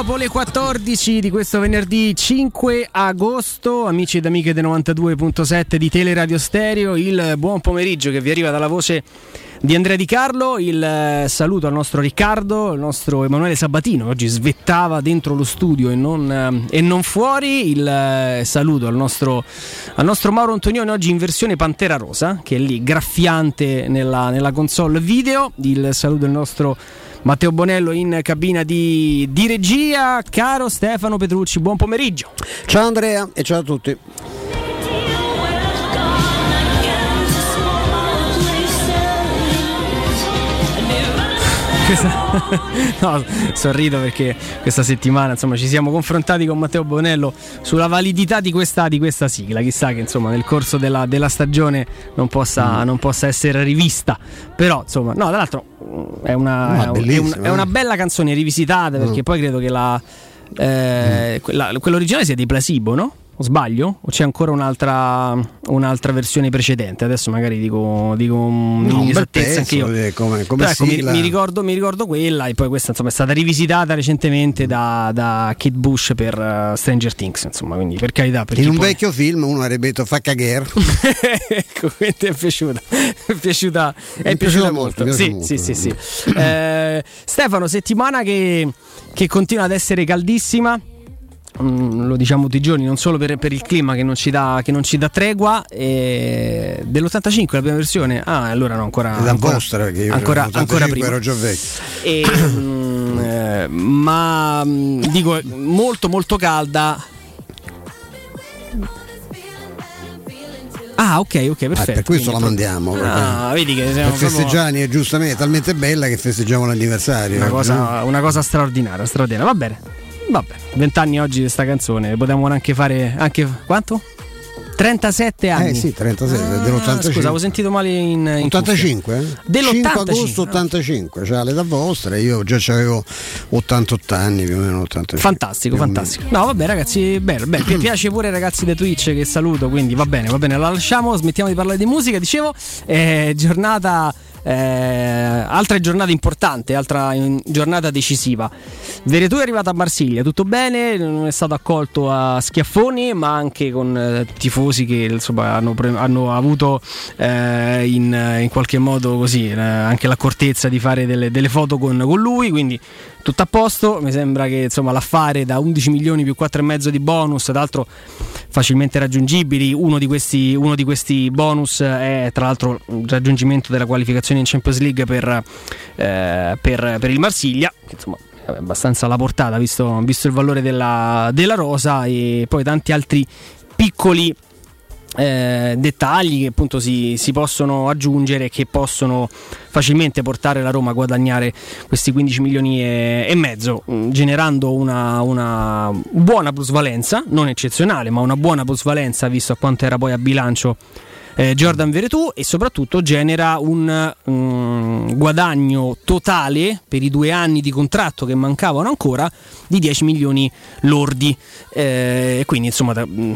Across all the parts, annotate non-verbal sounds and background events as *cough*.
8 minuti dopo le 14 di questo venerdì 5 agosto, amici ed amiche del 92.7 di Teleradio Stereo, il buon pomeriggio che vi arriva dalla voce di Andrea Di Carlo, il eh, saluto al nostro Riccardo, il nostro Emanuele Sabatino, oggi svettava dentro lo studio e non, eh, e non fuori, il eh, saluto al nostro, al nostro, Mauro Antonioni oggi in versione Pantera Rosa, che è lì graffiante nella, nella console video, il saluto del nostro Matteo Bonello in cabina di, di regia. Caro Stefano Petrucci, buon pomeriggio. Ciao Andrea e ciao a tutti. *laughs* no, sorrido perché questa settimana insomma, ci siamo confrontati con Matteo Bonello sulla validità di questa, di questa sigla. Chissà che insomma, nel corso della, della stagione non possa, mm. non possa, essere rivista. Però, insomma, no, tra l'altro è una, è, un, è una, bella canzone rivisitata perché mm. poi credo che la, eh, mm. quella, quell'originale sia di Placebo, no? O sbaglio? O c'è ancora un'altra, un'altra versione precedente? Adesso magari dico, dico un'esattezza anche io. Eh, come, come ecco, mi, mi, ricordo, mi, ricordo, quella e poi questa insomma, è stata rivisitata recentemente da, da Kate Bush per uh, Stranger Things. Insomma, quindi per carità. Per In un poi... vecchio film uno avrebbe detto fa cagare. *laughs* ecco, quindi è piaciuta. È piaciuta, è piaciuta molto. molto. Sì, molto. sì, sì, sì. eh, Stefano, settimana che, che continua ad essere caldissima. Mm, lo diciamo tutti i giorni, non solo per, per il clima che non ci dà, non ci dà tregua, e dell'85 la prima versione, ah allora no, ancora... È la ancora, vostra, perché io ancora, ancora prima. ero già vecchio. E, mm, eh, ma mm, dico, molto molto calda. Ah, ok, ok, perfetto. Ah, per questo Quindi, la mandiamo. Ah, vedi che siamo per festeggiare proprio... giustamente, è talmente bella che festeggiamo l'anniversario. Una cosa, una cosa straordinaria, straordinaria. Va bene. Vabbè, vent'anni oggi di questa canzone, potevamo anche fare anche quanto? 37 anni. Eh sì, 37, ah, dell'85. Scusa, avevo sentito male in, in 85? Eh? Dell'85. 5 agosto 85, cioè l'età vostra, io già avevo 88 anni più o meno 85. Fantastico, fantastico. No, vabbè ragazzi, bello, bello. Mi *clears throat* piace pure ai ragazzi da Twitch che saluto, quindi va bene, va bene, la lasciamo, smettiamo di parlare di musica, dicevo, eh, giornata eh, altra giornata importante, altra giornata decisiva. Veretù è arrivato a Marsiglia, tutto bene, non è stato accolto a schiaffoni, ma anche con eh, tifosi che insomma, hanno, hanno, avuto eh, in, in, qualche modo così, eh, anche l'accortezza di fare delle, delle foto con, con lui, quindi tutto a posto. Mi sembra che insomma, l'affare da 11 milioni più 4,5 di bonus, tra l'altro facilmente raggiungibili. Uno di, questi, uno di questi bonus è tra l'altro il raggiungimento della qualificazione in Champions League per, eh, per, per il Marsiglia, che insomma abbastanza alla portata visto, visto il valore della, della rosa e poi tanti altri piccoli eh, dettagli che appunto si, si, possono aggiungere che possono facilmente portare la Roma a guadagnare questi 15 milioni e, e mezzo mm, generando una, una, buona plusvalenza non eccezionale ma una buona plusvalenza visto a quanto era poi a bilancio eh, Jordan Veretù e soprattutto genera un um, guadagno totale per i due anni di contratto che mancavano ancora di 10 milioni lordi. Eh, quindi insomma da, mm,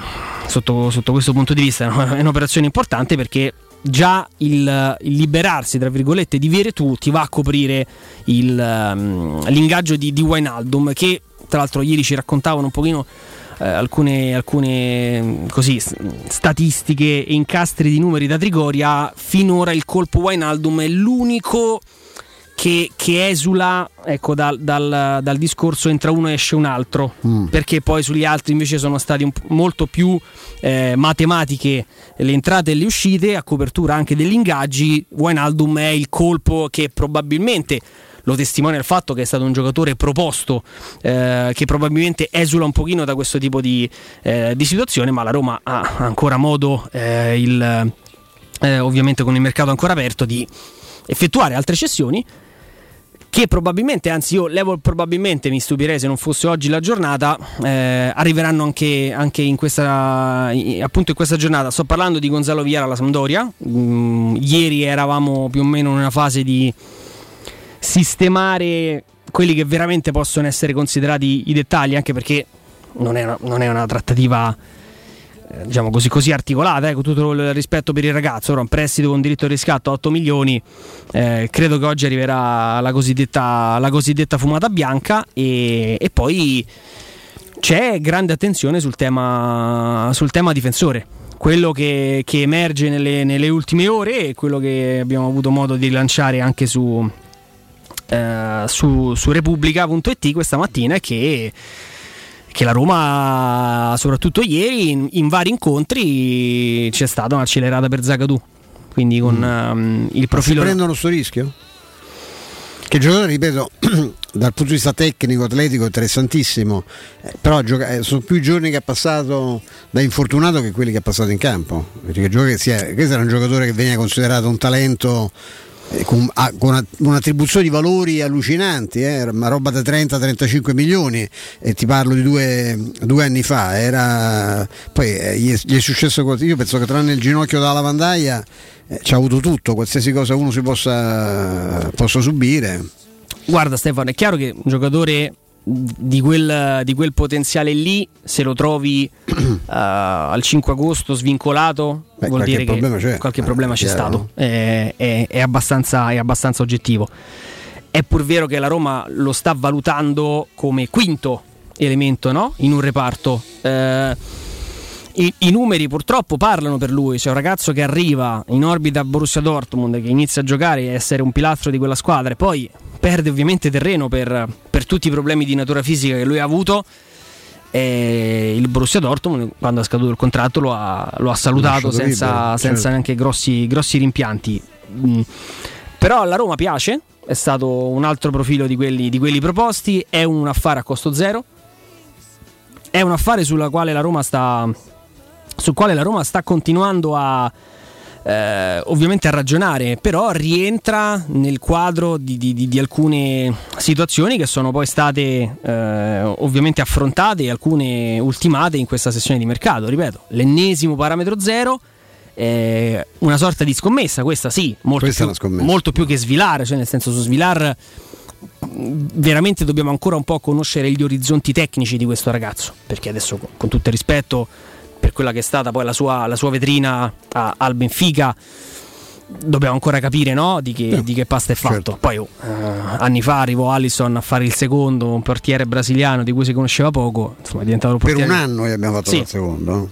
sotto, sotto, questo punto di vista *laughs* è un'operazione importante perché già il, il, liberarsi tra virgolette di Veretù ti va a coprire il, um, l'ingaggio di, di Wijnaldum che tra l'altro ieri ci raccontavano un pochino eh, alcune, alcune così, statistiche e incastri di numeri da Trigoria, finora il colpo Wijnaldum è l'unico che, che esula ecco, dal, dal, dal, discorso entra uno e esce un altro, mm. perché poi sugli altri invece sono state molto più eh, matematiche le entrate e le uscite, a copertura anche degli ingaggi. Wijnaldum è il colpo che probabilmente lo testimonia il fatto che è stato un giocatore proposto eh, che probabilmente esula un pochino da questo tipo di, eh, di situazione, ma la Roma ha ancora modo, eh, il, eh, ovviamente con il mercato ancora aperto, di effettuare altre cessioni che probabilmente, anzi io levo probabilmente, mi stupirei se non fosse oggi la giornata, eh, arriveranno anche, anche, in questa, appunto in questa giornata. Sto parlando di Gonzalo Viera alla Sampdoria, mm, ieri eravamo più o meno in una fase di sistemare quelli che veramente possono essere considerati i dettagli, anche perché non è una, non è una trattativa eh, diciamo così, così articolata, eh, con tutto il rispetto per il ragazzo, ora un prestito con diritto di riscatto a 8 milioni, eh, credo che oggi arriverà la cosiddetta, la cosiddetta fumata bianca e, e, poi c'è grande attenzione sul tema, sul tema difensore. Quello che, che emerge nelle, nelle, ultime ore e quello che abbiamo avuto modo di rilanciare anche su, eh, su, su Repubblica.it questa mattina è che che la Roma, soprattutto ieri, in, in vari incontri c'è stata un'accelerata per Zagadou. Quindi con mm. um, il profilo. Ma prendono questo rischio? Che giocatore, ripeto, *clears throat* dal punto di vista tecnico, atletico, interessantissimo. Eh, però gioca- eh, sono più i giorni che ha passato da infortunato che quelli che ha passato in campo. Perché questo era un giocatore che veniva considerato un talento con, con, un'attribuzione di valori allucinanti, eh, una roba da 30-35 milioni e ti parlo di due, due anni fa, era, poi eh, gli, è, gli, è, successo così, io penso che tranne il ginocchio dalla lavandaia eh, ci ha avuto tutto, qualsiasi cosa uno si possa, possa subire. Guarda Stefano, è chiaro che un giocatore di quel, di quel, potenziale lì, se lo trovi uh, *clears throat* al 5 agosto svincolato, Beh, vuol dire che c'è. qualche eh, problema c'è stato. È, è, è, abbastanza, è, abbastanza, oggettivo. È pur vero che la Roma lo sta valutando come quinto elemento no? in un reparto. Uh, i, I, numeri purtroppo parlano per lui. C'è un ragazzo che arriva in orbita a Borussia Dortmund, che inizia a giocare e essere un pilastro di quella squadra, e poi perde ovviamente terreno per, per tutti i problemi di natura fisica che lui ha avuto. E il Borussia Dortmund, quando ha scaduto il contratto, lo ha, lo ha salutato senza, senza certo. neanche grossi, grossi rimpianti. Mm. Però alla Roma piace, è stato un altro profilo di quelli, di quelli proposti. È un affare a costo zero. È un affare sulla quale la Roma sta, sul quale la Roma sta continuando a, eh, ovviamente a ragionare, però rientra nel quadro di, di, di, alcune situazioni che sono poi state eh, ovviamente affrontate e alcune ultimate in questa sessione di mercato. Ripeto, l'ennesimo parametro zero. Eh, una sorta di scommessa, questa sì, molto, questa più, molto più, che Svilar, cioè nel senso su Svilar veramente dobbiamo ancora un po' conoscere gli orizzonti tecnici di questo ragazzo, perché adesso con tutto il rispetto quella che è stata poi la sua, la sua vetrina a, al Benfica dobbiamo ancora capire no? di, che, di, che, pasta è fatto. Certo. Poi uh, anni fa arrivò Allison a fare il secondo, un portiere brasiliano di cui si conosceva poco. Insomma, è diventato un portiere. Per un anno abbiamo fatto sì. il secondo,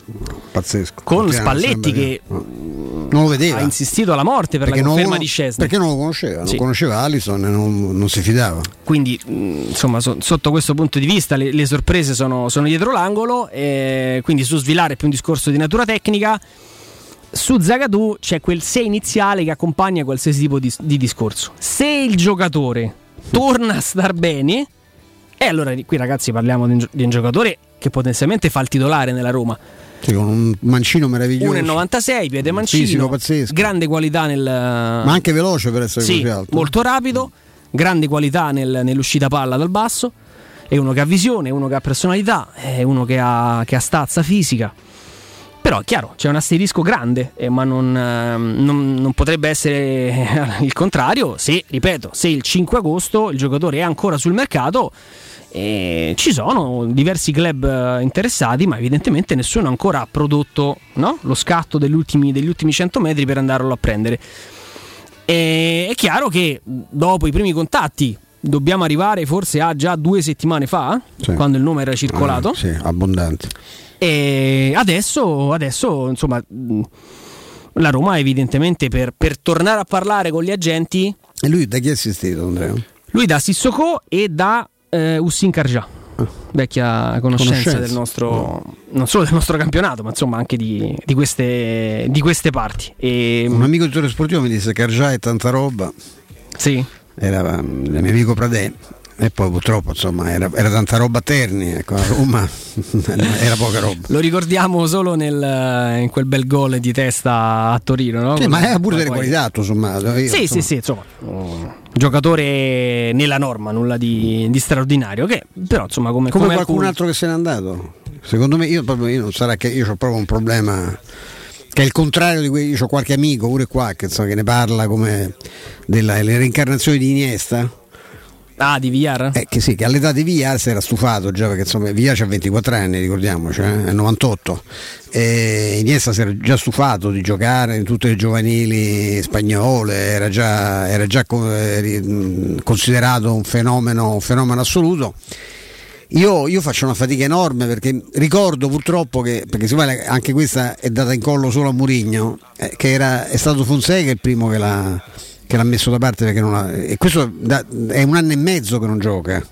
pazzesco. Con Spalletti che, non lo vedeva. ha insistito alla morte per perché la conferma di Scesni. Perché non lo conosceva, non sì. conosceva Allison e non, non, si fidava. Quindi, insomma, so, sotto questo punto di vista, le, le sorprese sono, sono, dietro l'angolo. E quindi su Svilare è più un discorso di natura tecnica su Zagadou c'è quel se iniziale che accompagna qualsiasi tipo di, di discorso. Se il giocatore torna a star bene, e allora qui ragazzi parliamo di un, di un giocatore che potenzialmente fa il titolare nella Roma. Sì, con un mancino meraviglioso. 1,96 piede mancino grande qualità nel ma anche veloce per essere sì, così alto. molto rapido grande qualità nel, nell'uscita palla dal basso. È uno che ha visione, è uno che ha personalità è uno che ha, che ha stazza fisica però è chiaro, c'è un asterisco grande, eh, ma non, eh, non, non, potrebbe essere *laughs* il contrario se, ripeto, se il 5 agosto il giocatore è ancora sul mercato. Eh, ci sono diversi club eh, interessati, ma evidentemente nessuno ancora ha prodotto no? lo scatto degli ultimi, degli ultimi 100 metri per andarlo a prendere. E è chiaro che dopo i primi contatti dobbiamo arrivare forse a già due settimane fa, sì. quando il nome era circolato. Ah, sì, abbondante. E adesso, adesso insomma, la Roma evidentemente per, per, tornare a parlare con gli agenti... E lui da chi è assistito Andrea? Lui da Sissoko e da eh, Ussin Karja. Ah. Vecchia conoscenza, conoscenza, del nostro, non solo del nostro campionato, ma insomma anche di, di, queste, di queste, parti. E, Un amico di Torre Sportivo mi disse Karja è tanta roba. Sì. Era il mio amico Pradè e poi purtroppo insomma era, era tanta roba a Terni, ecco, a Roma *laughs* era poca roba. Lo ricordiamo solo nel, in quel bel gol di testa a Torino, no? Sì, ma era pure delle qualità, insomma. Io, sì, insomma. sì, sì, insomma. Giocatore nella norma, nulla di, di straordinario. Che però insomma come, come, come qualcun alcun... altro che se n'è andato. Secondo me io, proprio, io non sarà che io ho proprio un problema che è il contrario di cui io ho qualche amico pure qua che, insomma, che ne parla come delle reincarnazioni di Iniesta Ah, di VR? Eh, che sì, che all'età di VR si era stufato già perché insomma VR ha 24 anni, ricordiamoci, eh, è 98. E Iniesta si era già stufato di giocare in tutte le giovanili spagnole, era già, era già considerato un fenomeno, un fenomeno assoluto. Io, io, faccio una fatica enorme perché ricordo purtroppo che, perché si vale, anche questa è data in collo solo a Murigno, eh, che era, è stato Fonseca il primo che l'ha, che l'ha messo da parte perché non ha, e questo da, è un anno e mezzo che non gioca.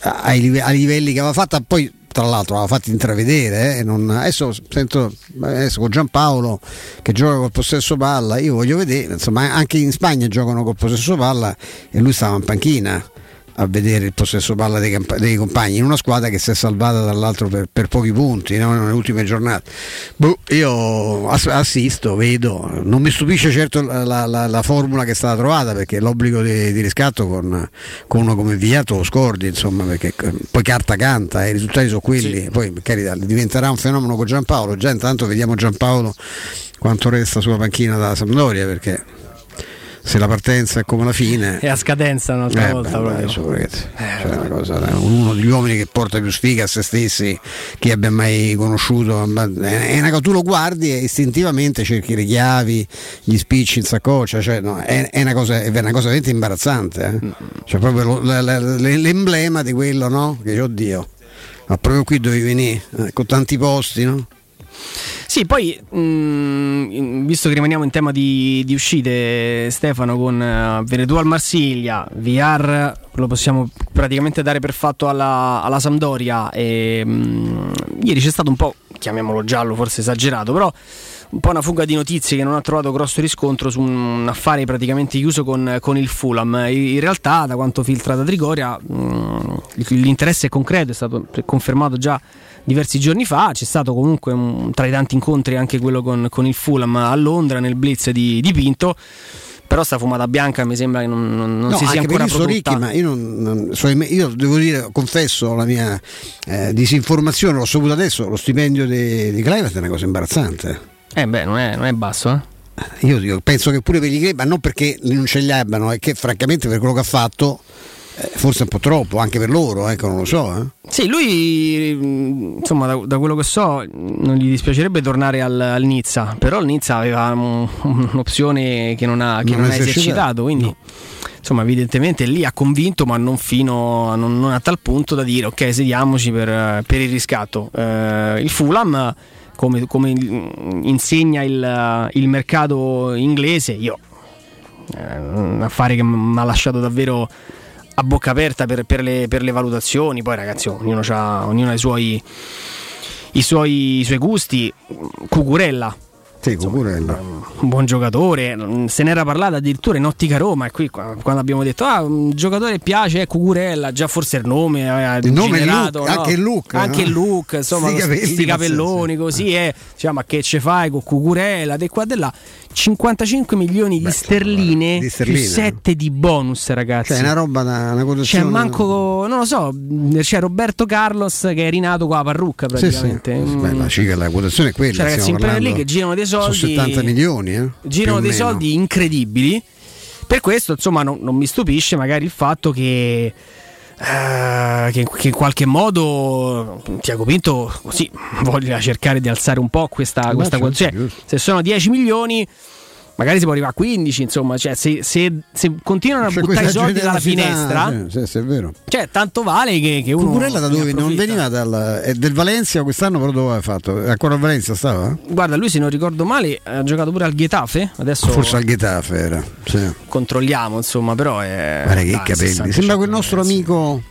Ai, ai, livelli che aveva fatto poi tra l'altro aveva fatto intravedere eh, non, adesso sento adesso con Giampaolo che gioca col possesso palla io voglio vedere insomma anche in Spagna giocano col possesso palla e lui stava in panchina a vedere il possesso palla dei, camp- dei, compagni in una squadra che si è salvata dall'altro per, per pochi punti no? nelle ultime giornate. Boh, io assisto, vedo, non mi stupisce certo la, la, la, formula che è stata trovata perché l'obbligo di, di riscatto con, con, uno come Viato lo scordi, insomma, perché poi carta canta, eh, i risultati sono quelli, sì. poi carità, diventerà un fenomeno con Giampaolo, già intanto vediamo Giampaolo quanto resta sulla panchina dalla Sampdoria perché se la partenza è come la fine è a scadenza un'altra eh, volta beh, beh, cioè, cosa, uno degli uomini che porta più sfiga a se stessi chi abbia mai conosciuto è una cosa tu lo guardi e istintivamente cerchi le chiavi gli spicci in saccoccia cioè, no, è, è, una cosa, è, una cosa, veramente imbarazzante eh? cioè proprio lo, la, la, l'emblema di quello no? che oddio ma proprio qui dovevi venire eh, con tanti posti no? Sì, poi mh, mm, visto che rimaniamo in tema di, di uscite, Stefano, con uh, Veneto al Marsiglia, VR lo possiamo praticamente dare per fatto alla, alla Sampdoria. E, mh, mm, ieri c'è stato un po', chiamiamolo giallo, forse esagerato, però un po' una fuga di notizie che non ha trovato grosso riscontro su un affare praticamente chiuso con, con il Fulham. In realtà, da quanto filtra da Trigoria, mh, mm, l'interesse è concreto, è stato confermato già diversi giorni fa. C'è stato comunque un, tra i tanti incontri anche quello con, con, il Fulham a Londra nel blitz di, di Pinto però sta fumata bianca mi sembra che non, non, non no, si sia ancora prodotta ricchi, ma io, non, so, io, devo dire confesso la mia eh, disinformazione l'ho saputo adesso lo stipendio di, di Clive è una cosa imbarazzante eh beh non è, non è basso eh io, io, penso che pure per gli ma non perché non ce li abbiano, è che francamente per quello che ha fatto forse un po' troppo anche per loro, ecco, non lo so. Eh. Sì, lui insomma da, da, quello che so non gli dispiacerebbe tornare al, al Nizza, però il Nizza aveva un, un'opzione che non ha, che non non ha esercitato, quindi no. insomma evidentemente lì ha convinto ma non fino non, non a tal punto da dire ok sediamoci per, per il riscatto. Eh, il Fulham come, come insegna il, il mercato inglese, io eh, un affare che mi ha lasciato davvero a bocca aperta per, per, le, per le, valutazioni. Poi, ragazzi, ognuno, ognuno ha i suoi, i, suoi, i suoi gusti. Cucurella sì, Cucurella. Un buon giocatore, se n'era parlato addirittura in Ottica Roma e qui quando abbiamo detto ah, un giocatore piace è Cucurella, già forse il nome aveva il nome generato, look, no? anche il look, anche no? il look, insomma, questi capelloni così, eh. Diciamo, ma che ce fai con Cucurella, di qua e di là. 55 milioni di, Beh, sterline, di sterline più 7 di bonus, ragazzi. Cioè, una roba da una quotazione. C'è manco, non lo so, c'è Roberto Carlos che è rinato con la parrucca praticamente. Sì, sì. Beh, la, cifra, la quotazione è quella. Cioè, ragazzi, in Premier League girano dei soldi. Sono 70 milioni, eh? Girano dei soldi incredibili. Per questo, insomma, non, non mi stupisce magari il fatto che. Uh, che, che, in qualche modo Tiago Pinto così voglia cercare di alzare un po' questa, questa cioè, se sono 10 milioni magari si può arrivare a 15, insomma, cioè, se, se, se, continuano a cioè, buttare i soldi dalla finestra, sì, sì, è vero. Cioè, tanto vale che, che uno. Cucurella da dove non veniva dal, è del Valencia quest'anno, però dove ha fatto? Ancora a Valencia stava? Guarda, lui se non ricordo male ha giocato pure al Getafe. Adesso Forse al Getafe era. Sì. Controlliamo, insomma, però è. Guarda che dai, capelli. Sembra quel nostro amico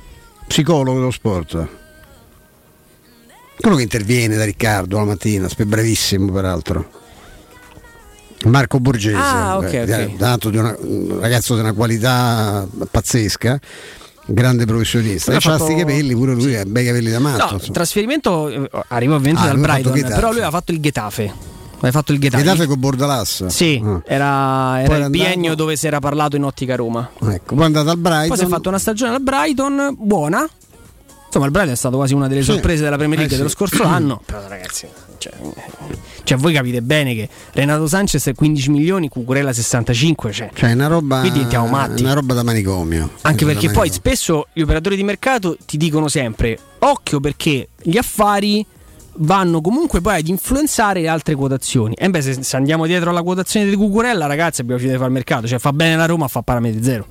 psicologo dello sport. Quello che interviene da Riccardo la mattina, brevissimo peraltro. Marco Borgese, ah, okay, okay. dato di una, un ragazzo di una qualità pazzesca grande professionista e fatto... i capelli pure lui sì. ha bei capelli da matto no, il trasferimento eh, arriva ovviamente ah, dal Brighton però lui ha fatto il Getafe hai fatto il Getafe. Getafe con Bordalas? Sì, ah. era, era il andato... biennio dove si era parlato in ottica Roma. Ecco, poi è andato al Brighton. Poi si è fatto una stagione al Brighton buona. Insomma, il Brighton è stato quasi una delle sì. sorprese della Premier League eh, dello sì. scorso *clears throat* anno. Però ragazzi, Cioè, cioè, voi capite bene che Renato Sanchez 15 milioni, Cucurella 65. Cioè, cioè una roba, qui diventiamo matti. Una roba da manicomio. Anche perché poi spesso gli operatori di mercato ti dicono sempre: occhio perché gli affari vanno comunque poi ad influenzare le altre quotazioni. E beh, se, se andiamo dietro alla quotazione di Cucurella, ragazzi, abbiamo finito di fare il mercato. Cioè, fa bene la Roma, fa parametri zero.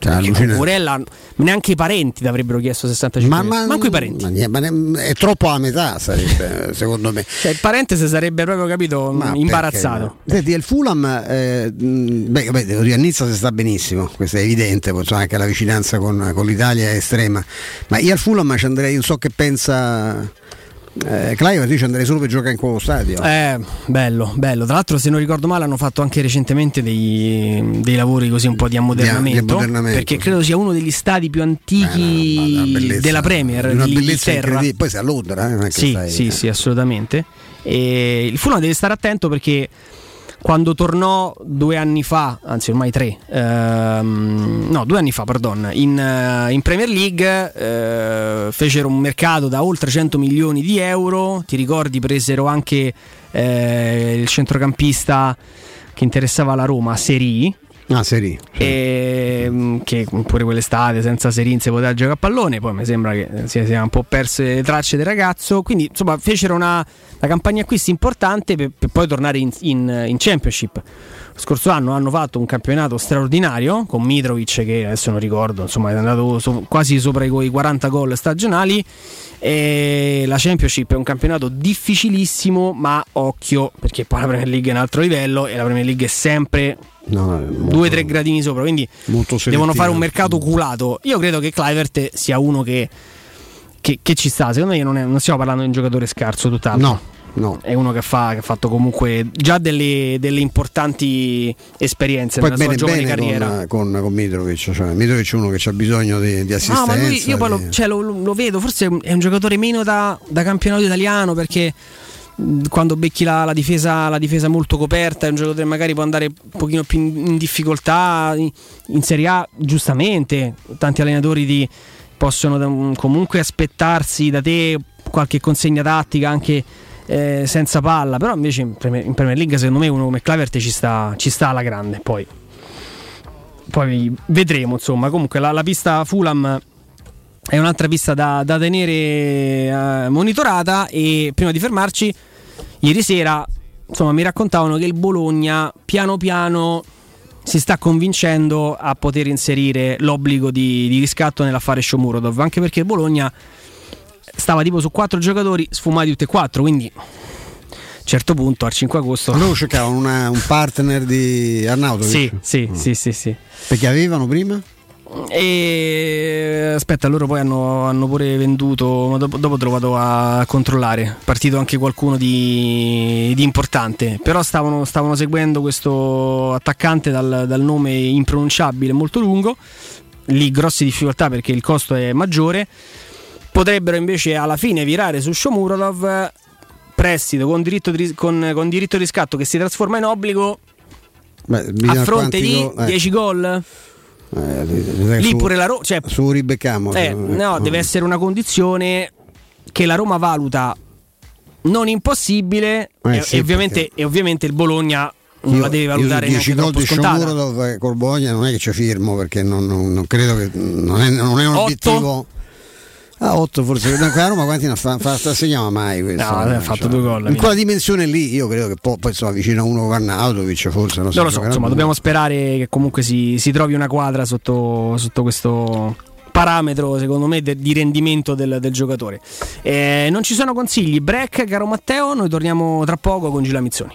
Cioè, Cucurella neanche i parenti ti avrebbero chiesto 65 ma, ma, manco i parenti. ma, ma, è troppo a metà sarebbe *laughs* secondo me. Cioè, il parente si sarebbe proprio capito ma imbarazzato. Senti il Fulham eh, beh, beh devo dire a Nizza si sta benissimo questo è evidente poi, anche la vicinanza con, con l'Italia è estrema. Ma io al Fulham ci andrei non so che pensa eh, Clive dice andrei solo per giocare in quello stadio. Eh, bello, bello. Tra l'altro, se non ricordo male, hanno fatto anche recentemente dei, dei lavori così un po' di ammodernamento. Di, ammodernamento perché credo sia uno degli stadi più antichi eh, della Premier. Una bellezza incredibile. Poi sei a Londra, eh, sì, stai, sì, eh. sì, assolutamente. E il Fulham deve stare attento perché quando tornò due anni fa, anzi ormai tre, ehm, no due anni fa, pardon, in, uh, in Premier League eh, fecero un mercato da oltre 100 milioni di euro, ti ricordi presero anche eh, il centrocampista che interessava la Roma, Seri, Ah, Seri. Sì. E, ehm, che pure quell'estate senza Serin si poteva giocare a pallone, poi mi sembra che si sia un po' perse le tracce del ragazzo. Quindi insomma fecero una, una campagna acquisti importante per, per poi tornare in, in, in, Championship. Lo scorso anno hanno fatto un campionato straordinario con Mitrovic che adesso non ricordo, insomma è andato so, quasi sopra i 40 gol stagionali. E la Championship è un campionato difficilissimo, ma occhio perché poi la Premier League è un altro livello e la Premier League è sempre No, due o tre gradini sopra, quindi devono fare un mercato culato. Io credo che Clivert sia uno che, che, che ci sta. Secondo me non, è, non, stiamo parlando di un giocatore scarso, tutt'altro. No. No. È uno che, fa, che, ha fatto comunque già delle, delle importanti esperienze Poi nella bene, sua giovane carriera. Con, con, con Mitrovic, cioè, Mitrovic è uno che ha bisogno di, di assistenza. No, ma lui, io poi lo, cioè, lo, lo, vedo, forse è un giocatore meno da, da campionato italiano perché quando becchi la, la, difesa, la, difesa, molto coperta, è un giocatore magari può andare un pochino più in, in difficoltà in, Serie A, giustamente, tanti allenatori ti possono comunque aspettarsi da te qualche consegna tattica anche eh, senza palla, però invece in Premier, in Premier, League secondo me uno come Clavert ci sta, ci sta alla grande, poi, poi vedremo insomma, comunque la, la pista Fulham è un'altra pista da, da tenere eh, monitorata e prima di fermarci Ieri sera insomma, mi raccontavano che il Bologna piano piano si sta convincendo a poter inserire l'obbligo di, di riscatto nell'affare Shomurodov, anche perché il Bologna stava tipo su quattro giocatori sfumati tutti e quattro, quindi a un certo punto al 5 agosto loro cercavano un partner di Arnautovic sì, sì, mm. sì, sì, sì. perché avevano prima? E aspetta, loro poi hanno, hanno pure venduto, ma dopo, dopo te lo vado a controllare. Partito anche qualcuno di, di importante, però stavano, stavano, seguendo questo attaccante dal, dal nome impronunciabile, molto lungo. Lì grosse difficoltà perché il costo è maggiore. Potrebbero invece alla fine virare su Shomurodov, prestito con diritto di, con, con diritto di riscatto che si trasforma in obbligo Beh, a fronte di go- eh. 10 gol. Eh, Lì pure la Roma. Cioè, su Ribeccamo. Eh, no, deve essere una condizione che la Roma valuta non impossibile. Eh, e, sì, e, ovviamente, e, ovviamente, il Bologna non io, la deve valutare io 10 gol di Sciomuro col Bologna non è che ci firmo perché non, non, non credo che non è, non è un 8? obiettivo a 8 forse, a Roma quanti ne ha fatto? Segnava mai questo. No, ha fatto cioè, due gol. In quella dimensione lì io credo che poi, poi insomma, vicino a uno con Arnautovic forse. Non, non lo so, insomma dobbiamo sperare che comunque si, si trovi una quadra sotto, sotto questo parametro secondo me de, di rendimento del, del giocatore. Eh, non ci sono consigli, break caro Matteo, noi torniamo tra poco con Gila Mizzoni.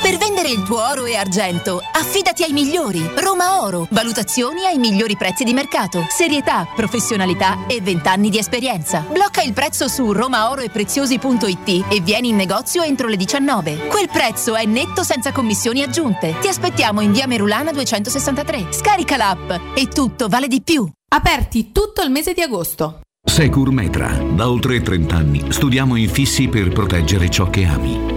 Per vendere il tuo oro e argento, affidati ai migliori. Roma Oro. Valutazioni ai migliori prezzi di mercato. Serietà, professionalità e 20 anni di esperienza. Blocca il prezzo su romaoroepreziosi.it e vieni in negozio entro le 19. Quel prezzo è netto senza commissioni aggiunte. Ti aspettiamo in via Merulana 263. Scarica l'app e tutto vale di più. Aperti tutto il mese di agosto. Secur Metra. Da oltre 30 anni studiamo infissi per proteggere ciò che ami.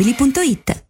ValentinoAutomobili.it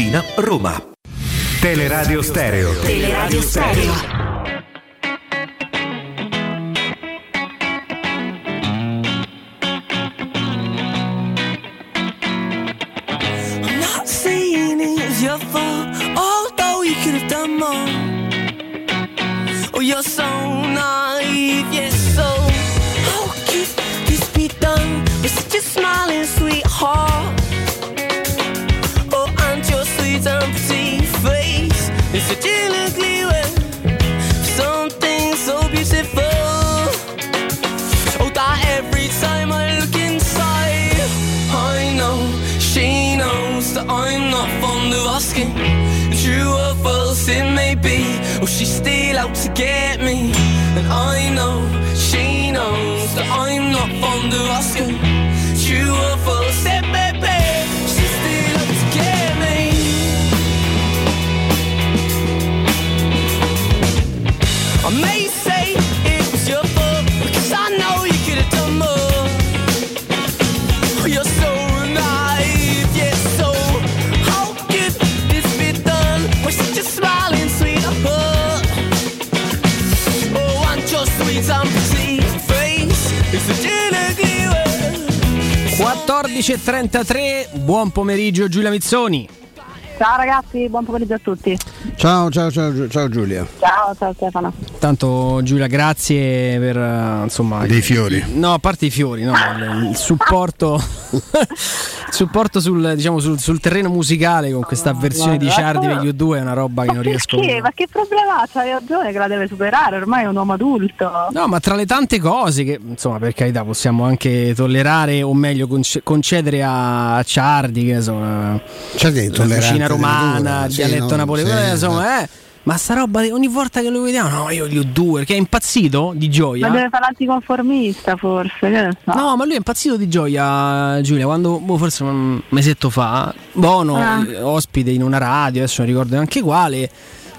Tiburtina, Roma. Teleradio Stereo. Teleradio Stereo. I'm not saying it's your fault, although you could have done more. Oh, you're so asking. True or false it may be, oh, she's still out to get me. And I know she knows that I'm not fond of asking. True or false it may be, she's still out to get me. 14.33, buon pomeriggio Giulia Mizzoni. Ciao ragazzi, buon pomeriggio a tutti. Ciao, ciao, ciao, ciao Giulia. Ciao, ciao Stefano. Tanto Giulia, grazie per eh, insomma Dei fiori. No, a parte i fiori, no, il, il supporto il *laughs* supporto sul, diciamo, sul, sul terreno musicale con questa versione di Ciardi degli U2 è una roba che non riesco Perché? Ma che problema c'ha? Hai ragione che la deve superare, ormai è un uomo adulto. No, ma tra le tante cose che, insomma, per carità, possiamo anche tollerare o meglio conce- concedere a, a Ciardi, che insomma, Ciardi è la cucina romana, il sì, dialetto no, napoletano, sì, insomma, eh. Ma sta roba ogni volta che lo vediamo, no, io gli U2, perché è impazzito di gioia. Ma deve fare l'anticonformista forse, che ne so. No, ma lui è impazzito di gioia, Giulia, quando boh, forse un mesetto fa, Bono, Ah. eh, ospite in una radio, adesso non ricordo neanche quale,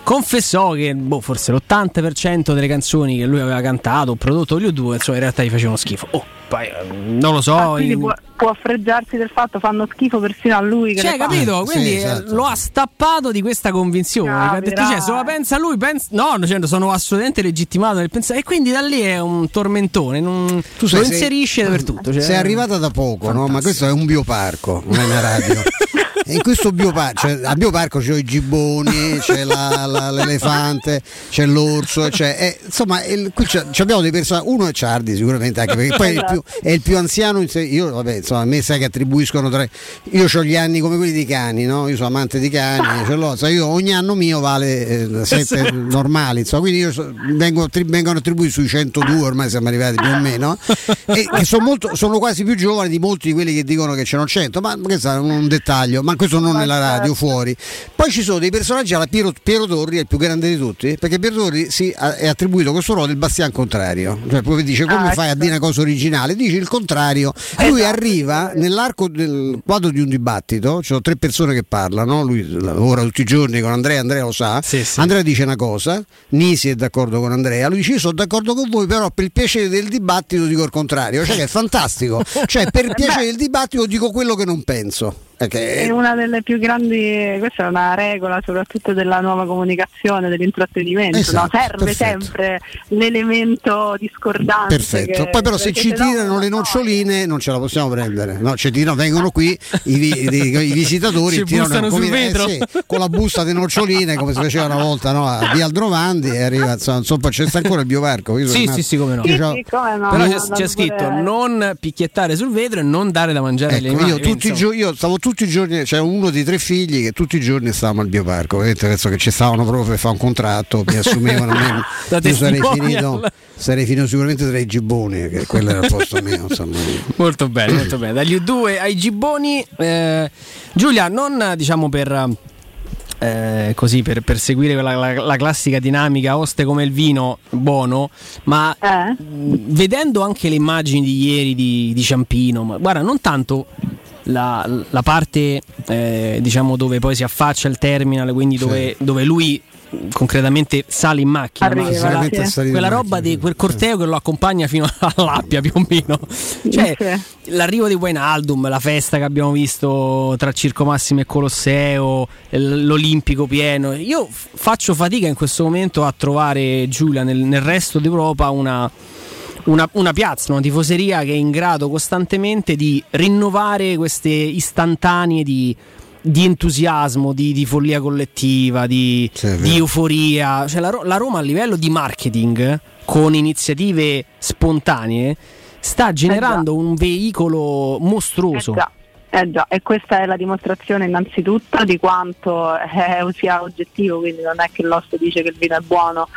confessò che boh, forse l'80% delle canzoni che lui aveva cantato o prodotto gli U2, insomma, in realtà gli facevano schifo. Oh, eh, non lo so. Ah, quindi in- può, può fregiarsi del fatto fanno schifo persino a lui. Che cioè, capito? Quindi eh, esatto. lo ha stappato di questa convinzione. Ah, ha detto, cioè, se lo pensa lui, pensa. No, cioè, sono assolutamente legittimato nel pensare. E quindi da lì è un tormentone. Non... Tu sai, lo sei- inserisce dappertutto. Cioè, Sei arrivata da poco, no? ma questo è un bioparco, non è una radio. *laughs* In questo bioparco, cioè, al bioparco c'è i gibboni, c'è la- la- l'elefante, c'è l'orso, c'è, eh, insomma, il- qui abbiamo dei personaggi. Uno è Ciardi, sicuramente, anche perché poi è il più, è il più anziano. Io, vabbè, insomma, a me sai che attribuiscono tre. Io ho gli anni come quelli dei cani, no? Io sono amante di cani, ce l'ho, sai, io, ogni anno mio vale eh, sette normali, insomma, quindi io so- vengo attri- vengono attribuiti sui 102, ormai siamo arrivati più o meno, e sono, molto, sono quasi più giovani di molti di quelli che dicono che ce n'ho 100, ma questo è un dettaglio, ma questo non nella radio, fuori. Poi ci sono dei personaggi alla Piero, Piero Torri, è il più grande di tutti, perché Piero Torri si è attribuito questo ruolo del bastian contrario, cioè poi dice come Ah, fai a ecco. dire una cosa originale, dici il contrario, e lui arriva nell'arco del quadro di un dibattito, ci sono tre persone che parlano, lui lavora tutti i giorni con Andrea, Andrea lo sa, Andrea dice una cosa, Nisi è d'accordo con Andrea, lui dice io sono d'accordo con voi, però per il piacere del dibattito dico il contrario, cioè che è fantastico, *laughs* cioè per il piacere del dibattito dico quello che non penso. Perché È una delle più grandi, questa è una regola soprattutto della nuova comunicazione, dell'intrattenimento, Esatto, no? serve perfetto. sempre l'elemento discordante. Perfetto, che- poi però se ci no- tirano le noccioline non ce la possiamo prendere, no, ci tirano, vengono qui i, vi- i- i visitatori *laughs* Ci tirano come- sul eh, vetro. sì, con la busta di noccioline come si faceva una volta no, a Via Aldrovandi e arriva insomma, c'è ancora il bioparco. io Sì, rimasto- sì, sì, come no. Sì, sì, come no, Però no, c'è, no, c'è scritto pure- non picchiettare sul vetro e non dare da mangiare agli Ecco, animali. io, tutti i io stavo tutti i giorni, c'era uno dei tre figli che tutti i giorni stavamo al bioparco, vedete, penso che ci stavano proprio per fare un contratto, mi assumevano me, *laughs* io sarei finito, sarei finito sicuramente tra i gibboni, che quello era il posto mio, insomma. Molto bene, molto bene. Dagli U2 ai Gibboni. eh, Giulia, non diciamo per. Eh, così per, per seguire quella- la, la classica dinamica oste come il vino buono ma Eh? vedendo anche le immagini di ieri di, di Ciampino ma guarda non tanto la, la parte eh, diciamo dove poi si affaccia il terminal quindi dove, dove lui concretamente sale in macchina ma Arriva, quella, sì. quella macchina, roba di quel corteo che lo accompagna fino *laughs* all'Appia più o meno cioè Sì. l'arrivo di Wijnaldum, la festa che abbiamo visto tra Circo Massimo e Colosseo, l'Olimpico pieno. Io faccio fatica in questo momento a trovare Giulia nel, nel resto d'Europa una, una, una piazza, una tifoseria che è in grado costantemente di rinnovare queste istantanee di, di entusiasmo, di, di follia collettiva, di, Sì, è di euforia. Cioè, la, la Roma a livello di marketing, con iniziative spontanee, sta generando un veicolo mostruoso. Eh già. Eh già, e questa è la dimostrazione innanzitutto di quanto eh, sia oggettivo, quindi non è che l'oste dice che il vino è buono,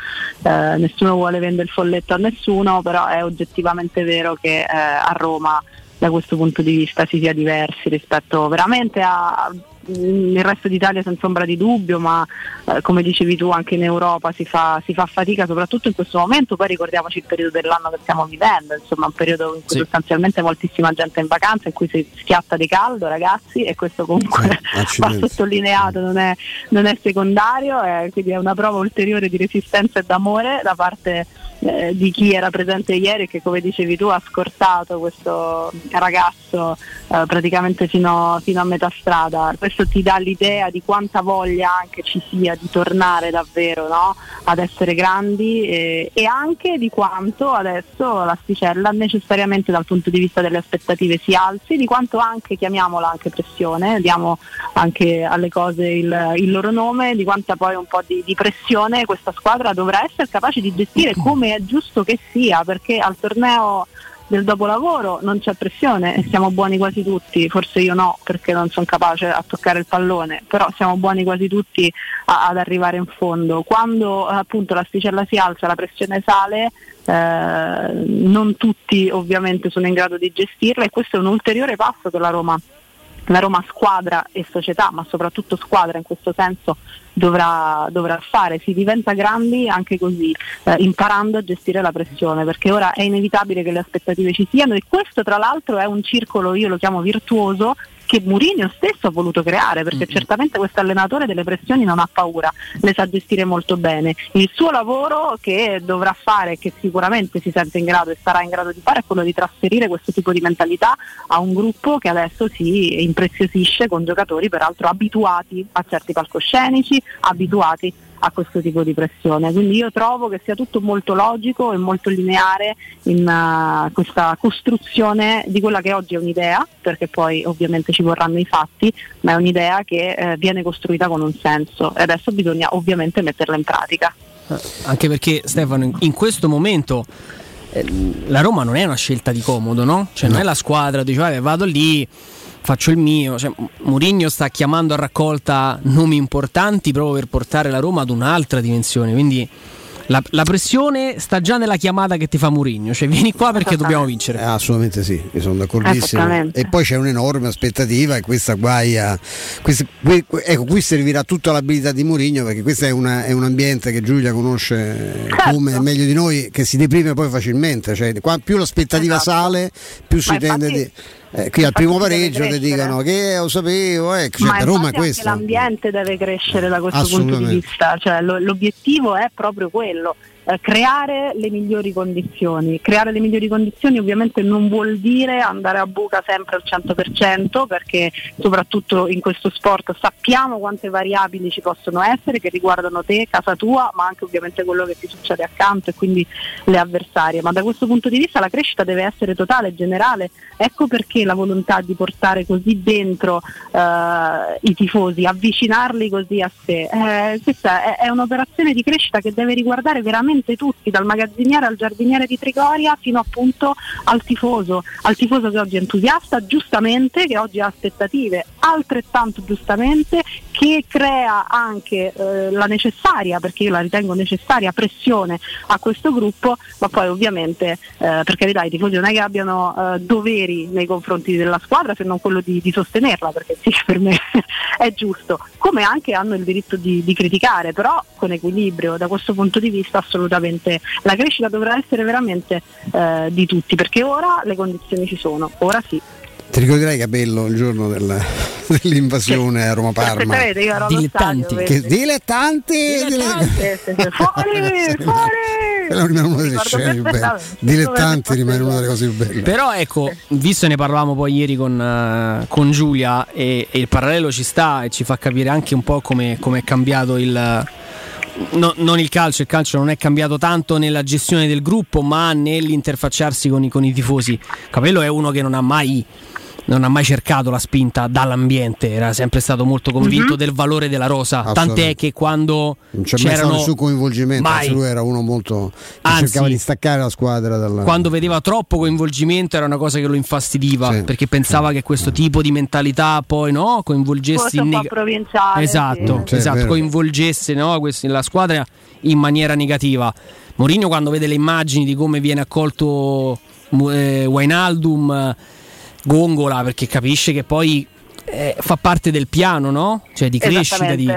eh, nessuno vuole vendere il folletto a nessuno, però è oggettivamente vero che eh, a Roma da questo punto di vista si sia diversi rispetto veramente a nel resto d'Italia senza ombra di dubbio, ma eh, come dicevi tu anche in Europa si fa, si fa, fatica soprattutto in questo momento, poi ricordiamoci il periodo dell'anno che stiamo vivendo, insomma un periodo in cui Sì. sostanzialmente moltissima gente è in vacanza, in cui si schiatta di caldo ragazzi e questo comunque *laughs* va sottolineato, non è, non è secondario, eh, quindi è una prova ulteriore di resistenza e d'amore da parte eh, di chi era presente ieri e che come dicevi tu ha scortato questo ragazzo eh, praticamente fino, fino a metà strada. Questo ti dà l'idea di quanta voglia anche ci sia di tornare davvero no? ad essere grandi eh, e anche di quanto adesso l'asticella necessariamente dal punto di vista delle aspettative si alzi, di quanto anche, chiamiamola anche pressione, diamo anche alle cose il, il loro nome, di quanta poi un po' di, di pressione questa squadra dovrà essere capace di gestire *clears throat* come è giusto che sia, perché al torneo del dopolavoro non c'è pressione e siamo buoni quasi tutti, forse io no perché non sono capace a toccare il pallone, però siamo buoni quasi tutti a- ad arrivare in fondo. Quando eh, appunto l'asticella si alza, la pressione sale, eh, non tutti ovviamente sono in grado di gestirla e questo è un ulteriore passo che la Roma la Roma squadra e società, ma soprattutto squadra in questo senso dovrà, dovrà fare. Si diventa grandi anche così, eh, imparando a gestire la pressione, perché ora è inevitabile che le aspettative ci siano e questo tra l'altro è un circolo, io lo chiamo virtuoso, che Mourinho stesso ha voluto creare, perché certamente questo allenatore delle pressioni non ha paura, le sa gestire molto bene. Il suo lavoro che dovrà fare, che sicuramente si sente in grado e sarà in grado di fare, è quello di trasferire questo tipo di mentalità a un gruppo che adesso si impreziosisce con giocatori peraltro abituati a certi palcoscenici, abituati a questo tipo di pressione. Quindi io trovo che sia tutto molto logico e molto lineare in uh, questa costruzione di quella che oggi è un'idea, perché poi ovviamente ci vorranno i fatti, ma è un'idea che eh, viene costruita con un senso e adesso bisogna ovviamente metterla in pratica. Anche perché Stefano, in- questo momento eh, la Roma non è una scelta di comodo, no? Cioè non è la squadra, dice "Vabbè, vado lì, faccio il mio. Cioè, Mourinho sta chiamando a raccolta nomi importanti proprio per portare la Roma ad un'altra dimensione. Quindi la, la pressione sta già nella chiamata che ti fa Mourinho. Cioè vieni qua perché dobbiamo vincere. Eh, assolutamente sì, io sono d'accordissimo. E poi c'è un'enorme aspettativa e questa guaia. questa- que- ecco, qui servirà tutta l'abilità di Mourinho perché questo è, una- è un ambiente che Giulia conosce come meglio di noi, che si deprime poi facilmente. Cioè, qua più l'aspettativa sale, più si Esatto. Ma tende infatti- di. Eh, qui al primo pareggio ti crescere. dicono che lo sapevo, eh, cioè, Ma Roma è questo. l'ambiente deve crescere da questo punto di vista, cioè, lo- l'obiettivo è proprio quello. Eh, creare le migliori condizioni. Creare le migliori condizioni ovviamente non vuol dire andare a buca sempre al 100% perché soprattutto in questo sport sappiamo quante variabili ci possono essere che riguardano te, casa tua, ma anche ovviamente quello che ti succede accanto e quindi le avversarie. Ma da questo punto di vista la crescita deve essere totale, generale. Ecco perché la volontà di portare così dentro eh, i tifosi, avvicinarli così a sé. Eh, questa è, è un'operazione di crescita che deve riguardare veramente tutti, dal magazziniere al giardiniere di Trigoria fino appunto al tifoso, al tifoso che oggi è entusiasta, giustamente, che oggi ha aspettative altrettanto giustamente, che crea anche eh, la necessaria, perché io la ritengo necessaria, pressione a questo gruppo, ma poi ovviamente eh, per carità i tifosi non è che abbiano eh, doveri nei confronti della squadra se non quello di, di sostenerla, perché sì, *laughs* per me è giusto, come anche hanno il diritto di, di criticare, però con equilibrio, da questo punto di vista assolutamente la crescita dovrà essere veramente eh, di tutti, perché ora le condizioni ci sono, ora sì. Ti ricorderai Capello il giorno del- *laughs* dell'invasione a Roma Parma? Dilettanti. stadio, Che- vedi? dilettanti! Sì. Fuori, *laughs* fuori! Quella rimane una delle Ricordo scene più belle. perfettamente. Dilettanti rimane una delle cose più belle. Però ecco, visto ne parlavamo poi ieri con, eh, con Giulia e, e il parallelo ci sta e ci fa capire anche un po' come come è cambiato il... no- non il calcio, il calcio non è cambiato tanto nella gestione del gruppo, ma nell'interfacciarsi con i, con i tifosi. Capello è uno che non ha mai non ha mai cercato la spinta dall'ambiente, era sempre stato molto convinto Mhm. del valore della rosa. Tant'è che quando Non c'è mai stato c'erano nessun coinvolgimento, mai. lui era uno molto che Anzi, cercava di staccare la squadra dalla quando vedeva troppo coinvolgimento era una cosa che lo infastidiva perché pensava che questo tipo di mentalità poi no, coinvolgesse in neg- provinciale. esatto, sì. esatto, coinvolgesse no, la squadra in maniera negativa. Mourinho quando vede le immagini di come viene accolto eh, Wijnaldum eh, gongola perché capisce che poi eh, fa parte del piano, no? Cioè di crescita di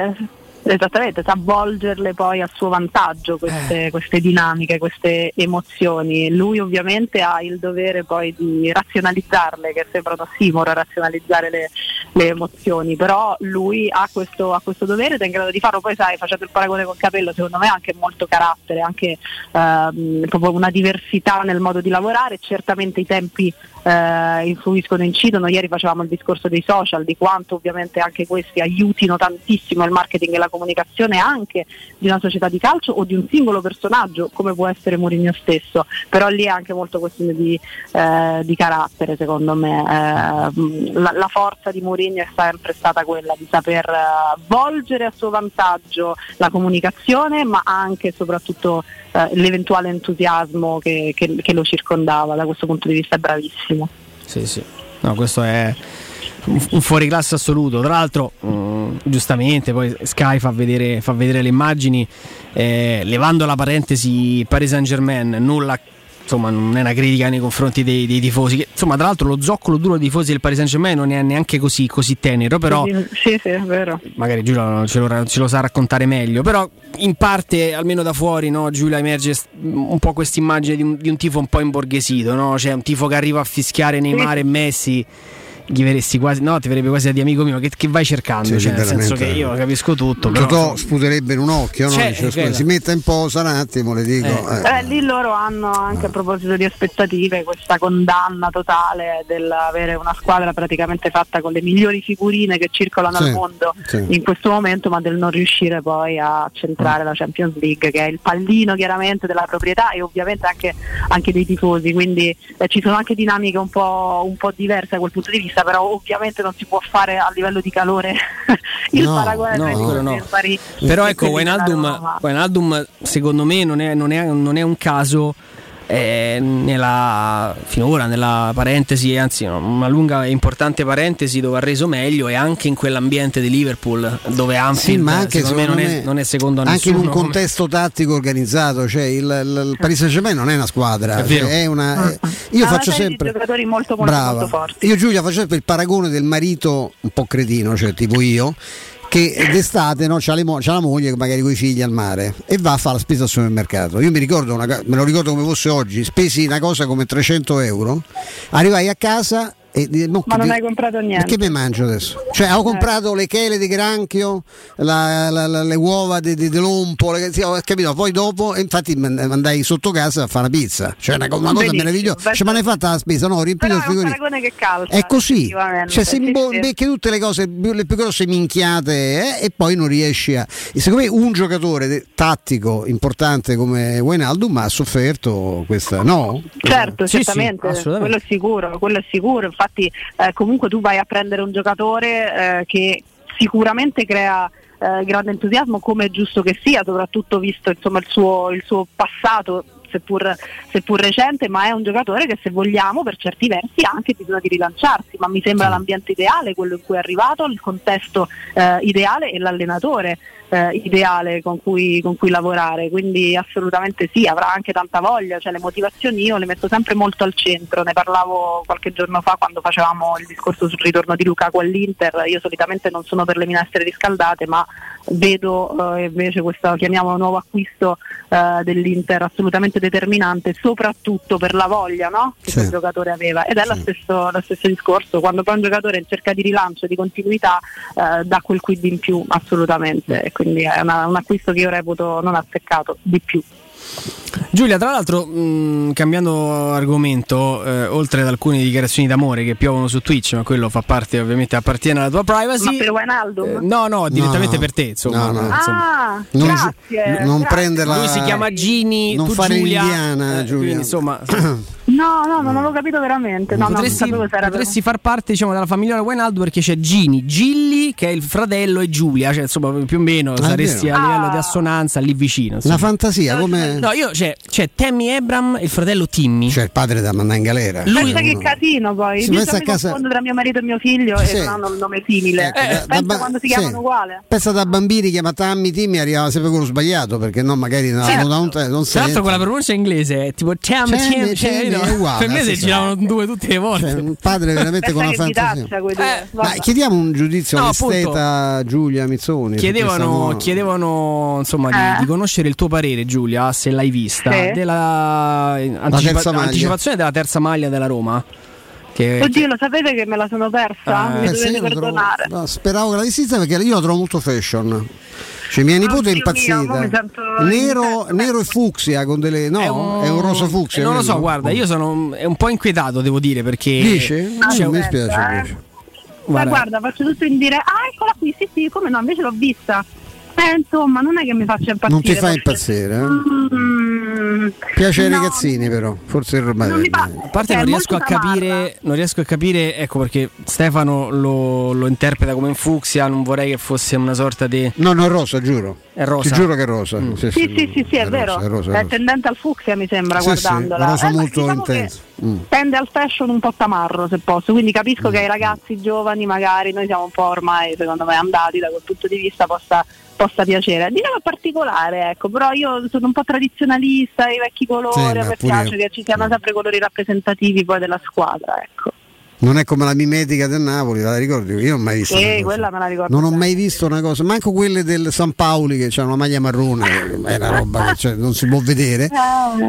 Esattamente. Sa volgerle poi a suo vantaggio queste, Eh. queste dinamiche, queste emozioni. Lui ovviamente ha il dovere poi di razionalizzarle, che sembra un ossimoro razionalizzare le, le emozioni, però lui ha questo, ha questo dovere ed è in grado di farlo. Poi sai, facendo il paragone col capello, secondo me ha anche molto carattere, anche ehm, proprio una diversità nel modo di lavorare, certamente i tempi eh, influiscono, incidono. Ieri facevamo il discorso dei social, di quanto ovviamente anche questi aiutino tantissimo il marketing e la comunicazione anche di una società di calcio o di un singolo personaggio come può essere Mourinho stesso, però lì è anche molto questione di, eh, di carattere secondo me. Eh, la, la forza di Mourinho è sempre stata quella di saper eh, volgere a suo vantaggio la comunicazione ma anche e soprattutto eh, l'eventuale entusiasmo che, che- che lo circondava, da questo punto di vista è bravissimo. Sì, sì. No, questo è un fuoriclasse assoluto. Tra l'altro, mh, giustamente, poi Sky fa vedere, fa vedere le immagini, eh, levando la parentesi Paris Saint Germain, nulla. Insomma, non è una critica nei confronti dei, dei tifosi. che- Insomma, tra l'altro, lo zoccolo duro dei tifosi del Paris Saint Germain non è neanche così, così tenero. Però, Sì, sì, è vero. magari Giulia ce lo, ce lo sa raccontare meglio. Però, in parte, almeno da fuori, no, Giulia emerge un po' questa immagine di un, di un tifo un po' imborghesito, no? Cioè, un tifo che arriva a fischiare Neymar e Messi. Gli verresti quasi, no, ti verrebbe quasi a di amico mio. Che, che vai cercando? Sì, cioè, nel senso che io capisco tutto. Però, Totò sputerebbe in un occhio, no? Cioè, Dice, scusa, quella. si metta in posa un attimo, le dico. eh. Eh, lì loro hanno anche a proposito di aspettative questa condanna totale dell'avere una squadra praticamente fatta con le migliori figurine che circolano Sì, al mondo sì. in questo momento, ma del non riuscire poi a centrare la Champions League, che è il pallino chiaramente della proprietà e ovviamente anche, anche dei tifosi. Quindi eh, ci sono anche dinamiche un po', un po' diverse da quel punto di vista, però ovviamente non si può fare a livello di calore *laughs* il No, paragone no, tra no. Paris Però ecco, Wijnaldum. Wijnaldum, secondo me non è, non è- non è un caso eh, nella, finora nella parentesi, anzi no, una lunga e importante parentesi dove ha reso meglio e anche in quell'ambiente di Liverpool dove Anfield Sì, ma anche secondo me non, secondo è, me- non è secondo a anche in nessuno un come- contesto tattico organizzato, cioè il, il- il Paris Saint Germain non è una squadra, È cioè, è una, eh, io una faccio sempre giocatori molto molto, Brava. molto forti. Io Giulia faccio sempre il paragone del marito un po' cretino, cioè tipo io, che d'estate no, c'ha, le c'ha la moglie magari con i figli al mare e va a fare la spesa al supermercato. Io mi ricordo, una me lo ricordo come fosse oggi, spesi una cosa come 300 euro, arrivai a casa e di- no, Ma che- non hai comprato niente. Che mi mangio adesso? Cioè, ho comprato le chele di granchio, la- la- la- le uova di, di, di lompo, le- sì, ho capito. Poi dopo, e infatti andai sotto casa a fare una pizza. Cioè, una, una cosa meravigliosa. Cioè, ma ne hai fatta la spesa? No, riempito il è un frigorifero. paragone che calza. È così, cioè si Sì, imbo- sì. becchi tutte le cose, le più grosse minchiate eh, e poi non riesci a... E secondo me un giocatore tattico importante come Wijnaldum ha sofferto questa... No? Certo, Sì, sì, certamente, assolutamente. quello è sicuro, quello è sicuro. Infatti eh, comunque tu vai a prendere un giocatore eh, che sicuramente crea eh, grande entusiasmo come è giusto che sia, soprattutto visto insomma, il, suo, il suo passato. Seppur, seppur recente, ma è un giocatore che se vogliamo per certi versi ha anche bisogno di rilanciarsi, ma mi sembra l'ambiente ideale, quello in cui è arrivato, il contesto eh, ideale e l'allenatore eh, ideale con cui, con cui lavorare, quindi assolutamente sì, avrà anche tanta voglia, cioè le motivazioni io le metto sempre molto al centro, ne parlavo qualche giorno fa quando facevamo il discorso sul ritorno di Lukaku all'Inter, io solitamente non sono per le minestre riscaldate, ma vedo eh, invece questo chiamiamolo nuovo acquisto eh, dell'Inter assolutamente determinante, soprattutto per la voglia no? che Sì. quel giocatore aveva ed è lo, stesso, lo stesso discorso, quando poi un giocatore cerca di rilancio e di continuità eh, dà quel quid in più assolutamente e quindi è una- un acquisto che io reputo non azzeccato di più. Giulia, tra l'altro, mh, cambiando argomento, eh, oltre ad alcune dichiarazioni d'amore che piovono su Twitch, ma quello fa parte, ovviamente, appartiene alla tua privacy. Ma per Wijnaldum? Eh, no, no, direttamente No, per te, insomma. no, no. insomma. Ah, Non, grazie. non grazie. prenderla. Lui si chiama Gini, non tu fare Giulia. l'indiana, eh, Giulia. quindi, insomma, *clears throat* No, No, no, non avevo capito veramente. No, no, non potresti, era potresti far parte diciamo, della famiglia Wijnaldum perché c'è Gini, Gilli che è il fratello e Giulia, cioè insomma più o meno Ah, saresti a livello Ah. di assonanza lì vicino. insomma. Una fantasia come. No, io c'è, c'è Tammy Abram e il fratello Timmy. C'è il padre da mandare in galera. Lui- Pensa che casino poi. Si Io pensa mi a casa- confondo tra mio marito e mio figlio Sì. e non hanno il nome simile. Ecco, da- da Pensa ba- quando si sì. chiamano uguale. Pensa da bambini chiama Tammy Timmy arrivava sempre quello sbagliato perché no magari non, Certo. non, non, non Tra l'altro con la pronuncia inglese è tipo Tam, Tammy, Tam, cioè, no, è uguale, per me sì. giravano due tutte le volte. un padre veramente con una che fantasia. due. Ma chiediamo un giudizio No, all'esteta Giulia Mizzoni. Chiedevano, chiedevano insomma, di, Eh? di conoscere il tuo parere, Giulia, se l'hai vista, Sì. della eh, anticipa- anticipazione della terza maglia della Roma. Che, Oddio, lo sapete che me la sono persa? Eh, Mi Pensa, dovete lo trovo- perdonare. no, speravo che la vista perché io la trovo molto fashion. Cioè, mia nipote è mio, impazzita. mi sento Nero, nero e fucsia con delle. No, è un, rosa fucsia. Non lo so, guarda, io sono è un po' inquietato, devo dire, perché. Dici? c'è Non mi un- spiace eh. invece. Ma Guarda. guarda, faccio tutto in dire, ah eccola qui, sì sì, come no, invece l'ho vista. Eh, insomma, non è che mi faccia impazzire. Non ti fa impazzire, eh? Mm, Piace ai no, ragazzini, però. Forse il Non mi fa- A parte Cioè, non è riesco a capire, non riesco a capire, ecco perché Stefano lo, lo interpreta come un fucsia, non vorrei che fosse una sorta di... No, no, è rosa, giuro. È rosa. Ti giuro che è rosa. Sì, Sì, sì, sì, sì, è, rosa, vero. È, rosa, è è rosa. tendente al fucsia, mi sembra, Sì, sì, guardandola. rosa Eh, molto diciamo intenso. Mm. Tende al fashion un po' tamarro, se posso. Quindi capisco che ai ragazzi giovani, magari noi siamo un po' ormai, secondo me, andati da quel punto di vista, possa, possa piacere. Diciamo particolare, ecco, però io sono un po' tradizionalista, i vecchi colori, Sì, a ma me pure piace che ci siano sempre colori rappresentativi poi della squadra, ecco. Non è come la mimetica del Napoli, la ricordi? Io non ho mai visto. cosa. quella me la ricordo. Non ho mai visto una cosa, manco quelle del San Paoli che hanno una maglia marrone, è una roba che cioè, non si può vedere.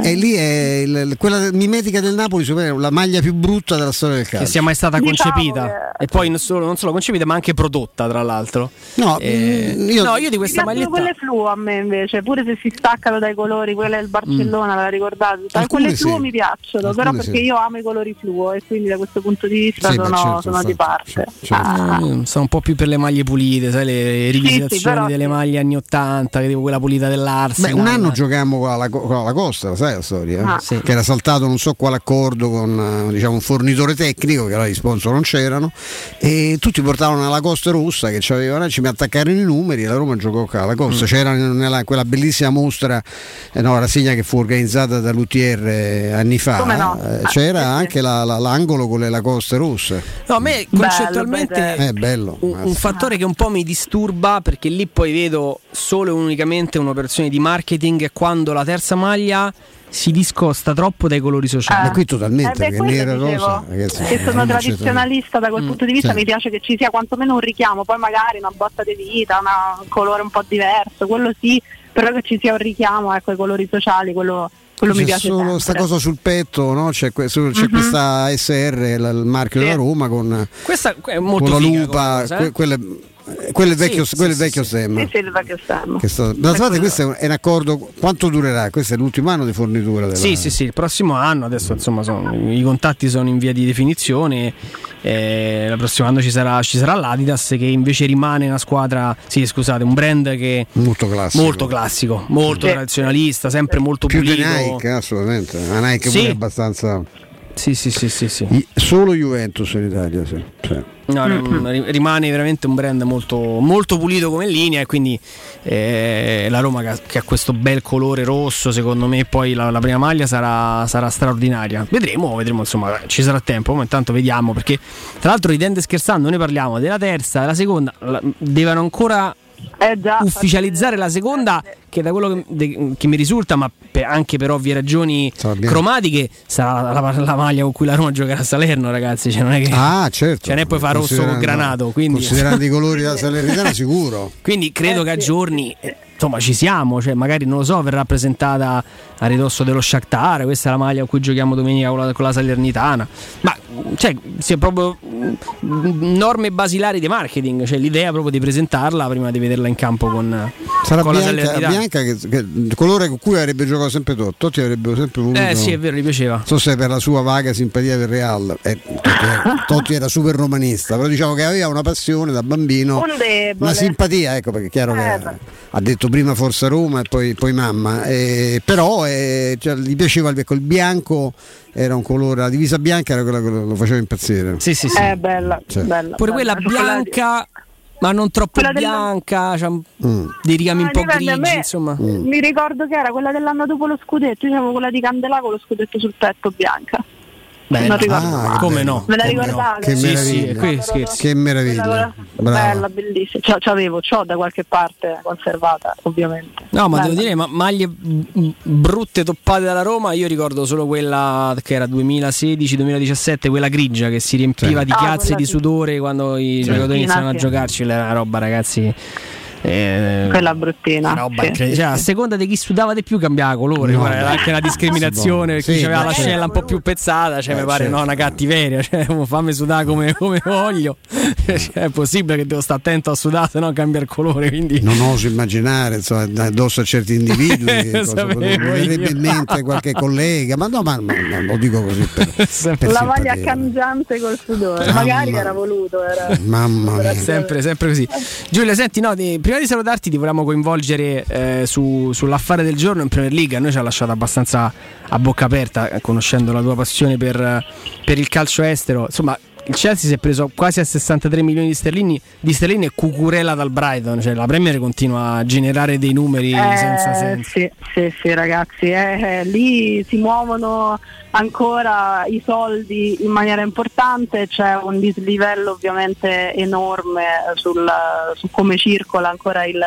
Eh, E lì è il- quella mimetica del Napoli, secondo me, è la maglia più brutta della storia del calcio. Che sia mai stata Diciamo concepita e poi non solo, non solo concepita ma anche prodotta tra l'altro No, Eh, mm, io- no, io di questa maglietta quelle fluo a me invece, pure se si staccano dai colori, quelle del Barcellona, la ricordate? Alcune Quelle fluo sì. mi piacciono, Alcune però perché sì. io amo i colori fluo e quindi da questo punto di vista Sì, beh, sono, certo, sono di parte. certo. Ah, Eh, sono un po' più per le maglie pulite, sai, le rivisitazioni delle sì. maglie anni 80, che tipo quella pulita Beh, dell'Arsenal. un anno giocammo con la, con la Costa, sai la storia? Ah. Sì. Che era saltato non so quale accordo con eh, diciamo, un fornitore tecnico, che allora gli sponsor non c'erano, e tutti portavano la Costa rossa che c'avevano, ci mi attaccarono i numeri e la Roma giocò con la Costa. Mm. C'era nella, quella bellissima mostra, eh, no, rassegna che fu organizzata dall'UTR eh, anni fa, no? eh, Ah, c'era sì, sì. anche la- la- l'angolo con le Lacoste rosse. No, a me Bello, concettualmente. È bello. un, un fattore che un po' mi disturba perché lì poi vedo solo e unicamente un'operazione di marketing quando la terza maglia si discosta troppo dai colori sociali. Ma qui totalmente, Eh beh, perché nera e rosa. ragazzi, che eh, sono tradizionalista da quel Mm, punto di vista, sì. mi piace che ci sia quantomeno un richiamo, poi magari una botta di vita, una- un colore un po' diverso, quello sì, però che ci sia un richiamo ecco, ai colori sociali, quello, quello mi c'è piace solo sempre. sta cosa sul petto, no? c'è, que- c'è Mhm. questa SR, il marchio Sì. della Roma con, Questa è molto con la lupa, cosa, eh? Quello è il vecchio, Sì, quello sì, vecchio sì, stemma. Sì, sì, il vecchio. Che sta- parte questo è un- accordo, quanto durerà? Questo è l'ultimo anno di fornitura della Sì, sì, sì, il prossimo anno, adesso insomma sono- i contatti sono in via di definizione, eh, il prossimo anno ci sarà, ci sarà l'Adidas che invece rimane una squadra, sì scusate, un brand che Molto classico. molto classico, molto Sì. tradizionalista, sempre molto Più di pulito. Nike, assolutamente. La Nike Sì. pure è abbastanza. Sì, sì, sì, sì, sì. Solo Juventus in Italia, sì. Sì. No, ri- rimane veramente un brand molto, molto pulito come linea e quindi eh, la Roma che ha, che ha questo bel colore rosso, secondo me poi la, la prima maglia sarà, sarà straordinaria. Vedremo, vedremo, insomma, ci sarà tempo, ma intanto vediamo perché tra l'altro ridendo e scherzando noi parliamo della terza, della seconda, la- devono ancora Eh già, ufficializzare la seconda che da quello che, de- che mi risulta, ma per- anche per ovvie ragioni cromatiche, sarà la, la maglia con cui la Roma giocherà a Salerno, ragazzi. Cioè non è che Ah, certo. Cioè, non è poi fa rosso con granato, quindi- Considerando i colori della Salernitana, sicuro. *laughs* Quindi credo Eh, che a sì. giorni, eh, insomma, ci siamo. Cioè, magari non lo so, verrà presentata a ridosso dello Shakhtar. Questa è la maglia con cui giochiamo domenica con la, con la Salernitana. Ma cioè, sia proprio mm, norme basilari di marketing. Cioè, l'idea proprio di presentarla prima di vederla in campo con, Sarà con la bianca, Salernitana. Bianca che, che- il colore con cui avrebbe giocato sempre Totti. Totti avrebbe sempre voluto. Eh sì, è vero, gli piaceva. Non so se per la sua vaga simpatia per Real. Eh, Totti, era, Totti era super romanista, però diciamo che aveva una passione da bambino. Una simpatia, ecco perché è chiaro che Eh, beh. ha detto prima Forza Roma e poi, poi mamma, eh, però eh, cioè, gli piaceva il, ecco, il bianco, era un colore, la divisa bianca era quella che lo, faceva impazzire. Sì, sì, Eh, bella, Cioè. bella. Pure quella bella. Cioccolati. bianca, ma non troppo Quella bianca, c'ha Mm. dei rigami un Ah, po' grigi, me- insomma. Mi ricordo che era quella dell'anno dopo lo scudetto, io avevo quella di Candelà con lo scudetto sul petto bianca. Bella. Non. Ah, Come no? Ve la ricordate? Che Sì, sì, meraviglia. qui scherzi. Che meraviglia. Bella, bellissima. C'ho, c'avevo, c'ho da qualche parte conservata, ovviamente. No, ma Bella. devo dire, ma maglie brutte toppate dalla Roma, io ricordo solo quella che era 2016-2017, quella grigia che si riempiva Sì. di Ah, chiazze di sì. sudore quando i Sì. giocatori iniziano a giocarci, era una roba ragazzi. Eh, Quella bruttina. roba sì, sì, Cioè, a sì. seconda di chi sudava di più cambiava colore, No, guarda, anche una discriminazione per chi Sì, aveva beh, l'ascella certo. un po' più pezzata, cioè Eh, mi pare certo. no, una cattiveria, *laughs* cioè, oh, fammi sudare come, come voglio. *laughs* Cioè, è possibile che devo stare attento a sudare, se no cambia il colore, quindi Non oso immaginare insomma, addosso a certi individui che *laughs* Lo cosa sapevo potrebbe- mi verrebbe in mente qualche collega, ma no, ma, ma- ma lo dico così per, per La maglia simpatia. cangiante col sudore, Mamma- magari era voluto. Era... Mamma mia. sempre, sempre così. Giulia, senti, no, di- prima di salutarti ti volevamo coinvolgere eh, su- sull'affare del giorno in Premier League. A noi ci ha lasciato abbastanza a bocca aperta, eh, conoscendo la tua passione per, per il calcio estero. Insomma, il Chelsea si è preso quasi a 63 milioni di sterline, di sterline e cucurella dal Brighton. Cioè, la Premier continua a generare dei numeri senza Eh, senso. sì, sì, sì, ragazzi, eh, eh, lì si muovono ancora i soldi in maniera importante, c'è un dislivello ovviamente enorme sul, su come circola ancora il,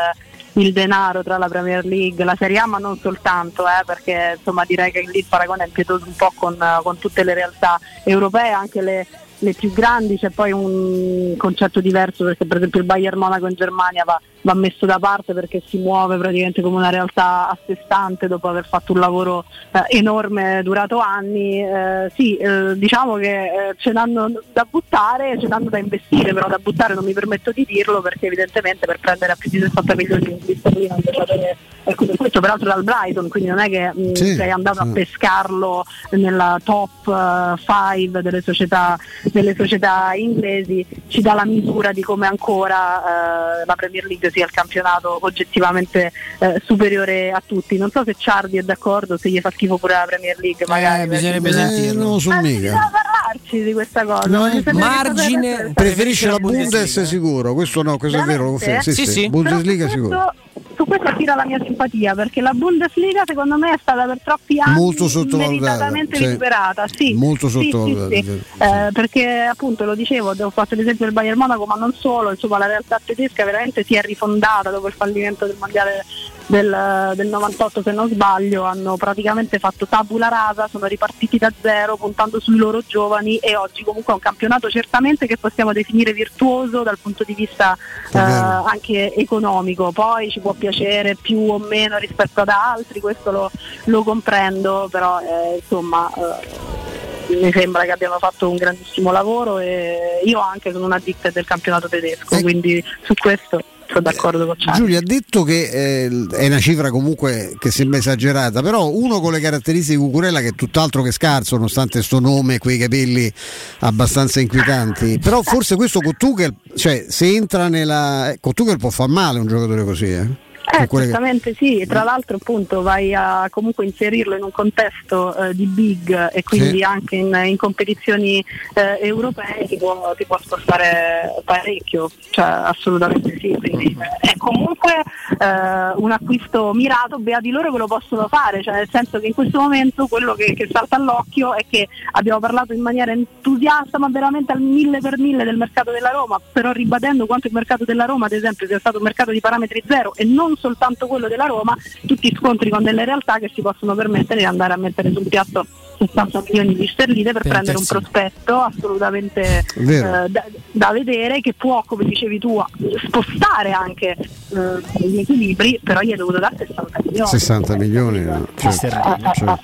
il denaro tra la Premier League, la Serie A, ma non soltanto, eh, perché insomma direi che lì il paragone è impietoso un po' con, con tutte le realtà europee, anche le, le più grandi, c'è poi un concetto diverso perché per esempio il Bayern Monaco in Germania va, va messo da parte perché si muove praticamente come una realtà a sé stante dopo aver fatto un lavoro eh, enorme durato anni. Eh, sì, eh, diciamo che eh, ce l'hanno da buttare, ce l'hanno da investire, però da buttare non mi permetto di dirlo perché evidentemente per prendere a più di 60 milioni di sterline un giocatore eh, come questo peraltro dal Brighton, quindi non è che mh, Sì, sei andato sì. a pescarlo nella top 5 delle società, delle società inglesi, ci dà la misura di come ancora eh, la Premier League sia il campionato oggettivamente eh, superiore a tutti. Non so se Ciardi è d'accordo, se gli fa schifo pure la Premier League, magari. Eh, bisognerebbe Eh, sentirlo. non lo so Eh, mica. bisogna parlarci di questa cosa. No, margine- Preferisce la Bundesliga. Bundes sicuro, questo no, questo è vero, lo Veramente? confermo. Sì, Sì, sì, sì. Bundesliga sicuro. Su questo attira la mia simpatia perché la Bundesliga secondo me è stata per troppi anni Molto meritatamente sì. recuperata. Sì, Molto sottovalutata, sì. sì. Eh, perché appunto lo dicevo, ho fatto l'esempio del Bayern Monaco, ma non solo, insomma la realtà tedesca veramente si è rifondata dopo il fallimento del mondiale del, del 98 se non sbaglio, hanno praticamente fatto tabula rasa, sono ripartiti da zero puntando sui loro giovani e oggi comunque è un campionato certamente che possiamo definire virtuoso dal punto di vista eh, anche economico, poi ci può piacere più o meno rispetto ad altri, questo lo, lo comprendo, però eh, insomma eh, mi sembra che abbiano fatto un grandissimo lavoro e io anche sono una addicted del campionato tedesco, Eh. quindi su questo sono d'accordo con Ciao. Giulia ha detto che eh, è una cifra comunque che sembra esagerata, però uno con le caratteristiche di Cucurella che è tutt'altro che scarso, nonostante sto nome e quei capelli abbastanza inquietanti, però forse questo con Tuchel, cioè se entra nella... con Tuchel può far male un giocatore così, eh? Eh, Con quelle che- certamente sì, tra l'altro appunto vai a comunque inserirlo in un contesto eh, di big e quindi Sì. anche in, in competizioni eh, europee ti può, ti può spostare parecchio, cioè assolutamente sì, quindi è comunque eh, un acquisto mirato, beati loro che lo possono fare, cioè nel senso che in questo momento quello che, che salta all'occhio è che abbiamo parlato in maniera entusiasta ma veramente al mille per mille del mercato della Roma, però ribadendo quanto il mercato della Roma ad esempio sia stato un mercato di parametri zero e non soltanto quello della Roma, tutti scontri con delle realtà che si possono permettere di andare a mettere sul piatto 60 milioni di sterline per prendere un prospetto assolutamente eh, da, da vedere che può, come dicevi tu, spostare anche eh, gli equilibri, però gli è dovuto dare 60 milioni. 60 milioni. no? Sterline, certo.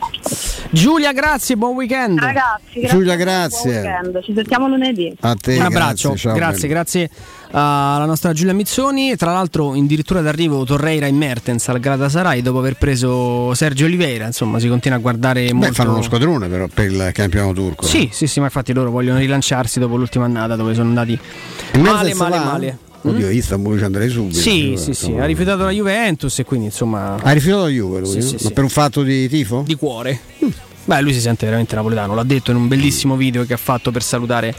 Giulia, grazie, buon weekend. Ragazzi, grazie Giulia, grazie. buon weekend. Ci sentiamo lunedì. A te, Un abbraccio, grazie, ciao, grazie, bello. grazie alla nostra Giulia Mizzoni. Tra l'altro, addirittura d'arrivo Torreira in Mertens al Galatasaray dopo aver preso Sergio Oliveira. Insomma, si continua a guardare Beh, molto. fanno uno squadrone però per il campionato turco. Sì, sì, sì, ma infatti loro vogliono rilanciarsi dopo l'ultima annata dove sono andati E male, male, va? male. Oddio, Istanbul ci andrei subito. Sì, sì, sì, ha rifiutato la Juventus e quindi insomma. Ha rifiutato la Juve lui? Sì, sì, Ma sì. per un fatto di tifo? Di cuore. Beh, lui si sente veramente napoletano, l'ha detto in un bellissimo video che ha fatto per salutare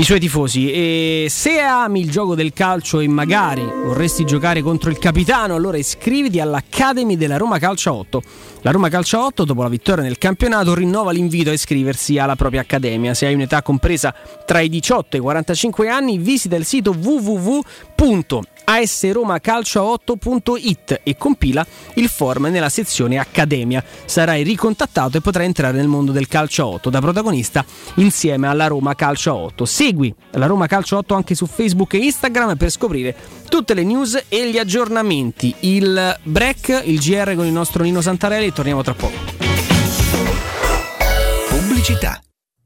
i suoi tifosi. E se ami il gioco del calcio e magari vorresti giocare contro il capitano, allora iscriviti all'Academy della Roma Calcio 8. La Roma Calcio 8, dopo la vittoria nel campionato, rinnova l'invito a iscriversi alla propria accademia. Se hai un'età compresa tra i 18 e i 45 anni, visita il sito www.asromacalcio8.it e compila il form nella sezione Accademia. Sarai ricontattato e potrai entrare nel mondo del calcio 8 da protagonista insieme alla Roma Calcio 8. Segui la Roma Calcio 8 anche su Facebook e Instagram per scoprire tutte le news e gli aggiornamenti. Il break, il GR con il nostro Nino Santarelli torniamo tra poco. Pubblicità.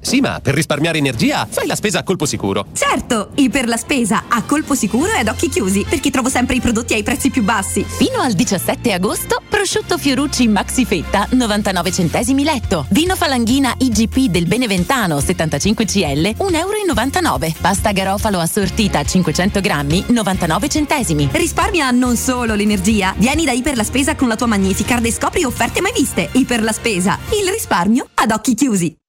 Sì, ma per risparmiare energia fai la spesa a colpo sicuro. Certo, i per la spesa a colpo sicuro e ad occhi chiusi, perché trovo sempre i prodotti ai prezzi più bassi. Fino al 17 agosto, prosciutto Fiorucci Maxi Fetta 99 centesimi letto. Vino Falanghina IGP del Beneventano 75 CL 1,99 euro. Pasta garofalo assortita 500 grammi 99 centesimi. Risparmia non solo l'energia. Vieni da Iper la Spesa con la tua Magnificard e scopri offerte mai viste. Iper la Spesa, il risparmio ad occhi chiusi.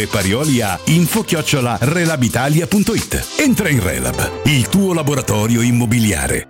e Parioli a info-relabitalia.it. Entra in Relab, il tuo laboratorio immobiliare.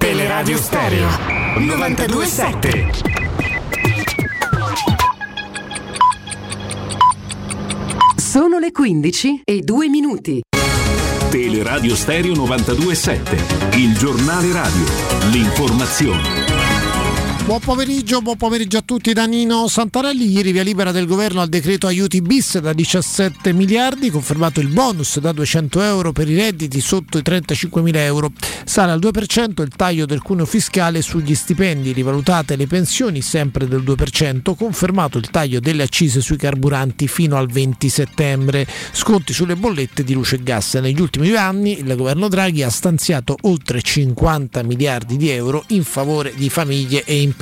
Teleradio Stereo 927. Sono le 15 e 2 minuti. Teleradio Stereo 927, il giornale radio, l'informazione. Buon pomeriggio, buon pomeriggio a tutti da Nino Santarelli. Ieri via libera del governo al decreto aiuti bis da 17 miliardi, confermato il bonus da 200 euro per i redditi sotto i 35 mila euro. Sale al 2% il taglio del cuneo fiscale sugli stipendi, rivalutate le pensioni sempre del 2%, confermato il taglio delle accise sui carburanti fino al 20 settembre. Sconti sulle bollette di luce e gas. Negli ultimi due anni il governo Draghi ha stanziato oltre 50 miliardi di euro in favore di famiglie e imprese.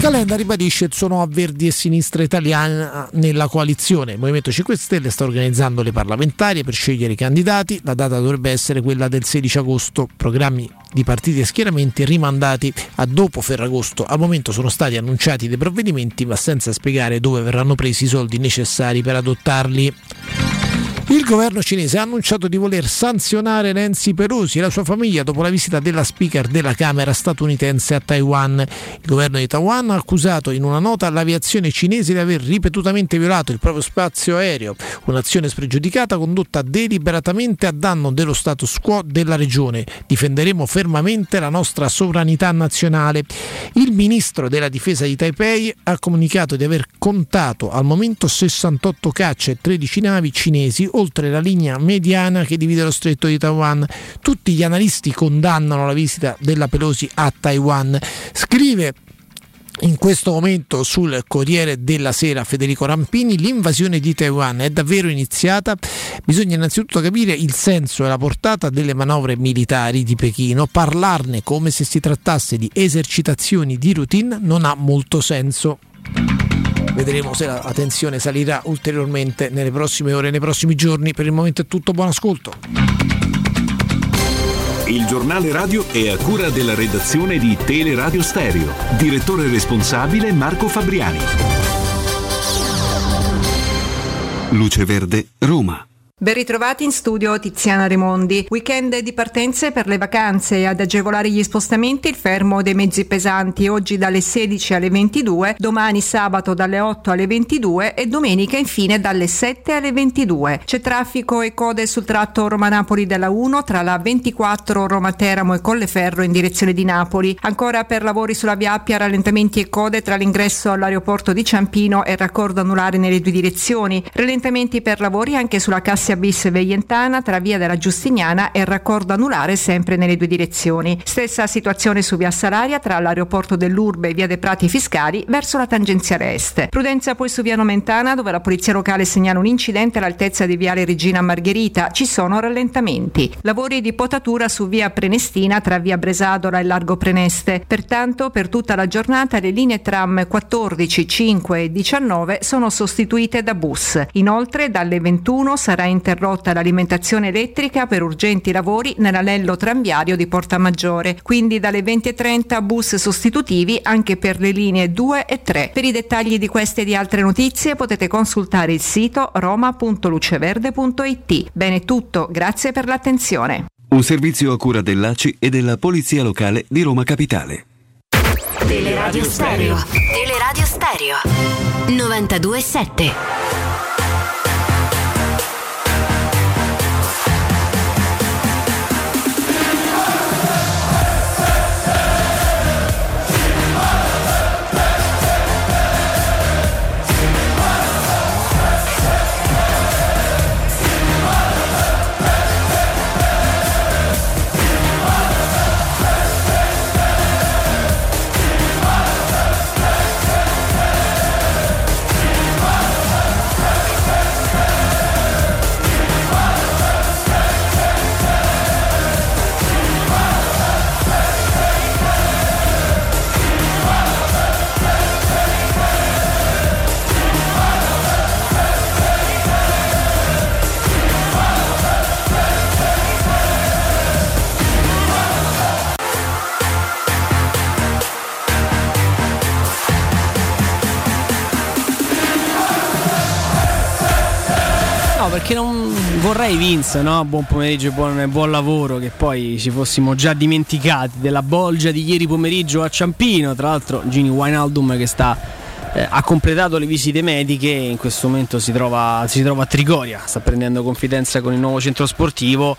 Calenda ribadisce sono a Verdi e Sinistra Italiana nella coalizione. Il Movimento 5 Stelle sta organizzando le parlamentarie per scegliere i candidati. La data dovrebbe essere quella del 16 agosto. Programmi di partiti e schieramenti rimandati a dopo Ferragosto. Al momento sono stati annunciati dei provvedimenti, ma senza spiegare dove verranno presi i soldi necessari per adottarli. Il governo cinese ha annunciato di voler sanzionare Nancy Pelosi e la sua famiglia dopo la visita della speaker della Camera statunitense a Taiwan. Il governo di Taiwan ha accusato in una nota l'aviazione cinese di aver ripetutamente violato il proprio spazio aereo, un'azione spregiudicata condotta deliberatamente a danno dello status quo della regione. Difenderemo fermamente la nostra sovranità nazionale. Il ministro della difesa di Taipei ha comunicato di aver contato al momento 68 cacce e 13 navi cinesi oltre la linea mediana che divide lo stretto di Taiwan. Tutti gli analisti condannano la visita della Pelosi a Taiwan. Scrive in questo momento sul Corriere della Sera Federico Rampini l'invasione di Taiwan è davvero iniziata? Bisogna innanzitutto capire il senso e la portata delle manovre militari di Pechino, parlarne come se si trattasse di esercitazioni di routine non ha molto senso. Vedremo se la tensione salirà ulteriormente nelle prossime ore, nei prossimi giorni. Per il momento è tutto, buon ascolto. Il giornale radio è a cura della redazione di Teleradio Stereo. Direttore responsabile Marco Fabriani. Luce Verde, Roma. Ben ritrovati in studio Tiziana Remondi. Weekend di partenze per le vacanze e ad agevolare gli spostamenti il fermo dei mezzi pesanti oggi dalle 16 alle 22, domani sabato dalle 8 alle 22 e domenica infine dalle 7 alle 22. C'è traffico e code sul tratto Roma-Napoli della 1 tra la 24 Roma-Teramo e Colleferro in direzione di Napoli. Ancora per lavori sulla via Appia rallentamenti e code tra l'ingresso all'aeroporto di Ciampino e raccordo anulare nelle due direzioni. Rallentamenti per lavori anche sulla Cassia bis Veientana tra via della Giustiniana e il raccordo anulare sempre nelle due direzioni. Stessa situazione su via Salaria tra l'aeroporto dell'Urbe e via dei Prati Fiscali verso la tangenziale est. Prudenza poi su via Nomentana dove la polizia locale segnala un incidente all'altezza di viale Regina Margherita. Ci sono rallentamenti. Lavori di potatura su via Prenestina tra via Bresadola e Largo Preneste. Pertanto per tutta la giornata le linee tram 14, 5 e 19 sono sostituite da bus. Inoltre dalle 21 sarà in interrotta l'alimentazione elettrica per urgenti lavori nell'anello tranviario di Porta Maggiore, quindi dalle 20.30 bus sostitutivi anche per le linee 2 e 3. Per i dettagli di queste e di altre notizie potete consultare il sito roma.luceverde.it. Bene tutto, grazie per l'attenzione. Un servizio a cura dell'ACI e della Polizia Locale di Roma Capitale. Teleradio Stereo. Teleradio Stereo 927. Perché non vorrei Vince, no? Buon pomeriggio e buon, buon lavoro, che poi ci fossimo già dimenticati della bolgia di ieri pomeriggio a Ciampino, tra l'altro Gini Wijnaldum che sta eh, ha completato le visite mediche in questo momento si trova, si trova a Trigoria, sta prendendo confidenza con il nuovo centro sportivo.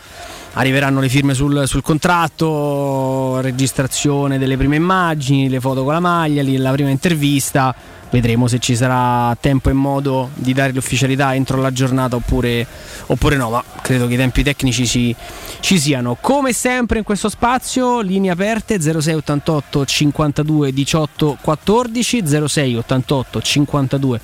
Arriveranno le firme sul, sul contratto, registrazione delle prime immagini, le foto con la maglia, la prima intervista. Vedremo se ci sarà tempo e modo di dare l'ufficialità entro la giornata oppure, oppure no, ma credo che i tempi tecnici ci, ci siano. Come sempre in questo spazio, linee aperte 0688 52 18 14 0688 52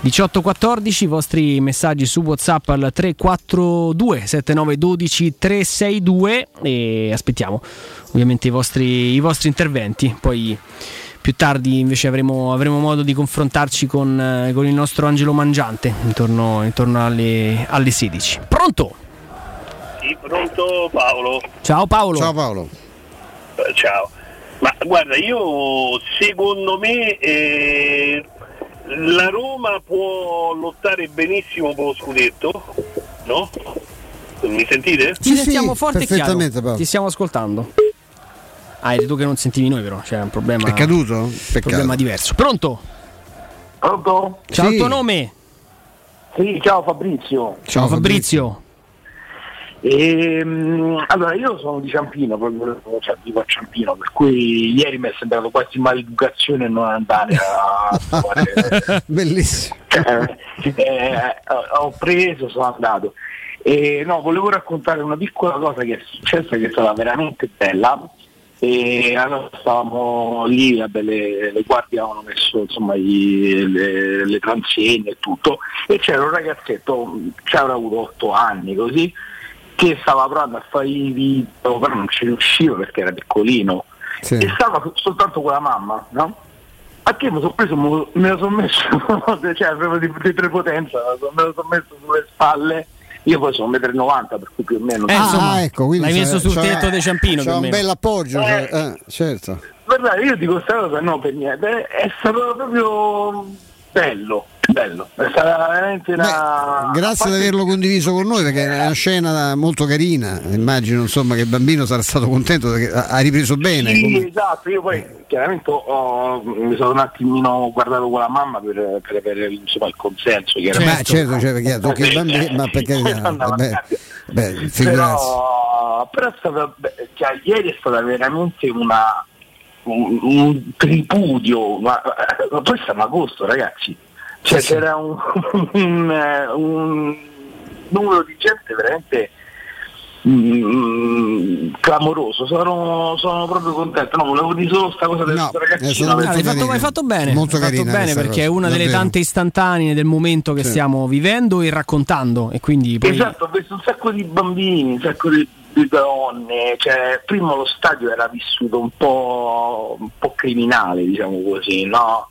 1814 i vostri messaggi su whatsapp al 342 7912 362 e aspettiamo ovviamente i vostri, i vostri interventi. Poi più tardi invece avremo, avremo modo di confrontarci con, eh, con, il nostro Angelo Mangiante intorno, intorno alle, alle 16 pronto? Sì, pronto Paolo ciao Paolo ciao Paolo eh, ciao ma guarda io secondo me eh, la Roma può lottare benissimo per lo scudetto, no? Mi sentite? Ti sentiamo forte e chiaro. Ti stiamo ascoltando. Ah, eri tu che non sentivi noi però, c'era un problema. È caduto? Un problema diverso. Pronto? Pronto? Ciao, sì. il tuo nome? Sì, ciao Fabrizio. Ciao, ciao Fabrizio. E, um, allora io sono di Ciampino, proprio, cioè vivo a Ciampino, per cui ieri mi è sembrato quasi maleducazione non andare a trovare. *laughs* Bellissimo. Eh, eh, ho preso, sono andato. E, no, volevo raccontare una piccola cosa che è successa che è stata veramente bella. E allora stavamo lì, vabbè, le, le guardie avevano messo insomma, i, le, le transegne e tutto, e c'era un ragazzetto, ci avrà avuto 8 anni così, che stava provando a fare i video, però non ci riusciva perché era piccolino sì. e stava soltanto con la mamma, no? A che mi sono preso, me lo sono messo, *laughs* cioè avevo di, di prepotenza, me lo sono messo sulle spalle. Io poi sono 1,90 m, per cui più o meno. Eh, insomma, ah, ecco, l'hai messo sul tetto dei Ciampino. C'è un bel appoggio, cioè, eh, certo. Guardate, io dico questa cosa no per niente, è stato proprio bello bello, è stata veramente una. Beh, grazie di averlo condiviso con noi perché è una scena molto carina. Immagino insomma che il bambino sarà stato contento perché ha ripreso bene. Sì, come... esatto, io poi chiaramente ho, mi sono un attimino guardato con la mamma per, per avere insomma, il consenso. Ma certo, cioè, perché tocca il bambino, ma perché. Beh, beh, però, però è stata, cioè, ieri è stata veramente una, un, un tripudio, ma, ma poi siamo agosto ragazzi cioè, sì, c'era un, *laughs* un, un, numero di gente veramente mm, clamoroso, sono, sono, proprio contento. No, volevo dire solo questa cosa del no, ragazzino. Ah, hai, fatto, hai fatto bene, molto hai fatto bene perché è una davvero. delle tante istantanee del momento che sì. stiamo vivendo e raccontando. E quindi poi... Esatto, ho visto un sacco di bambini, un sacco di, di donne, cioè, prima lo stadio era vissuto un po', un po' criminale, diciamo così, no?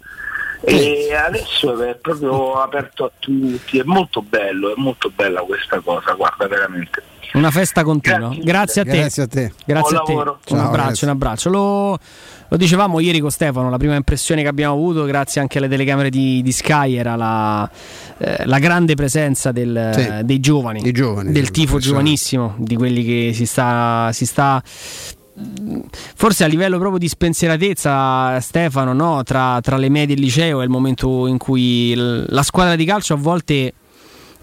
E adesso è proprio aperto a tutti, è molto bello, è molto bella questa cosa, guarda veramente. Una festa continua. Grazie, grazie a te. Grazie a te. Grazie a te. Lavoro. Un Ciao, abbraccio, grazie. un abbraccio. Lo, lo, dicevamo ieri con Stefano, la prima impressione che abbiamo avuto, grazie anche alle telecamere di, di Sky, era la, eh, la grande presenza del, Sì. dei giovani, giovani, del tifo giovanissimo, di quelli che si sta, si sta forse a livello proprio di spensieratezza, Stefano, no? tra, tra le medie e il liceo è il momento in cui la squadra di calcio a volte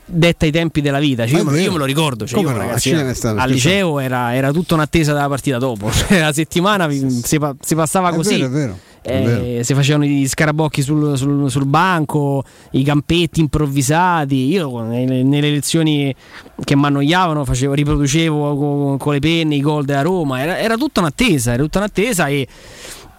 detta i tempi della vita. Cioè, È io, io me lo ricordo, cioè, io, no, ragazzi, al liceo era, era tutta un'attesa della partita dopo. *laughs* Cioè, la settimana si, si passava È così. vero, è vero. Eh, si facevano i scarabocchi sul, sul- sul banco, i campetti improvvisati. Io nelle, nelle lezioni che mi annoiavano facevo, riproducevo con, con le penne i gol della Roma. Era, era tutta un'attesa, era tutta un'attesa e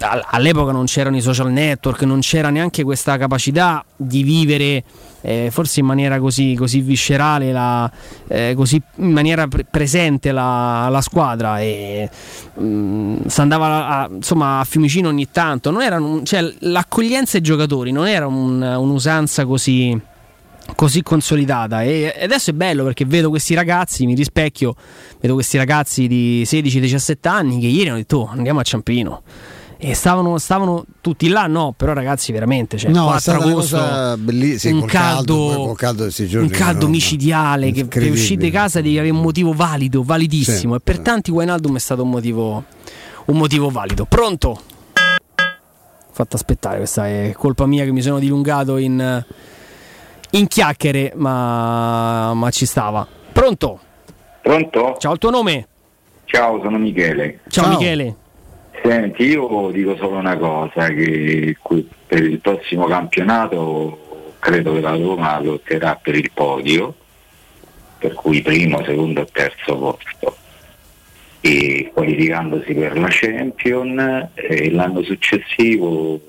all'epoca non c'erano i social network, non c'era neanche questa capacità di vivere eh, forse in maniera così, così viscerale, la- eh, così in maniera pre- presente la, la squadra e mm, si andava a, insomma, a Fiumicino ogni tanto. Un- cioè, l'accoglienza ai giocatori non era un- un'usanza così così consolidata e adesso è bello perché vedo questi ragazzi, mi rispecchio, vedo questi ragazzi di 16-17 anni che ieri hanno detto "Oh, andiamo a Ciampino E stavano, stavano tutti là, no, però ragazzi veramente, cioè, No, è 4 stata una agosto, cosa bellissima, un caldo, caldo, caldo un caldo erano micidiale che incredibili. uscire di casa devi avere un motivo valido, validissimo Sì. e per tanti Wijnaldum è stato un motivo, un motivo valido. Pronto? Fatto aspettare, questa è colpa mia che mi sono dilungato in, in chiacchiere, ma, ma ci stava. Pronto? Pronto? Ciao, il tuo nome? Ciao, sono Michele. Ciao, Michele. Senti, io dico solo una cosa, che per il prossimo campionato credo che la Roma lotterà per il podio, per cui primo, secondo e terzo posto, e qualificandosi per la Champion e l'anno successivo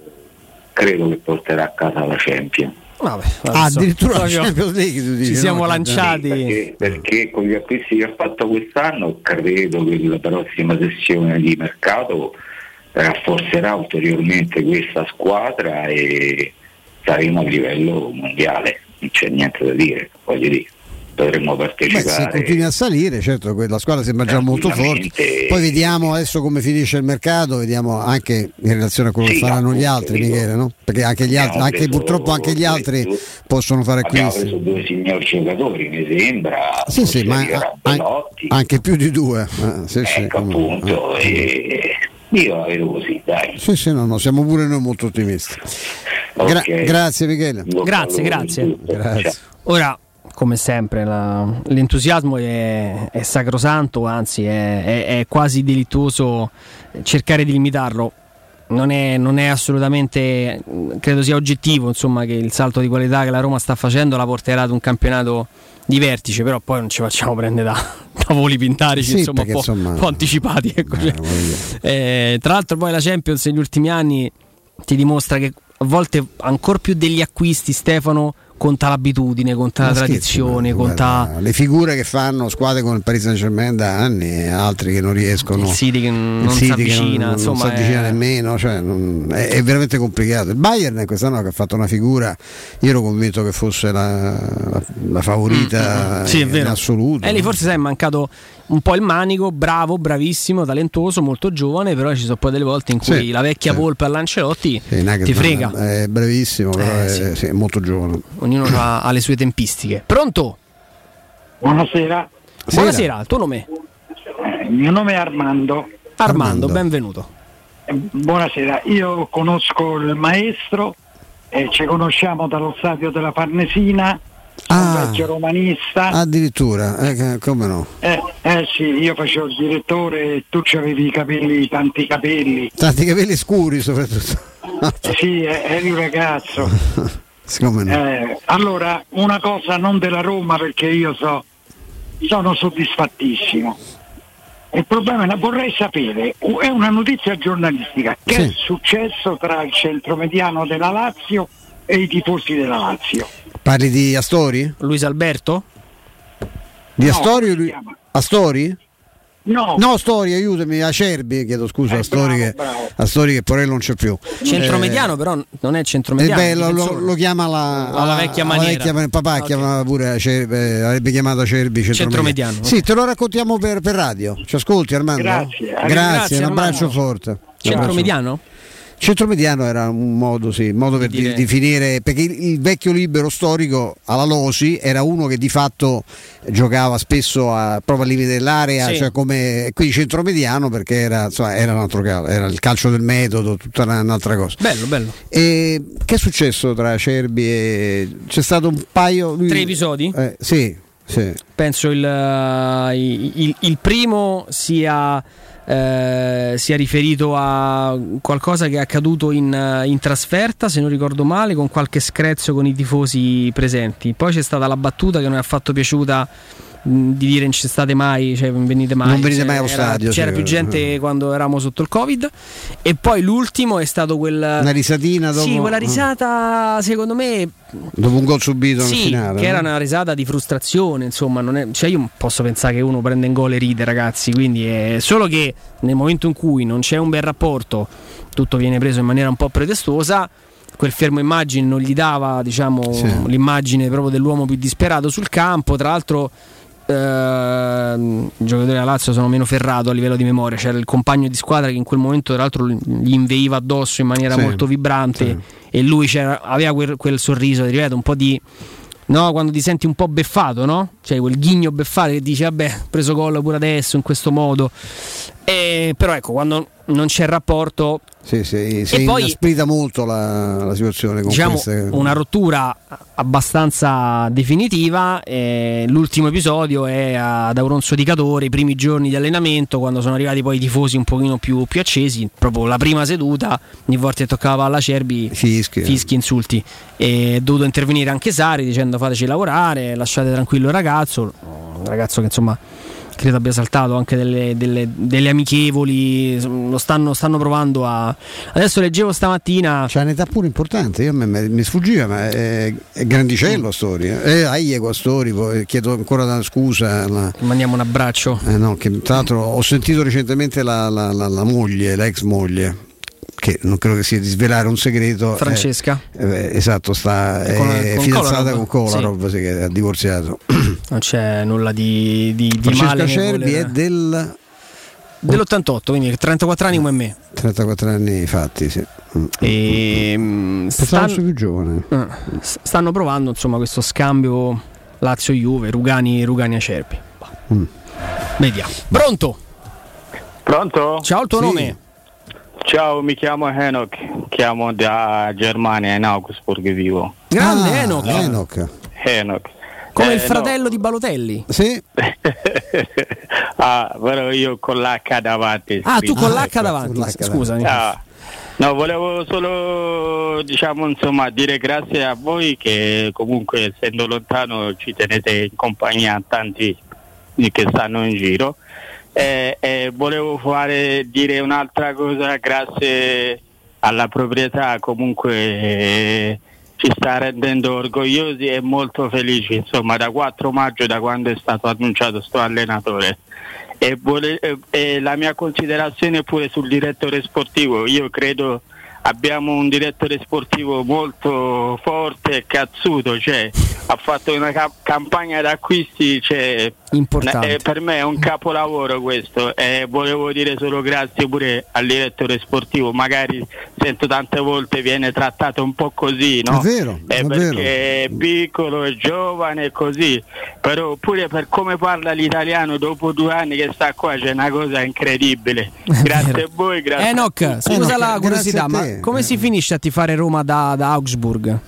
credo che porterà a casa la Champion. Vabbè, Ah, addirittura la proprio Champions League tu dici, ci siamo no? lanciati. Perché, perché con gli acquisti che ha fatto quest'anno credo che la prossima sessione di mercato rafforzerà ulteriormente questa squadra e saremo a livello mondiale, non c'è niente da dire, voglio dire, dovremmo Beh, se partecipare. continui a salire, certo, la squadra sembra già molto forte. Poi vediamo adesso come finisce il mercato, vediamo anche in relazione a quello che Sì, faranno gli altri, dico. Michele, no? Perché anche gli altri, Abbiamo anche, preso purtroppo anche gli altri due- possono fare Abbiamo acquisti. preso due signori giocatori, mi sembra. Sì, sì, ma an- anche più di due. Eh, sì, sì, Ecco comunque. appunto, e io la vedo così, dai. Sì, sì, no, no, siamo pure noi molto ottimisti. Gra- Ok. grazie Michele. Grazie, grazie. Ora, come sempre, la- l'entusiasmo è, è sacrosanto, anzi è, è- è quasi delittuoso cercare di limitarlo. Non è, non è assolutamente, credo sia oggettivo, insomma, che il salto di qualità che la Roma sta facendo la porterà ad un campionato di vertice, però poi non ci facciamo prendere da, *laughs* da voli pintarici, Sì, insomma, un po', insomma, un po' anticipati. ecco, cioè. Eh, tra l'altro poi la Champions negli ultimi anni ti dimostra che a volte ancora più degli acquisti Stefano conta l'abitudine, conta la Ma scherzi, tradizione, conta guarda, le figure che fanno squadre come il Paris Saint Germain da anni e altri che non riescono Il City che non si avvicina, non, insomma, non si avvicina è- nemmeno cioè, non- è, è veramente complicato. Il Bayern quest'anno che ha fatto una figura io ero convinto che fosse la, la- la favorita Mm, Sì, è in vero. assoluto. E lì forse sai, è mancato un po' il manico, bravo, bravissimo, talentuoso, molto giovane, però ci sono poi delle volte in cui Sì, la vecchia sì. volpe all'Ancelotti Sì, ti frega. è brevissimo però Eh, è, sì. sì, è molto giovane Ognuno ha, ha le sue tempistiche. Pronto? Buonasera. Buonasera, il tuo nome? Eh, il mio nome è Armando. Armando, benvenuto. Eh, Buonasera, io conosco il maestro, eh, ci conosciamo dallo stadio della Farnesina, sono un vecchio romanista. addirittura eh, come no Eh, eh sì, io facevo il direttore e tu avevi i capelli, tanti capelli. tanti capelli scuri soprattutto Sì, eh, eri un ragazzo. *laughs* come no Eh, allora, una cosa non della Roma perché io so, sono soddisfattissimo. Il problema è, vorrei sapere, è una notizia giornalistica, che è successo tra il centromediano della Lazio e i tifosi della Lazio? Parli di Astori? Luis Alberto? di No, Astori? lui-? Astori? No, No, Stori, aiutami, Acerbi, chiedo scusa, Eh, Astori, bravo, che, bravo. Astori che Porello non c'è più. Centromediano, però non è Eh, centromediano. beh, lo, lo- chiama la, Alla vecchia maniera. vecchia man- papà Ok. chiamava pure Acerbi, eh, avrebbe chiamato Acerbi centromediano. Centromediano, Sì, te lo raccontiamo per, per radio. Ci ascolti Armando? Grazie. Grazie, Grazie, un abbraccio Armando. forte. Centromediano? Centromediano era un modo, sì, modo per dire- di- definire, perché il, il vecchio libero storico alla Losi era uno che di fatto giocava spesso a, proprio al limite dell'area, Sì. cioè come, quindi centromediano perché era, insomma, era un altro calcio, era il calcio del metodo, tutta una- un'altra cosa. Bello, bello. E che è successo tra Cerbi e... c'è stato un paio... lui- Tre episodi? Eh, sì, sì. Penso il, eh, il- il primo sia, eh, sia riferito a qualcosa che è accaduto in, eh, in trasferta, se non ricordo male, con qualche screzio con i tifosi presenti. Poi c'è stata la battuta che non mi ha fatto piaciuta di dire non ci state mai, cioè non venite mai. Non venite Cioè, mai allo era- stadio, C'era sì. più gente quando eravamo sotto il Covid. E poi l'ultimo è stato quel. Una risatina dopo... Sì, quella risata, secondo me, Dopo un gol subito sì, finale. che no? era una risata di frustrazione, insomma, non è- cioè io posso pensare che uno prende in gol e ride, ragazzi, quindi è solo che nel momento in cui non c'è un bel rapporto, tutto viene preso in maniera un po' pretestuosa, quel fermo immagine non gli dava, diciamo, Sì. l'immagine proprio dell'uomo più disperato sul campo, tra l'altro ehm, i giocatori della Lazio sono meno ferrato a livello di memoria. C'era il compagno di squadra che in quel momento, tra l'altro, gli inveiva addosso in maniera Sì, molto vibrante sì. e lui c'era- aveva quel, quel sorriso, ti ripeto, un po' di. No, quando ti senti un po' beffato, no? Cioè quel ghigno beffato che dici, vabbè, ho preso gol pure adesso in questo modo. E, però ecco, quando non c'è il rapporto, Sì, sì, si inasprita molto la, la situazione diciamo queste... una rottura abbastanza definitiva. eh, l'ultimo episodio è ad Auronzo di Cadore, i primi giorni di allenamento, quando sono arrivati poi i tifosi un pochino più, più accesi. Proprio la prima seduta, ogni volta che toccava alla Cerbi, fischi, insulti. E è dovuto intervenire anche Sari dicendo fateci lavorare, lasciate tranquillo il ragazzo. Un ragazzo che insomma credo abbia saltato anche delle, delle- delle amichevoli, lo stanno, stanno provando a... Adesso leggevo stamattina... C'ha un'età pure importante, io me- mi sfuggiva, ma è, è grandicello a Stori. Eh, Aiego a Stori, poi chiedo ancora una scusa. alla- Mandiamo un abbraccio. Eh, no, che tra l'altro ho sentito recentemente la, la- la- la moglie, la ex moglie, che non credo che sia di svelare un segreto. eh, Francesca? eh, esatto, sta, è Con- con fidanzata Kolarov? con Kolarov, sì, che ha divorziato. Non c'è nulla di, di, di Francesca Cerbi voler- è del dell'88, quindi 34 anni come me. 34 anni fatti, sì. E, mm, Pensavo stan- più giovane. eh, s- stanno provando insomma questo scambio Lazio-Juve, Rugani, Rugani Acerbi. Mm. Vediamo. Pronto? Pronto? Ciao, il tuo Sì. nome? Ciao, mi chiamo Enoch, chiamo da Germania, in Augsburg vivo. Grande Ah, Enoch. Enoch. Enoch. Come Eh, il fratello di Balotelli. Sì. *laughs* Ah, però io con l'H davanti. Ah, tu con l'H davanti. Scusami. Ah, no, volevo solo diciamo insomma dire grazie a voi che comunque essendo lontano ci tenete in compagnia a tanti che stanno in giro. E, e volevo fare dire un'altra cosa, grazie alla proprietà comunque eh, ci sta rendendo orgogliosi e molto felici, insomma da 4 maggio da quando è stato annunciato sto allenatore. E, vole- e- e la mia considerazione pure sul direttore sportivo, io credo abbiamo un direttore sportivo molto forte e cazzuto, cioè ha fatto una ca- campagna d'acquisti, cioè, Importante. eh, per me è un capolavoro questo e volevo dire solo grazie pure al direttore sportivo, magari sento tante volte viene trattato un po' così, no? È vero, Eh, è perché è piccolo, è giovane e così, però pure per come parla l'italiano dopo due anni che sta qua c'è una cosa incredibile. *laughs* Grazie a voi, grazie. a Enoch, scusa la curiosità, ma come si finisce a tifare Roma da, da Augsburg?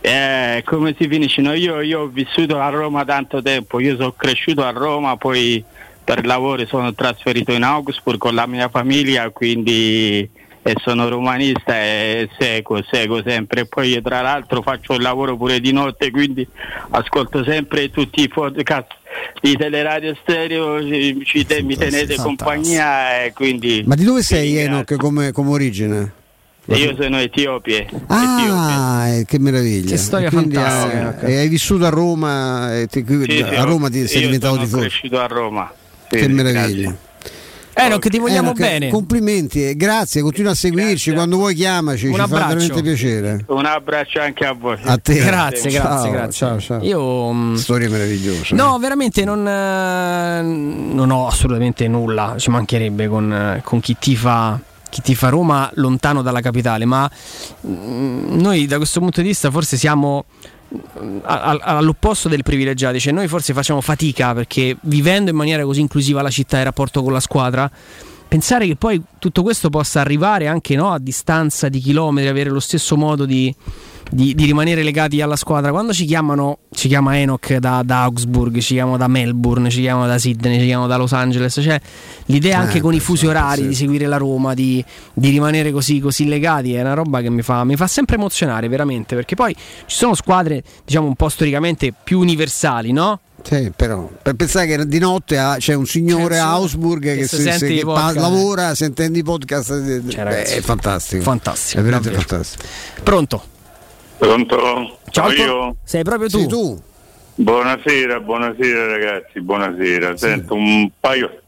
Eh, come si finisce? No, io, io ho vissuto a Roma tanto tempo, io sono cresciuto a Roma, poi per lavoro sono trasferito in Augsburg con la mia famiglia, quindi e sono romanista e seguo, seguo sempre. Poi io tra l'altro faccio il lavoro pure di notte, quindi ascolto sempre tutti i podcast di Teleradio Stereo, ci, ci mi tenete compagnia e quindi Ma di dove sei Enoch come, come origine? Io sono Etiopie. Ah, eh, che meraviglia. Che storia quindi, fantastica. eh, e hai vissuto a Roma, e ti- Sì, a Roma ti sei diventato sono tifoso. cresciuto a Roma. Sì, che meraviglia. Enoch, ti vogliamo Enoch, bene. Complimenti, e grazie, continua a seguirci, quando vuoi chiamaci, Un ci fa abbraccio. veramente piacere. Un abbraccio anche a voi. A te. Grazie, Ciao, grazie, grazie. ciao, ciao. Io mm, Storia meravigliosa. No, veramente non, eh, non ho assolutamente nulla, ci mancherebbe con, eh, con chi tifa chi tifa Roma lontano dalla capitale, ma mm, noi da questo punto di vista forse siamo mm, all'opposto del privilegiato, cioè noi forse facciamo fatica perché vivendo in maniera così inclusiva la città e il rapporto con la squadra, pensare che poi tutto questo possa arrivare anche no, a distanza di chilometri, avere lo stesso modo di, di- di rimanere legati alla squadra. Quando ci chiamano, ci chiama Enoch da, da Augsburg, ci chiamano da Melbourne, ci chiamano da Sydney, ci chiamano da Los Angeles, cioè l'idea anche Eh, con i beh, fusi orari sì. di seguire la Roma, di, di rimanere così, così legati, è una roba che mi fa, mi fa sempre emozionare veramente, perché poi ci sono squadre, diciamo, un po' storicamente più universali, no? Sì, però per pensare che di notte ha- c'è un signore a Augsburg che, se si- sente se- i che pa- lavora sentendo i podcast Cioè, ragazzi, è fantastico. fantastico, È veramente davvero. fantastico. Pronto? Pronto? Ciao, Sono io? Sei proprio tu? Sei tu? Buonasera, buonasera ragazzi, buonasera. Sento un paio,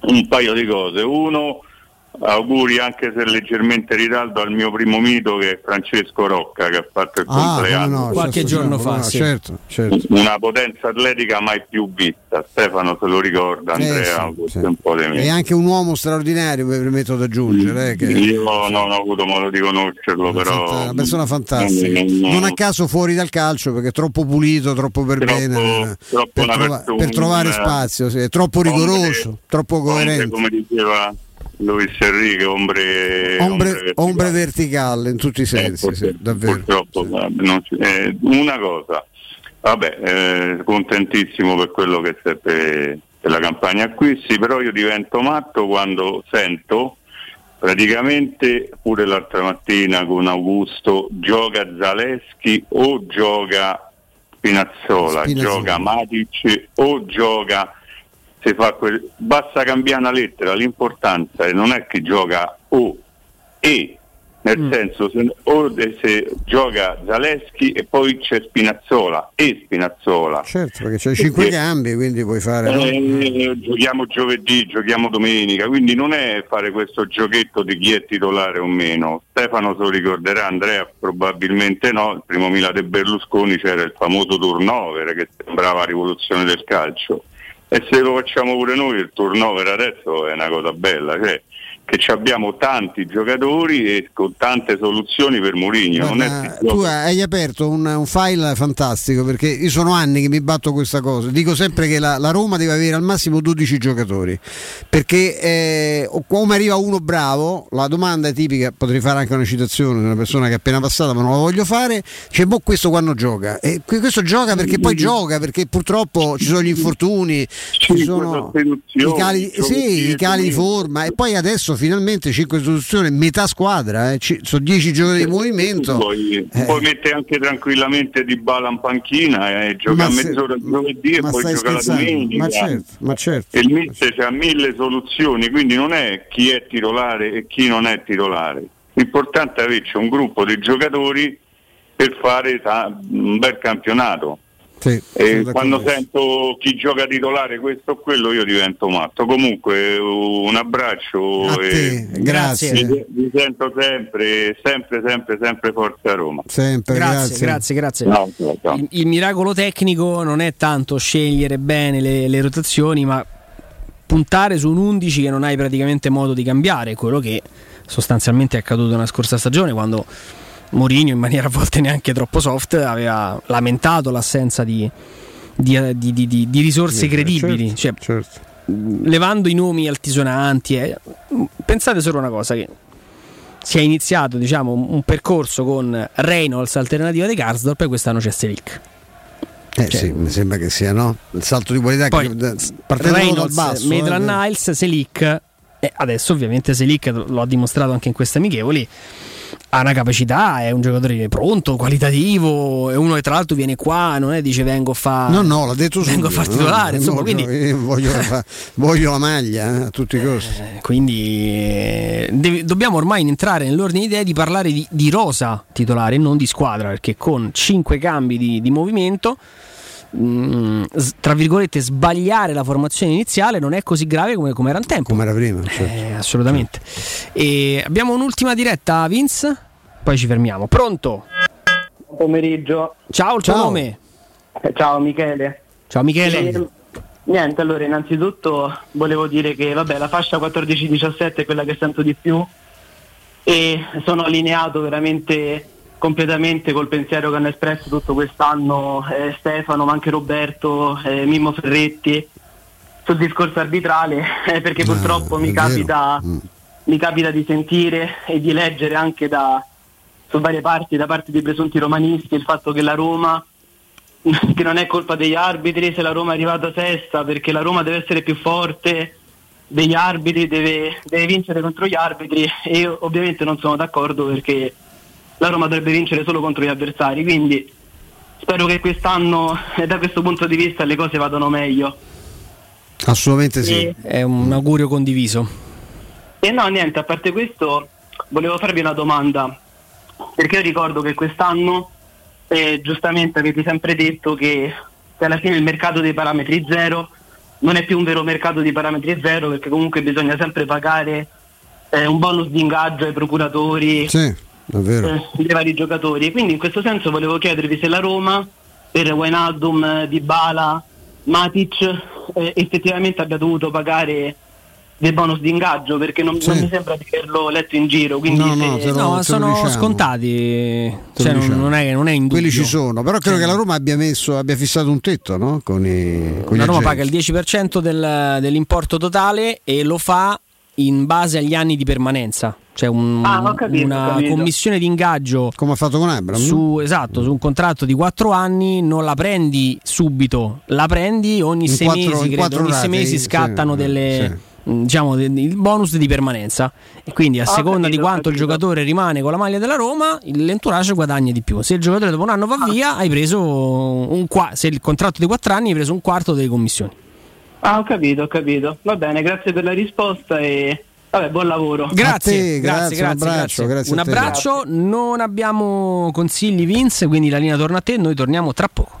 un paio di cose. Uno, auguri anche se leggermente in ritardo al mio primo mito che è Francesco Rocca che ha fatto il Ah, compleanno. come no, Qualche certo, giorno fa, no, sì. certo, certo. Una potenza atletica mai più vista. Stefano se lo ricorda, Eh, Andrea, sì, forse sì. un po' di me. E anche un uomo straordinario, mi permetto di aggiungere. eh, che- Io non ho avuto modo di conoscerlo, però. Fanta- una persona fantastica. Non- a caso fuori dal calcio perché è troppo pulito, troppo per Troppo- bene, troppo per, una trova- persona- per trovare spazio, sì, è troppo rigoroso, troppo coerente. come diceva Luis Enrique, ombre, Ombre, ombre verticale in tutti i sensi, Eh, sì, davvero. Purtroppo, ci- eh, una cosa, vabbè, eh, contentissimo per quello che è per, per la campagna acquisti, però io divento matto quando sento praticamente pure l'altra mattina con Augusto gioca Zaleschi o gioca Spinazzola, Spinazzola. gioca Matic o gioca se fa quel- basta cambiare una lettera, l'importanza non è che gioca o e, nel Mm. senso se, o se gioca Zaleschi e poi c'è Spinazzola e Spinazzola. Certo, perché c'è cinque cambi, quindi puoi fare. no? Eh, giochiamo giovedì, giochiamo domenica, quindi non è fare questo giochetto di chi è titolare o meno. Stefano se lo ricorderà, Andrea probabilmente no, il primo Milan de Berlusconi c'era il famoso turnover che sembrava rivoluzione del calcio. E se lo facciamo pure noi il turnover adesso è una cosa bella, cioè che ci abbiamo tanti giocatori e con tante soluzioni per Mourinho. Tu hai aperto un, un file fantastico perché io sono anni che mi batto questa cosa. Dico sempre che la, la Roma deve avere al massimo 12 giocatori perché eh, come arriva uno bravo, la domanda è tipica. Potrei fare anche una citazione di una persona che è appena passata, ma non la voglio fare. C'è boh, questo quando gioca, e que- questo gioca perché poi gioca perché purtroppo ci sono gli infortuni, ci sono i cali, sì, i cali di forma e poi adesso finalmente 5 sostituzioni, metà squadra, eh, ci- sono 10 giocatori di movimento. Poi, Eh. poi mette anche tranquillamente di bala in panchina e gioca a se- mezz'ora il giovedì e poi gioca la scherzando? domenica. Ma certo, ma certo. E il mister ha mille soluzioni, quindi non è chi è titolare e chi non è titolare. L'importante è averci un gruppo di giocatori per fare ta- un bel campionato. Sì, E sono quando sento chi gioca titolare questo o quello io divento matto. Comunque un abbraccio A e te, grazie. Vi, vi sento sempre, sempre, sempre, sempre forza Roma. Sempre, Grazie, grazie, grazie. No, no, no. Il, il miracolo tecnico non è tanto scegliere bene le, le rotazioni, ma puntare su un 11 che non hai praticamente modo di cambiare, quello che sostanzialmente è accaduto nella scorsa stagione quando Mourinho in maniera a volte neanche troppo soft aveva lamentato l'assenza di, di- di- di- risorse credibili. certo, Cioè, mh, levando i nomi altisonanti, eh, pensate solo una cosa che si è iniziato diciamo, un percorso con Reynolds alternativa di Karsdorp e quest'anno c'è Selic. Eh sì, mi sembra che sia no? il salto di qualità Poi, che, partendo dal Reynolds, basso. Maitland eh, Niles, Selic e adesso ovviamente Selic lo ha dimostrato anche in queste amichevoli ha una capacità, è un giocatore pronto, qualitativo, è uno che tra l'altro viene qua, non è dice vengo a fa No, no, l'ha detto vengo a far titolare, no, insomma, no, quindi io voglio, fa- voglio la maglia eh, a tutti i costi. quindi eh, dobbiamo ormai entrare nell'ordine di idee di parlare di, di rosa titolare non di squadra perché con 5 cambi di, di movimento mh, s- tra virgolette sbagliare la formazione iniziale non è così grave come, come era un tempo come era prima certo. Eh, assolutamente e abbiamo un'ultima diretta Vince poi ci fermiamo pronto Buon pomeriggio. ciao il tuo Ciao. nome Eh, Ciao Michele. ciao Michele Eh, niente, allora innanzitutto volevo dire che vabbè, la fascia 14-17 è quella che sento di più e sono allineato veramente completamente col pensiero che hanno espresso tutto quest'anno eh, Stefano, ma anche Roberto, eh, Mimmo Ferretti sul discorso arbitrale *laughs* eh, perché purtroppo mi è vero. capita, mi capita di sentire e di leggere anche da, su varie parti, da parte dei presunti romanisti, il fatto che la Roma *laughs* che non è colpa degli arbitri se la Roma è arrivata sesta perché la Roma deve essere più forte degli arbitri, deve, deve vincere contro gli arbitri e io ovviamente non sono d'accordo perché la Roma dovrebbe vincere solo contro gli avversari, quindi spero che quest'anno eh, da questo punto di vista le cose vadano meglio. Assolutamente sì. E- è un augurio condiviso E no, niente, a parte questo, volevo farvi una domanda, perché io ricordo che quest'anno, eh, giustamente avete sempre detto che, che alla fine il mercato dei parametri zero non è più un vero mercato di parametri zero, perché comunque bisogna sempre pagare eh, un bonus di ingaggio ai procuratori Sì. Eh, dei vari giocatori. E quindi in questo senso volevo chiedervi se la Roma per Wijnaldum, Dybala, Matic eh, effettivamente abbia dovuto pagare dei bonus di ingaggio perché non, non mi sembra di averlo letto in giro. Quindi No, se- no, lo- No, sono diciamo. scontati. Cioè, non, diciamo. non è, non è in dubbio. Quelli ci sono, però credo che la Roma abbia, messo, abbia fissato un tetto no? con, i, con gli La Roma agenti. paga il 10% del- dell'importo totale e lo fa in base agli anni di permanenza. C'è un- Ah, capito, una commissione di ingaggio. Come ha fatto con Abram? Su, esatto, su un contratto di 4 anni non la prendi subito, la prendi ogni In 6 quattro- mesi, in credo. Ogni 6 rate, mesi sì, scattano sì, delle. mh, Diciamo de- il bonus di permanenza e quindi a seconda capito, di quanto il giocatore rimane con la maglia della Roma, l'entourage guadagna di più. Se il giocatore dopo un anno va via, hai preso un qua- se il contratto di 4 anni hai preso un quarto delle commissioni. Ah, ho capito, ho capito. Va bene, grazie per la risposta e vabbè, buon lavoro. Grazie, te, grazie, grazie, un grazie, abbraccio, grazie. grazie Un abbraccio, non abbiamo consigli Vince, quindi la linea torna a te, noi torniamo tra poco.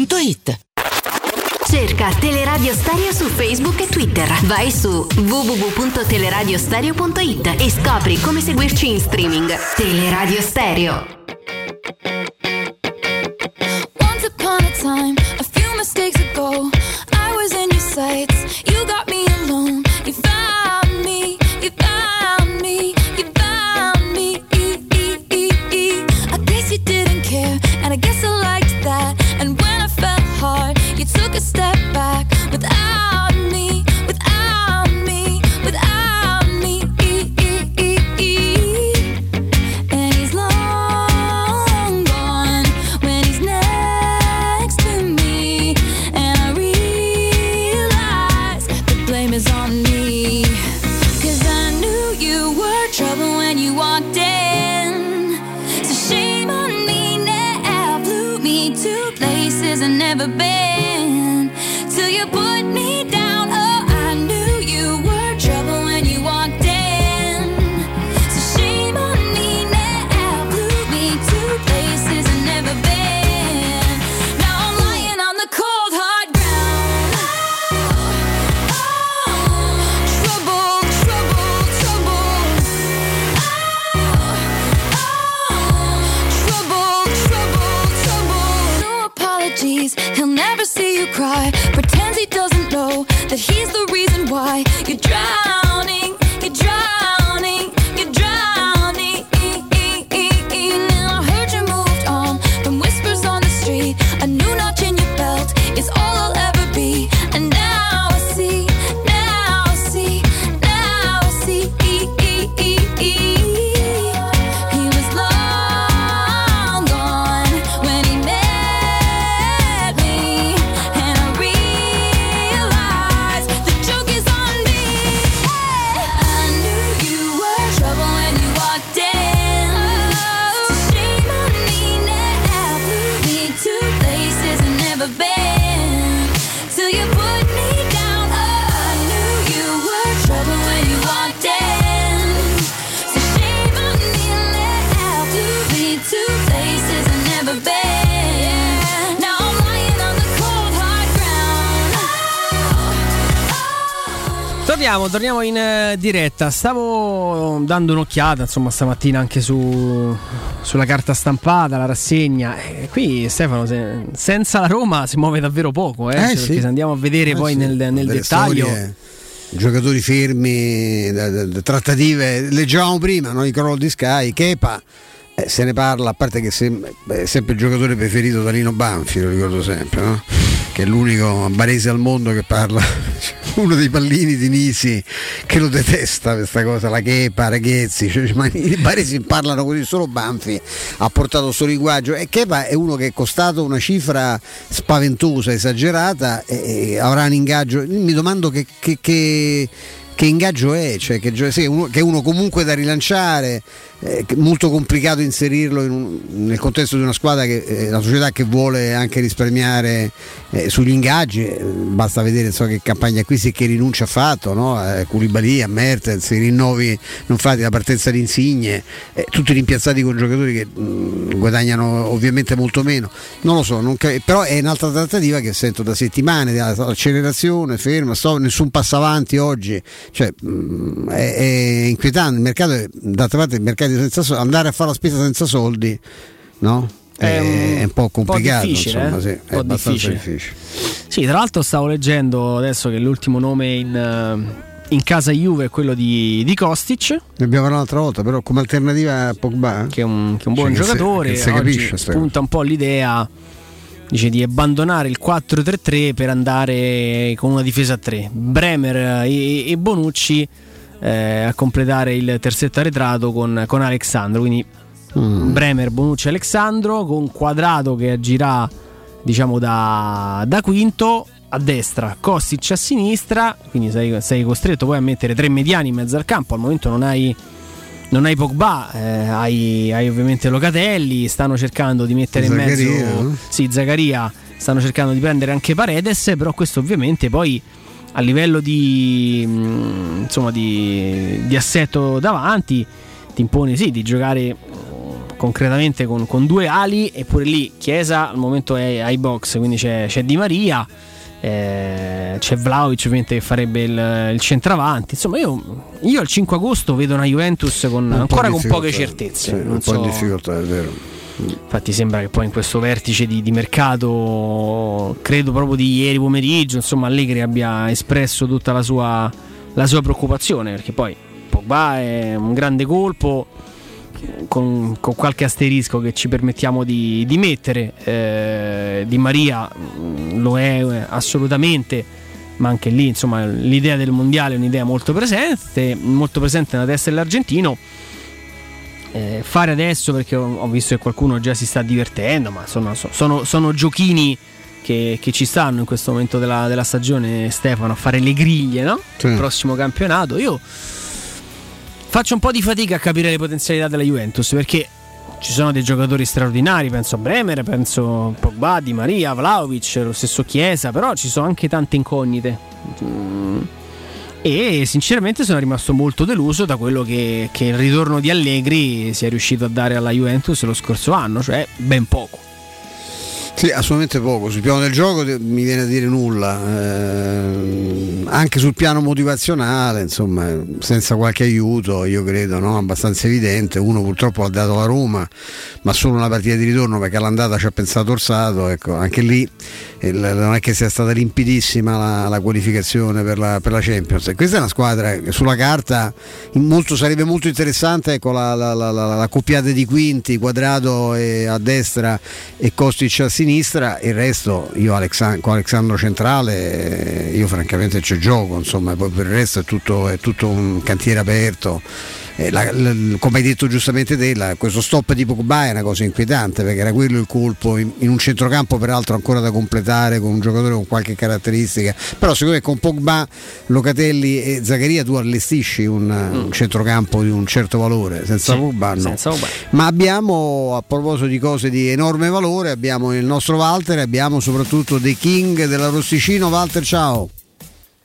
otticasalvagente.it. Cerca Teleradio Stereo su Facebook e Twitter. Vai su www.teleradiostereo.it e scopri come seguirci in streaming. Teleradio Stereo. Once upon a time, a few mistakes ago, I was in your sights. You got step back without I Torniamo, torniamo in eh, diretta. Stavo dando un'occhiata, insomma, stamattina anche su, sulla carta stampata, la rassegna. E qui Stefano, se- senza la Roma si muove davvero poco, eh? Eh, Cioè, sì. perché se andiamo a vedere Eh, poi sì. nel, nel dettaglio. storie, giocatori fermi, trattative, leggevamo prima no? i crollo di Sky, Kepa. eh, se ne parla, a parte che sem- beh, è sempre il giocatore preferito da Lino Banfi, lo ricordo sempre, no? che è l'unico barese al mondo che parla, *laughs* *laughs* uno dei pallini di Nisi che lo detesta questa cosa, la Kepa, Ragazzi, cioè, ma i baresi parlano così, solo Banfi ha portato questo linguaggio. E Kepa è uno che è costato una cifra spaventosa, esagerata e, e avrà un ingaggio, mi domando che, che- che- che ingaggio è, cioè che, sì, uno, che uno comunque da rilanciare, è molto complicato inserirlo in un- nel contesto di una squadra che è una società che vuole anche risparmiare eh, sugli ingaggi, eh, basta vedere insomma, che campagna acquisti e che rinuncia ha fatto, no? a Koulibaly, Mertens, i rinnovi non fatti, la partenza di Insigne, eh, tutti rimpiazzati con giocatori che mh, guadagnano ovviamente molto meno, non lo so, non ca- però è un'altra trattativa che sento da settimane, accelerazione, ferma, sto, nessun passo avanti oggi, cioè, mh, è, è inquietante, il mercato è, d'altra parte il mercato senza soldi, andare a fare la spesa senza soldi, no? È, è un po' complicato, difficile, insomma, eh? sì, è po' difficile. difficile. Sì, tra l'altro stavo leggendo adesso che l'ultimo nome in, eh, in casa Juve è quello di, di Kostic. Ne abbiamo parlato l'altra volta, però come alternativa a Pogba. Che è un, che è un buon Cioè, giocatore. se capisce sta spunta un po' l'idea dice di abbandonare il 4-3-3 per andare con una difesa a 3. Bremer e, e Bonucci eh, a completare il terzetto arretrato con, con Alexandro. Quindi Bremer, Bonucci, Alexandro con Quadrato che agirà diciamo da, da quinto a destra, Kostic a sinistra, quindi sei, sei costretto poi a mettere tre mediani in mezzo al campo, al momento non hai, non hai Pogba, eh, hai, hai ovviamente Locatelli, stanno cercando di mettere in Zaccaria, mezzo sì, Zaccaria, stanno cercando di prendere anche Paredes, però questo ovviamente poi a livello di, mm, insomma, di, di assetto davanti ti impone sì di giocare mm, concretamente con, con due ali eppure lì Chiesa al momento è ai box quindi c'è, c'è Di Maria eh, c'è Vlaovic ovviamente che farebbe il, il centravanti insomma io, io il 5 agosto vedo una Juventus con, ancora con poche certezze sì, un po' so- di difficoltà, è vero. Infatti sembra che poi in questo vertice di, di mercato, credo proprio di ieri pomeriggio, insomma Allegri abbia espresso tutta la sua, la sua preoccupazione, perché poi Pogba è un grande colpo con, con qualche asterisco che ci permettiamo di, di mettere, eh, Di Maria mm, lo è eh, assolutamente, ma anche lì insomma l'idea del mondiale è un'idea molto presente, molto presente nella testa dell'argentino eh, fare adesso perché ho, ho visto che qualcuno già si sta divertendo, ma sono, so- sono- sono giochini che, che ci stanno in questo momento della, della stagione, Stefano, a fare le griglie, no? Sì. Il prossimo campionato. Io faccio un po' di fatica a capire le potenzialità della Juventus perché ci sono dei giocatori straordinari, penso a Bremer, penso a Pogba, Di Maria, Vlaovic, lo stesso Chiesa, però ci sono anche tante incognite. E sinceramente sono rimasto molto deluso da quello che, che il ritorno di Allegri sia riuscito a dare alla Juventus lo scorso anno, cioè ben poco. Sì, assolutamente poco. Sul piano del gioco mi viene a dire nulla. Ehm, anche sul piano motivazionale, insomma, senza qualche aiuto, io credo, no? abbastanza evidente. Uno purtroppo ha dato la Roma, ma solo una partita di ritorno perché all'andata ci ha pensato Orsato. Ecco, anche lì il- non è che sia stata limpidissima la, la qualificazione per la, per la Champions. Questa è una squadra che sulla carta molto- sarebbe molto interessante ecco, la, la, coppiata di quinti, quadrato a destra e Kostic a sinistra. Il resto, io Alexan- con Alexandro Centrale, eh, io francamente ci gioco, insomma, poi per il resto è tutto, è tutto un cantiere aperto. Eh, la- la- come hai detto giustamente te, la- questo stop di Pogba è una cosa inquietante perché era quello il colpo in, in un centrocampo peraltro ancora da completare con un giocatore con qualche caratteristica. Però secondo me con Pogba, Locatelli e Zaccaria tu allestisci un, un centrocampo di un certo valore. Senza Sì, Pogba no. senza ma abbiamo a proposito di cose di enorme valore abbiamo il nostro Walter abbiamo soprattutto The King della Rosticino. Walter ciao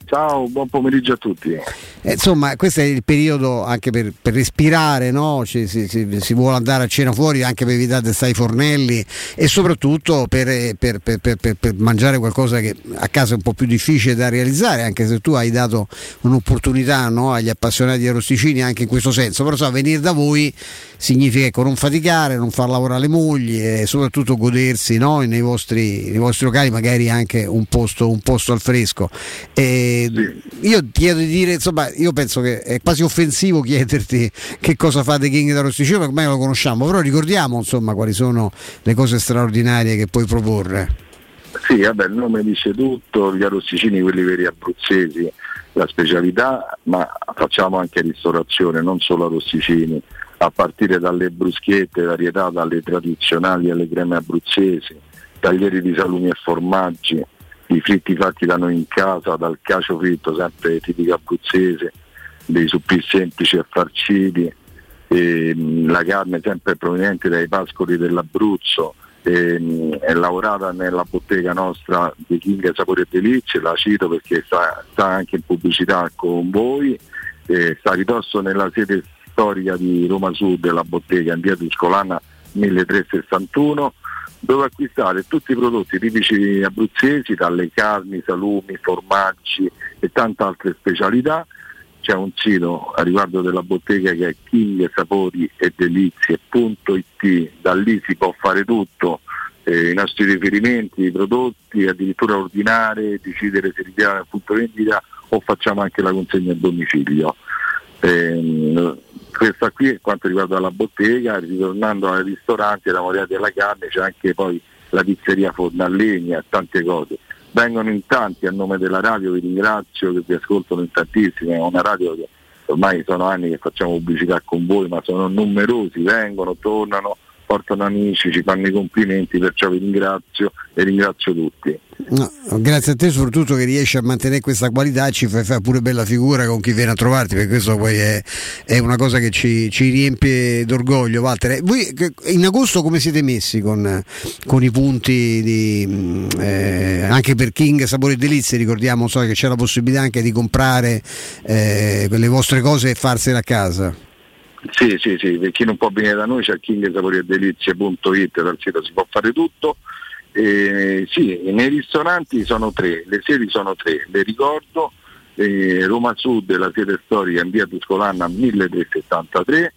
Ciao, buon pomeriggio a tutti. Eh, insomma, questo è il periodo anche per, per respirare, no? Ci- si, si- si vuole andare a cena fuori anche per evitare di stare ai fornelli e soprattutto per, eh, per- per- mangiare qualcosa che a casa è un po' più difficile da realizzare, anche se tu hai dato un'opportunità no? agli appassionati di arrosticini anche in questo senso. Però so, venire da voi significa ecco, non faticare, non far lavorare le mogli e soprattutto godersi no? nei, vostri, nei vostri locali magari anche un posto, un posto al fresco. E Io ti chiedo di dire, insomma, io penso che è quasi offensivo chiederti che cosa fate King da Rosticino, perché ormai lo conosciamo, però ricordiamo insomma quali sono le cose straordinarie che puoi proporre. Sì, vabbè, il nome dice tutto, gli arrosticini, quelli veri abruzzesi, la specialità, ma facciamo anche ristorazione, non solo arrosticini, a partire dalle bruschette, varietà, dalle tradizionali alle creme abruzzesi, taglieri di salumi e formaggi, i fritti fatti da noi in casa, dal cacio fritto sempre tipico abruzzese, dei suppli semplici e farciti, e, la carne sempre proveniente dai pascoli dell'Abruzzo, e, è lavorata nella bottega nostra di King Sapore e Delizie, la cito perché sta, sta anche in pubblicità con voi, e sta ridosso nella sede storica di Roma Sud, la bottega in via Tuscolana 1361, dove acquistare tutti i prodotti tipici abruzzesi, dalle carni, salumi, formaggi e tante altre specialità. C'è un sito a riguardo della bottega che è kingsapori e delizie.it, da lì si può fare tutto, eh, i nostri riferimenti, i prodotti, addirittura ordinare, decidere se ritirare al punto vendita o facciamo anche la consegna a domicilio. Ehm, questa qui è quanto riguarda la bottega, ritornando ai ristoranti, la moriata della carne, c'è anche poi la pizzeria Fornallegna, tante cose. Vengono in tanti a nome della radio, vi ringrazio che vi ascoltano in tantissimi, è una radio che ormai sono anni che facciamo pubblicità con voi, ma sono numerosi, vengono, tornano, portano amici, ci fanno i complimenti, perciò vi ringrazio e ringrazio tutti. No, grazie a te soprattutto che riesci a mantenere questa qualità e ci fai fare pure bella figura con chi viene a trovarti, perché questo poi è, è una cosa che ci, ci riempie d'orgoglio. Walter, voi che- in agosto come siete messi con, con i punti di, mh, eh, anche per King Sapore e Delizie? Ricordiamo so che c'è la possibilità anche di comprare eh, le vostre cose e farsele a casa. Sì, sì, sì, per chi non può venire da noi c'è kingsaporiedelizie.it, dal sito si può fare tutto. Eh, sì, nei ristoranti sono tre, le sedi sono tre, le ricordo, eh, Roma Sud, la sede storica in via Tuscolana 1373,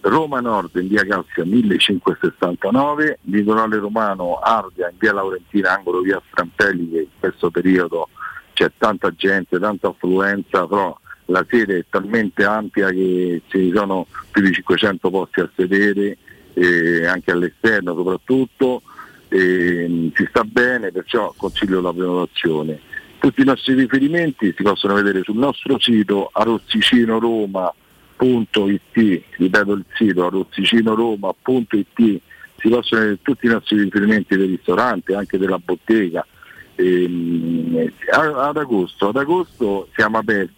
Roma Nord in via Calzia 1569, Litorale Romano Ardea in via Laurentina, angolo via Strampelli, che in questo periodo c'è tanta gente, tanta affluenza, però la sede è talmente ampia che ci sono più di 500 posti a sedere, eh, anche all'esterno soprattutto, e, si sta bene, perciò consiglio la prenotazione. Tutti i nostri riferimenti si possono vedere sul nostro sito arozzicinoroma.it, ripeto il sito arozzicinoroma.it, si possono vedere tutti i nostri riferimenti del ristorante, anche della bottega. A- ad, agosto, ad agosto siamo aperti,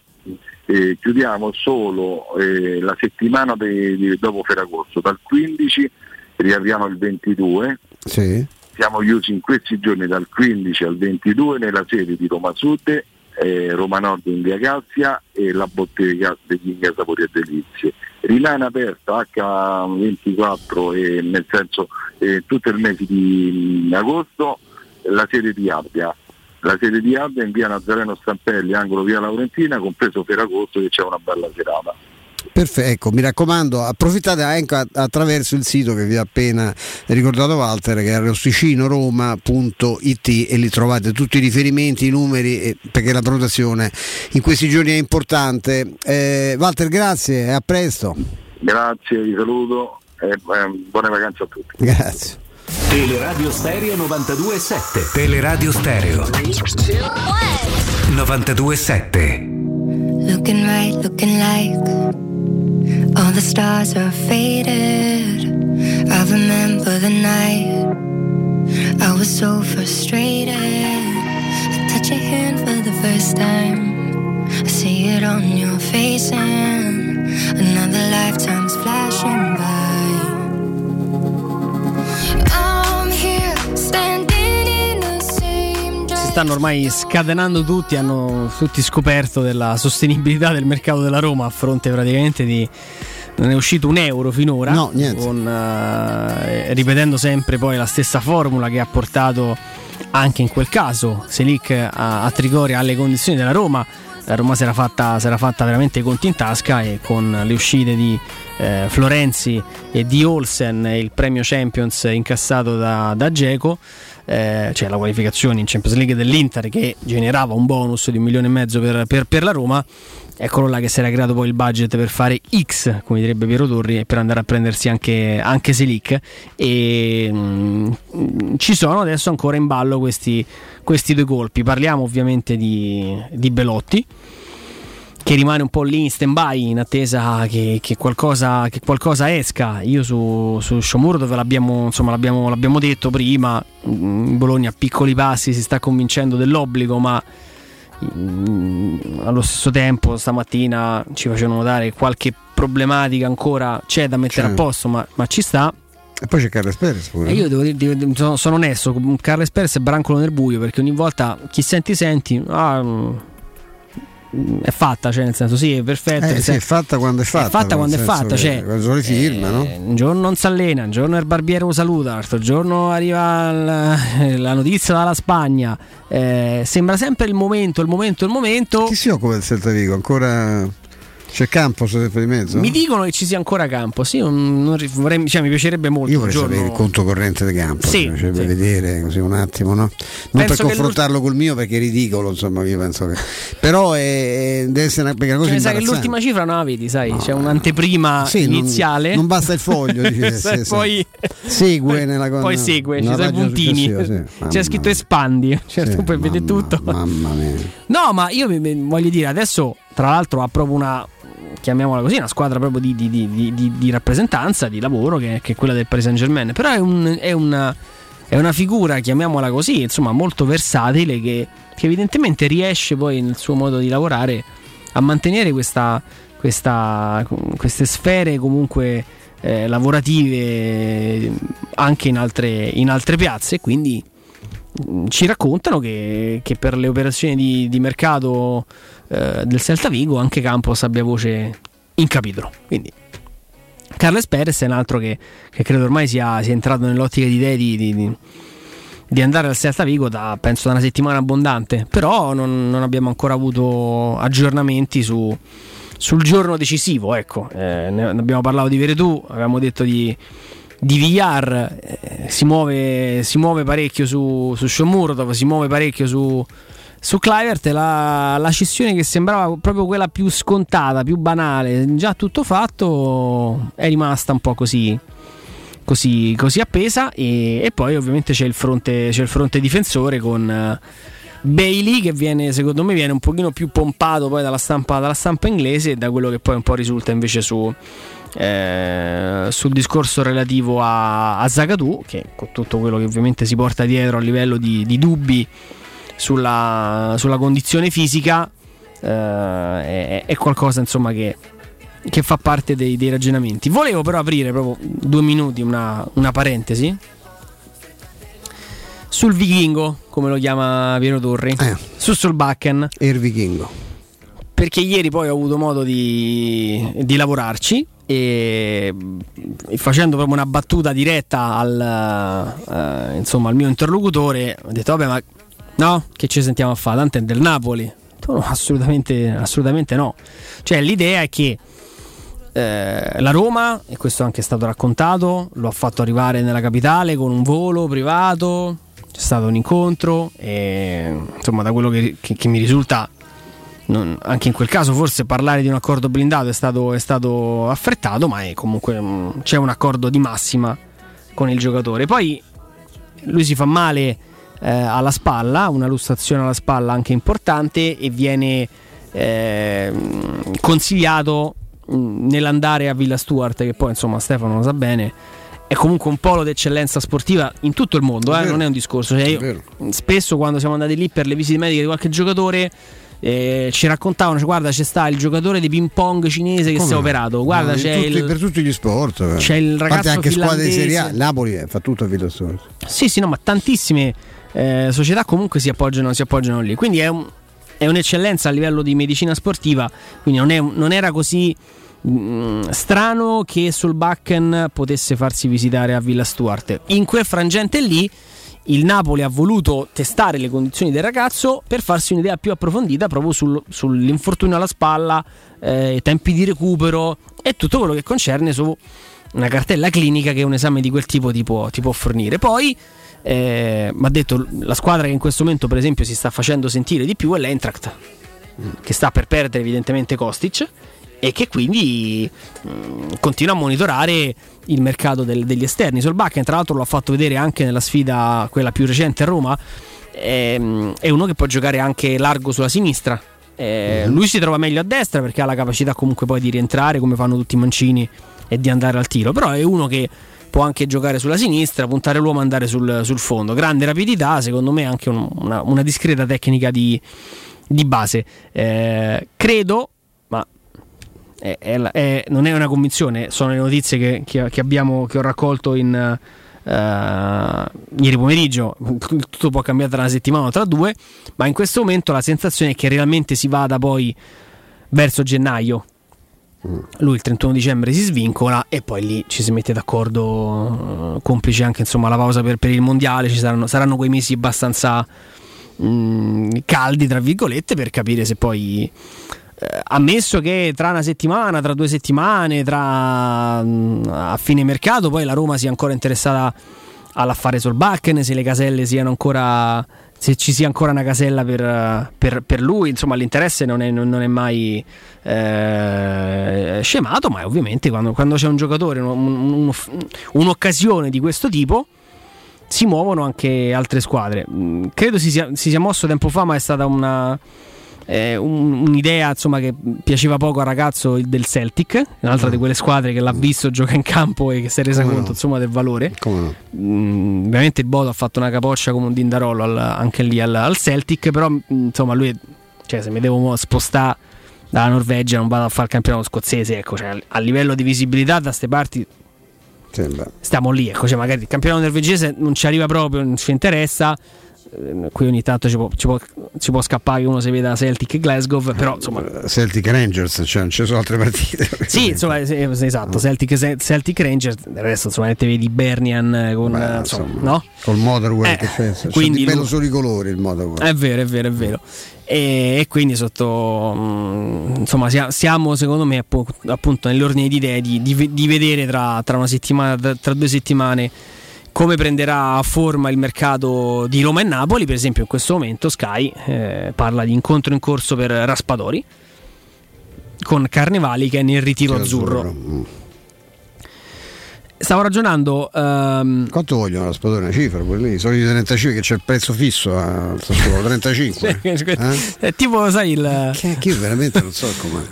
eh, chiudiamo solo eh, la settimana de- di- dopo Ferragosto, dal 15 riapriamo il 22 Sì. siamo chiusi in questi giorni dal 15 al 22 nella sede di Roma Sud, eh, Roma Nord in via Calzia e la bottega degli Inga Sapori e Delizie. Rimane aperta H24 e nel senso eh, tutto il mese di mm, agosto la sede di Ardea. La sede di Ardea in via Nazareno Stampelli, angolo via Laurentina, compreso Ferragosto che c'è una bella serata. Perfetto, ecco, mi raccomando, approfittate anche attraverso il sito che vi ha appena ricordato Walter, che è rossicinoroma.it e lì trovate tutti i riferimenti, i numeri, perché la prenotazione in questi giorni è importante. Eh, Walter, grazie e a presto. Grazie, vi saluto e eh, buone vacanze a tutti. Grazie. Teleradio Stereo 92.7 Teleradio Stereo 92.7 Looking right, looking like all the stars are faded. I remember the night I was so frustrated. I touch your hand for the first time. I see it on your face, and another lifetime's flashing by. Stanno ormai scatenando tutti, hanno tutti scoperto della sostenibilità del mercato della Roma a fronte praticamente di non è uscito un euro finora, No, niente. con, eh, ripetendo sempre poi la stessa formula che ha portato anche in quel caso Selic a, a Trigoria alle condizioni della Roma. La Roma si era fatta, si era fatta veramente i conti in tasca e con le uscite di eh, Florenzi e di Olsen il premio Champions incassato da, da Geco, eh, cioè la qualificazione in Champions League dell'Inter che generava un bonus di un milione e mezzo per, per- per la Roma. Eccolo là che si era creato poi il budget per fare X, come direbbe Piero Torri, e per andare a prendersi anche, anche Selic. E mm, ci sono adesso ancora in ballo questi, questi due colpi. Parliamo ovviamente di, di Belotti, che rimane un po' lì in stand by in attesa che, che qualcosa, che qualcosa esca. Io su, su Sciomuro dove l'abbiamo, insomma, l'abbiamo, l'abbiamo detto prima, in Bologna a piccoli passi si sta convincendo dell'obbligo, ma mm, allo stesso tempo stamattina ci facevano notare che qualche problematica ancora c'è da mettere C'è. a posto, ma, ma ci sta. E poi c'è Carles Perez pure. E io devo dire, sono, sono onesto, Carles Perez è brancolo nel buio perché ogni volta chi senti senti, ah, mm, è fatta, cioè nel senso sì, è perfetto. Eh, sì, è fatta quando è fatta. È fatta quando è fatta, cioè, quando li firma, no? un giorno non si allena, un giorno il barbiere lo saluta, l'altro giorno arriva la, *laughs* la notizia dalla Spagna. Eh, sembra sempre il momento, il momento, il momento. Chi si occupa del Celta Vigo? Ancora c'è campo sempre di mezzo? Mi dicono che ci sia ancora campo, sì, non- non vorrei- cioè, mi piacerebbe molto. Io vorrei giorno- sapere il conto corrente di campo, Sì, mi piacerebbe sì. vedere così un attimo, no? Non Penso per confrontarlo col mio perché è ridicolo, insomma, io penso che. Però è, deve essere una, cosa Cioè, che l'ultima cifra non la vedi, sai? C'è un'anteprima Sì, non- iniziale. non basta il foglio, dice, *laughs* e sì. poi Segue nella cosa. Poi segue, ci sono i puntini. *laughs* C'è scritto espandi. *laughs* Certo, poi vede tutto. Mamma mia. No, ma io voglio dire, adesso tra l'altro ha proprio una, chiamiamola così, una squadra proprio di, di- di- di- rappresentanza, di lavoro, che, che è quella del Paris Saint Germain. Però è, un- è una, è una figura, chiamiamola così, insomma, molto versatile che, che evidentemente riesce poi nel suo modo di lavorare a mantenere questa, questa- queste sfere comunque eh, lavorative anche in altre, in altre piazze. Quindi ci raccontano che, che per le operazioni di, di mercato eh, del Celta Vigo anche Campos abbia voce in capitolo. Quindi Carles Perez è un altro che, che credo ormai sia, sia entrato nell'ottica di idee di, di- di- andare al Celta Vigo da penso da una settimana abbondante. Però non, non abbiamo ancora avuto aggiornamenti su, sul giorno decisivo. Ecco, Eh, ne abbiamo parlato di Veretù, avevamo detto di, di Villar, eh, si, muove, si muove parecchio su, su Shomurodov, si muove parecchio su, su Clivert. La, la scissione che sembrava proprio quella più scontata, più banale, già tutto fatto, è rimasta un po' così. Così, così appesa e, e poi ovviamente c'è il fronte, c'è il fronte difensore con eh, Bailey che viene secondo me viene un pochino più pompato poi dalla stampa, dalla stampa inglese e da quello che poi un po' risulta invece su, eh, sul discorso relativo a, a Zagadou che con tutto quello che ovviamente si porta dietro a livello di, di dubbi sulla, sulla condizione fisica eh, è, è qualcosa insomma che, che fa parte dei, dei ragionamenti. Volevo però aprire proprio due minuti una, una parentesi sul vichingo come lo chiama Piero Torri su Solbakken. E il vichingo. Perché ieri poi ho avuto modo di, di lavorarci e, facendo proprio una battuta diretta al, eh, insomma, al mio interlocutore ho detto vabbè ma no? Che ci sentiamo a fare? Tanto è del Napoli. "No, assolutamente, assolutamente no. Cioè l'idea è che eh, la Roma, e questo è anche stato raccontato, lo ha fatto arrivare nella capitale con un volo privato, c'è stato un incontro e insomma da quello che, che- che mi risulta non- anche in quel caso forse parlare di un accordo blindato è stato, è stato affrettato, ma è comunque mm, c'è un accordo di massima con il giocatore. Poi lui si fa male eh, alla spalla, una lussazione alla spalla anche importante e viene eh, consigliato mh, nell'andare a Villa Stuart, che poi insomma Stefano lo sa bene. È comunque un polo d'eccellenza sportiva in tutto il mondo, eh, non è un discorso. Cioè, È io spesso quando siamo andati lì per le visite mediche di qualche giocatore eh, ci raccontavano, cioè, guarda c'è sta il giocatore di ping pong cinese che Come si è operato, guarda c'è tutti- il... per tutti gli sport eh. c'è il A parte ragazzo anche squadre di Serie A Napoli eh, fa tutto a Villa Storica Sì, sì, no, ma tantissime eh, società comunque si appoggiano, si appoggiano lì. Quindi è, un- è un'eccellenza a livello di medicina sportiva. Quindi non, è non era così mh, strano che Solbakken potesse farsi visitare a Villa Stuart. In quel frangente lì. Il Napoli ha voluto testare le condizioni del ragazzo per farsi un'idea più approfondita proprio sul- sull'infortunio alla spalla, eh, tempi di recupero e tutto quello che concerne su una cartella clinica che un esame di quel tipo ti può, ti può fornire. Poi eh, mi ha detto la squadra che in questo momento per esempio si sta facendo sentire di più è l'Eintracht che sta per perdere evidentemente Kostic e che quindi mh, continua a monitorare il mercato del- degli esterni. Solbakken tra l'altro l'ha fatto vedere anche nella sfida quella più recente a Roma ehm, è uno che può giocare anche largo sulla sinistra. Eh, lui si trova meglio a destra perché ha la capacità comunque poi di rientrare come fanno tutti i mancini e di andare al tiro. Però è uno che può anche giocare sulla sinistra puntare l'uomo e andare sul, sul fondo. Grande rapidità secondo me anche un- una, una discreta tecnica di, di base. Eh, credo è- è non è una convinzione, sono le notizie che, che- che abbiamo, che ho raccolto in, eh, ieri pomeriggio. Tutto può cambiare tra una settimana o tra due, ma in questo momento la sensazione è che realmente si vada poi verso gennaio. Lui il 31 dicembre si svincola e poi lì ci si mette d'accordo, eh, complice anche insomma, la pausa per, per il mondiale, ci saranno, saranno quei mesi abbastanza mh, caldi, tra virgolette, per capire se poi eh, ammesso che tra una settimana, tra due settimane, tra mh, a fine mercato, poi la Roma sia ancora interessata all'affare Solbakken, se le caselle siano ancora se ci sia ancora una casella per, per- per lui, insomma l'interesse non è, non- è mai eh, scemato, ma ovviamente quando, quando c'è un giocatore, un- un- uno- un'occasione di questo tipo, si muovono anche altre squadre. Mm, Credo si sia, si sia mosso tempo fa, ma è stata una, eh, un- un'idea insomma, che piaceva poco al ragazzo del Celtic, un'altra di quelle squadre che l'ha visto giocare in campo e che si è resa Come conto no? insomma, del valore. No? Mm, ovviamente il Bodo ha fatto una capoccia come un Dindarolo al- anche lì al, al Celtic, però mm, insomma lui, cioè, se mi devo spostare dalla Norvegia non vado a fare il campionato scozzese, ecco, cioè, a livello di visibilità da ste parti stiamo lì, ecco, cioè, magari il campionato norvegese non ci arriva proprio, non ci interessa. Eh, Qui ogni tanto ci può, ci può- ci può scappare che uno si veda Celtic e Glasgow, però insomma Celtic Rangers, cioè non ci sono altre partite. sì, insomma, esatto, Celtic, Celtic Rangers, del resto insomma te vedi Bernian con eh, insomma, no? Col Motherwell Eh, che c'è, quindi bello lui- solo i colori il Motherwell. È vero, è vero, è vero. E, e quindi sotto mm, insomma sia- siamo secondo me appu- appunto nell'ordine di idee di, di di vedere tra, tra una settimana, tra due settimane come prenderà forma il mercato di Roma e Napoli. Per esempio, in questo momento Sky eh, parla di incontro in corso per Raspadori con Carnevali che è nel ritiro azzurro. Stavo ragionando. ehm, Quanto vogliono la spadona una cifra? Quelli, I soliti 35 che c'è il prezzo fisso a Sassuolo, 35. eh? È tipo, sai, il, Che, che io veramente non so com'è.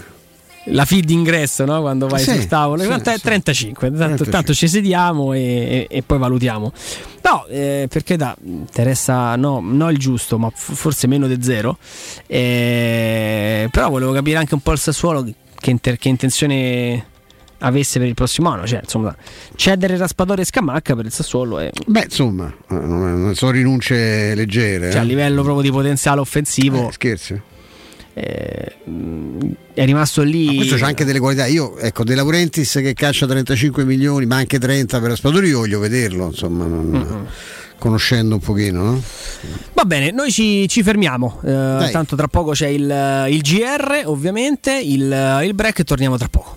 La feed d'ingresso no? quando vai Sì, sul tavolo. Sì, realtà è sì. 35, tanto, 35. tanto ci sediamo e, e- e poi valutiamo. No, eh, perché da interessa no, no il giusto, ma forse meno di zero. Eh, però volevo capire anche un po' il Sassuolo che, inter- che intenzione avesse per il prossimo anno. Cioè, insomma, cedere Raspadori e Scamacca per il Sassuolo è Beh, insomma, eh, sono rinunce leggere. cioè, a eh. livello proprio di potenziale offensivo. Eh, scherzi. Eh, è rimasto lì. Questo c'ha anche delle qualità. Io, ecco, De Laurentiis che caccia 35 milioni, ma anche 30 per Raspadori, io voglio vederlo, insomma, non- conoscendo un pochino, no? Va bene, noi ci, ci fermiamo. Eh, tanto tra poco c'è il, il GR, ovviamente, il, il break e torniamo tra poco.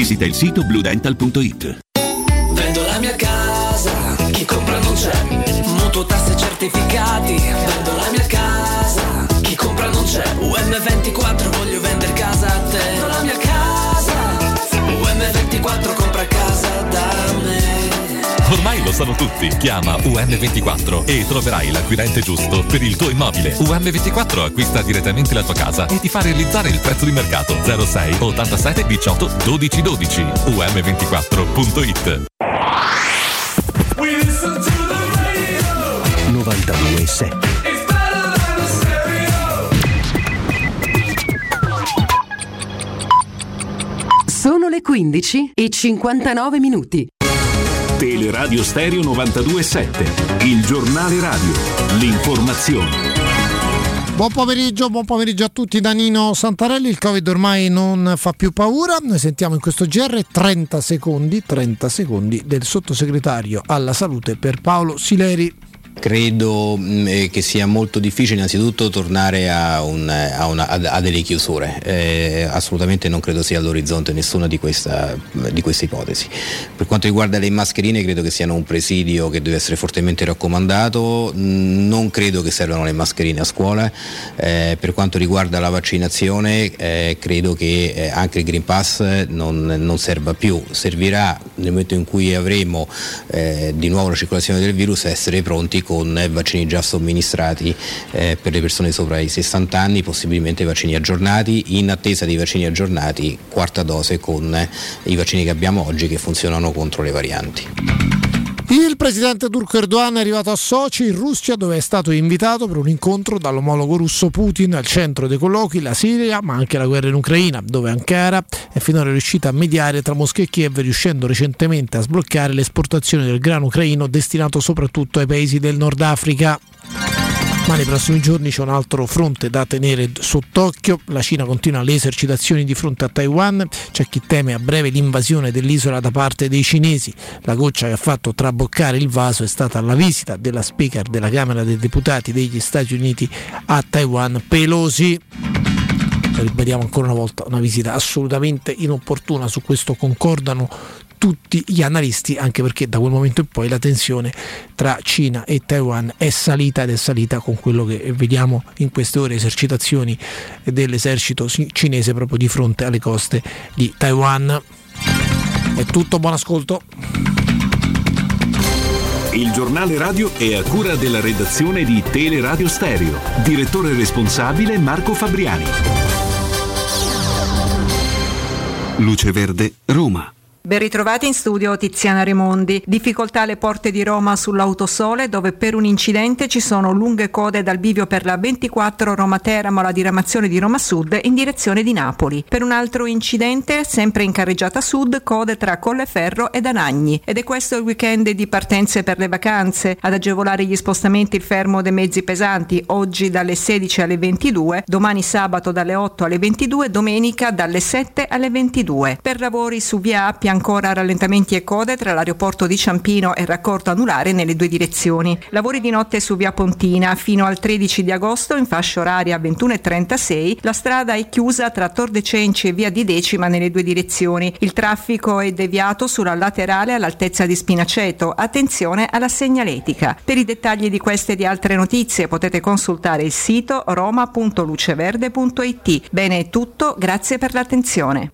visita il sito bluedental.it. Vendo la mia casa, chi compra non c'è. Mutuo tasse certificati. Vendo la mia casa, chi compra non c'è. UM24 lo sanno tutti. Chiama UM24 e troverai l'acquirente giusto per il tuo immobile. UM24 acquista direttamente la tua casa e ti fa realizzare il prezzo di mercato 06 87 18 12 12. UM24.it 92.7 Sono le 15 e 59 minuti. Teleradio Stereo 92.7, il giornale radio, l'informazione. Buon pomeriggio, buon pomeriggio a tutti da Nino Santarelli. Il Covid ormai non fa più paura. Noi sentiamo in questo GR 30 secondi, 30 secondi del sottosegretario alla salute per Paolo Sileri. Credo mh, eh, che sia molto difficile innanzitutto tornare a, un- a una- a- delle chiusure, Eh, assolutamente non credo sia all'orizzonte nessuna di, questa, di queste ipotesi. Per quanto riguarda le mascherine credo che siano un presidio che deve essere fortemente raccomandato, Mh, non credo che servano le mascherine a scuola, Eh, per quanto riguarda la vaccinazione eh, credo che eh, anche il Green Pass non, non serva più, servirà nel momento in cui avremo eh, di nuovo la circolazione del virus essere pronti con eh, vaccini già somministrati eh, per le persone sopra i 60 anni, possibilmente vaccini aggiornati, in attesa dei vaccini aggiornati, quarta dose con eh, i vaccini che abbiamo oggi che funzionano contro le varianti. Il presidente turco Erdogan è arrivato a Sochi, in Russia, dove è stato invitato per un incontro dall'omologo russo Putin. Al centro dei colloqui la Siria, ma anche la guerra in Ucraina, dove Ankara è finora riuscita a mediare tra Mosca e Kiev, riuscendo recentemente a sbloccare l'esportazione del grano ucraino destinato soprattutto ai paesi del Nord Africa. Ma nei prossimi giorni c'è un altro fronte da tenere sott'occhio. La Cina continua le esercitazioni di fronte a Taiwan. C'è chi teme a breve l'invasione dell'isola da parte dei cinesi. La goccia che ha fatto traboccare il vaso è stata la visita della speaker della Camera dei Deputati degli Stati Uniti a Taiwan, Pelosi. Ribadiamo ancora una volta una visita assolutamente inopportuna, su questo concordano tutti gli analisti, anche perché da quel momento in poi la tensione tra Cina e Taiwan è salita ed è salita con quello che vediamo in queste ore esercitazioni dell'esercito ci- cinese proprio di fronte alle coste di Taiwan. È tutto, buon ascolto. Il giornale radio è a cura della redazione di Teleradio Stereo. Direttore responsabile Marco Fabriani. Luce Verde, Roma. Ben ritrovati in studio Tiziana Remondi. Difficoltà alle porte di Roma sull'autosole dove per un incidente ci sono lunghe code dal bivio per la 24 Roma Teramo alla diramazione di Roma Sud in direzione di Napoli. Per un altro incidente, sempre in carreggiata sud, code tra Colleferro ed Anagni. Ed è questo il weekend di partenze per le vacanze. Ad agevolare gli spostamenti il fermo dei mezzi pesanti, oggi dalle 16 alle 22, domani sabato dalle 8 alle 22, domenica dalle 7 alle 22. Per lavori su via Appia ancora rallentamenti e code tra l'aeroporto di Ciampino e il raccordo anulare nelle due direzioni. Lavori di notte su via Pontina fino al 13 di agosto in fascia oraria 21.36. La strada è chiusa tra Tor de Cenci e via di Decima nelle due direzioni. Il traffico è deviato sulla laterale all'altezza di Spinaceto. Attenzione alla segnaletica. Per i dettagli di queste e di altre notizie potete consultare il sito roma.luceverde.it. Bene è tutto, grazie per l'attenzione.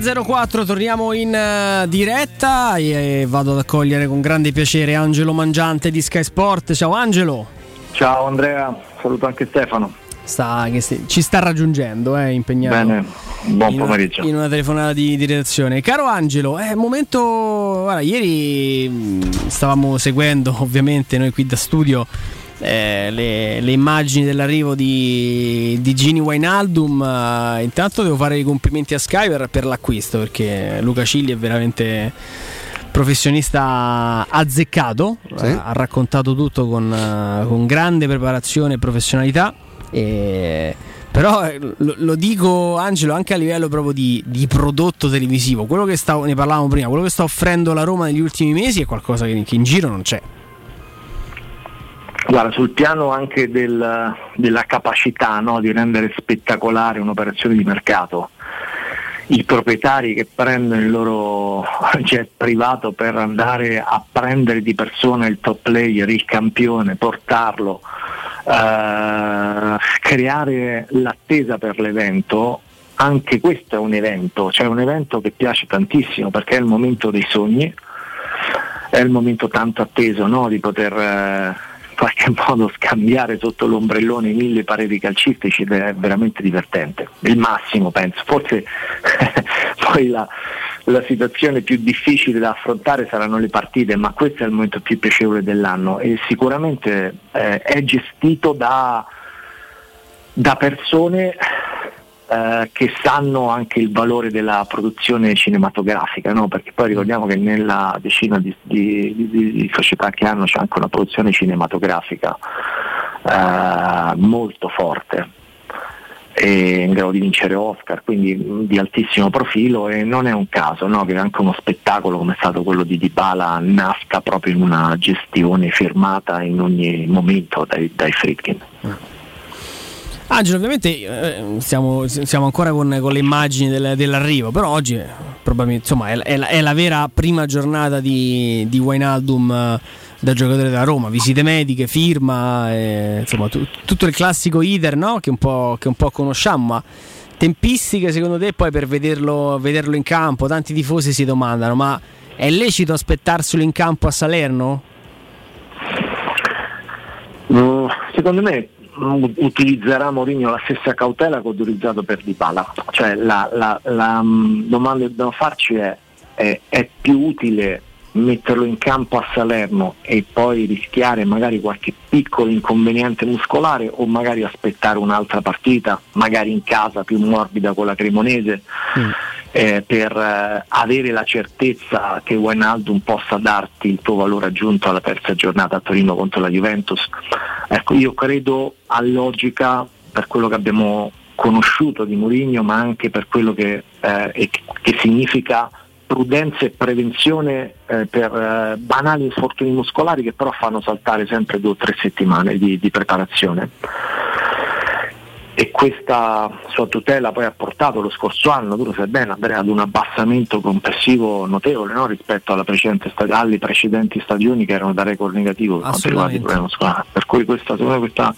16.04, torniamo in eh, diretta e vado ad accogliere con grande piacere Angelo Mangiante di Sky Sport. Ciao Angelo. Ciao Andrea, saluto anche Stefano. Sta, che si- ci sta raggiungendo, eh, impegnato. Bene, buon in una- pomeriggio. In una telefonata di, di redazione. Caro Angelo, è momento. Guarda, ieri mh, stavamo seguendo, *laughs* ovviamente, noi qui da studio. Eh, le, le immagini dell'arrivo di, di Gini Wijnaldum eh, intanto devo fare i complimenti a Sky per, per l'acquisto perché Luca Cilli è veramente professionista azzeccato Sì. ha, raccontato tutto con, eh, con grande preparazione e professionalità e- però eh, lo, lo dico Angelo anche a livello proprio di, di prodotto televisivo quello che sta, ne parlavamo prima quello che sta offrendo la Roma negli ultimi mesi è qualcosa che, che in giro non c'è Guarda, sul piano anche del- della capacità no, di rendere spettacolare un'operazione di mercato, i proprietari che prendono il loro jet privato per andare a prendere di persona il top player, il campione, portarlo, eh, creare l'attesa per l'evento, anche questo è un evento, cioè un evento che piace tantissimo perché è il momento dei sogni, è il momento tanto atteso no, di poter eh, qualche *laughs* modo scambiare sotto l'ombrellone mille pareri calcistici è veramente divertente, il massimo penso, forse *laughs* poi la, la situazione più difficile da affrontare saranno le partite, ma questo è il momento più piacevole dell'anno. E sicuramente eh, è gestito da, da persone eh, che sanno anche il valore della produzione cinematografica, no? perché poi ricordiamo che nella decina di, di- di- di società che hanno c'è anche una produzione cinematografica eh, molto forte e in grado di vincere Oscar, quindi di altissimo profilo e non è un caso no? che anche uno spettacolo come è stato quello di Dybala nasca proprio in una gestione firmata in ogni momento dai, dai Friedkin. Angelo, ovviamente eh, siamo, siamo ancora con, con le immagini del- dell'arrivo, però oggi eh, probabilmente insomma è, è la, è la vera prima giornata di, di Wijnaldum eh, da giocatore della Roma, visite mediche, firma, eh, insomma tu- tutto il classico iter no? che, un po', che un po' conosciamo, ma tempistiche secondo te poi per vederlo, vederlo in campo? Tanti tifosi si domandano, ma è lecito aspettarselo in campo a Salerno? Mm, secondo me utilizzerà Mourinho la stessa cautela che ho utilizzato per Dybala. Cioè la, la- la, mm, domanda che dobbiamo farci è, è, è più utile metterlo in campo a Salerno e poi rischiare magari qualche piccolo inconveniente muscolare o magari aspettare un'altra partita, magari in casa più morbida con la Cremonese, eh, per eh, avere la certezza che Wijnaldum possa darti il tuo valore aggiunto alla terza giornata a Torino contro la Juventus. Ecco, io credo a logica per quello che abbiamo conosciuto di Mourinho, ma anche per quello che, eh, che significa prudenza e prevenzione eh, per eh, banali infortuni muscolari che però fanno saltare sempre due o tre settimane di, di preparazione. E questa sua tutela poi ha portato lo scorso anno, tu lo sai bene Andrea, ad un abbassamento complessivo notevole no? rispetto alla precedente alle precedenti stagioni che erano da record negativo per quanto riguarda i problemi muscolari. Per cui questa, secondo me questa,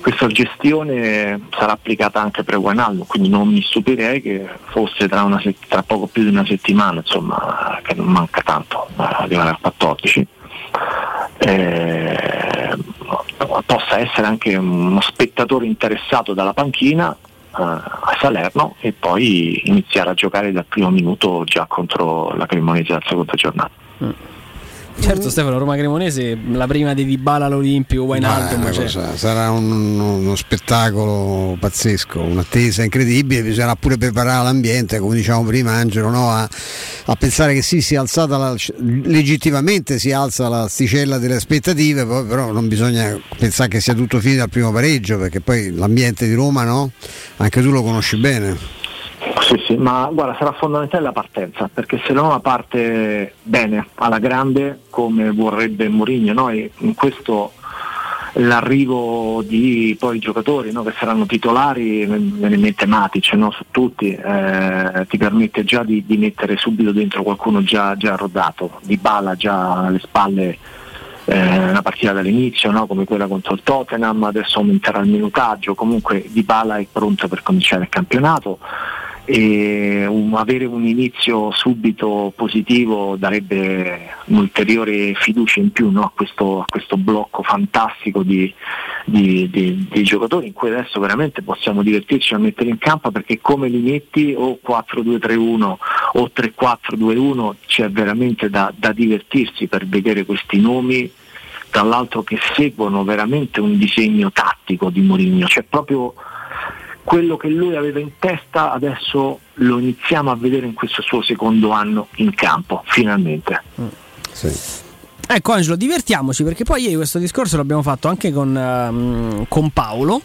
questa gestione sarà applicata anche per Guanaldo, quindi non mi stupirei che fosse tra, una se- tra poco più di una settimana, insomma, che non manca tanto, arrivare al 14. eh, possa essere anche uno spettatore interessato dalla panchina eh, a Salerno e poi iniziare a giocare dal primo minuto già contro la Cremonese alla seconda giornata. Certo Stefano, Roma Cremonese, la prima di Dybala all'Olimpico, Wijnaldum, una cioè, sarà un- uno spettacolo pazzesco, un'attesa incredibile, bisognerà pure preparare l'ambiente, come diciamo prima Angelo, no? a, a pensare che sì, si è alzata la- legittimamente si alza l'asticella delle aspettative, poi però non bisogna pensare che sia tutto finito al primo pareggio, perché poi l'ambiente di Roma, no? Anche tu lo conosci bene. Sì, sì, ma guarda, sarà fondamentale la partenza, perché se Roma parte bene, alla grande, come vorrebbe Mourinho, no? E in questo l'arrivo di poi giocatori no? che saranno titolari, me me ne mette Matic no? su tutti, eh, ti permette già di, di mettere subito dentro qualcuno già, già rodato, di bala già alle spalle eh, una partita dall'inizio, no? come quella contro il Tottenham, adesso aumenterà il minutaggio, comunque Di Bala è pronto per cominciare il campionato e un- avere un inizio subito positivo darebbe un'ulteriore fiducia in più no? a, questo, a questo blocco fantastico di, di- di- di giocatori in cui adesso veramente possiamo divertirci a mettere in campo perché come li metti o 4-2-3-1 o 3-4-2-1 c'è veramente da, da divertirsi per vedere questi nomi tra l'altro che seguono veramente un disegno tattico di Mourinho, cioè proprio quello che lui aveva in testa adesso lo iniziamo a vedere in questo suo secondo anno in campo, finalmente. Ecco Angelo, divertiamoci perché poi ieri questo discorso l'abbiamo fatto anche con, ehm, con Paolo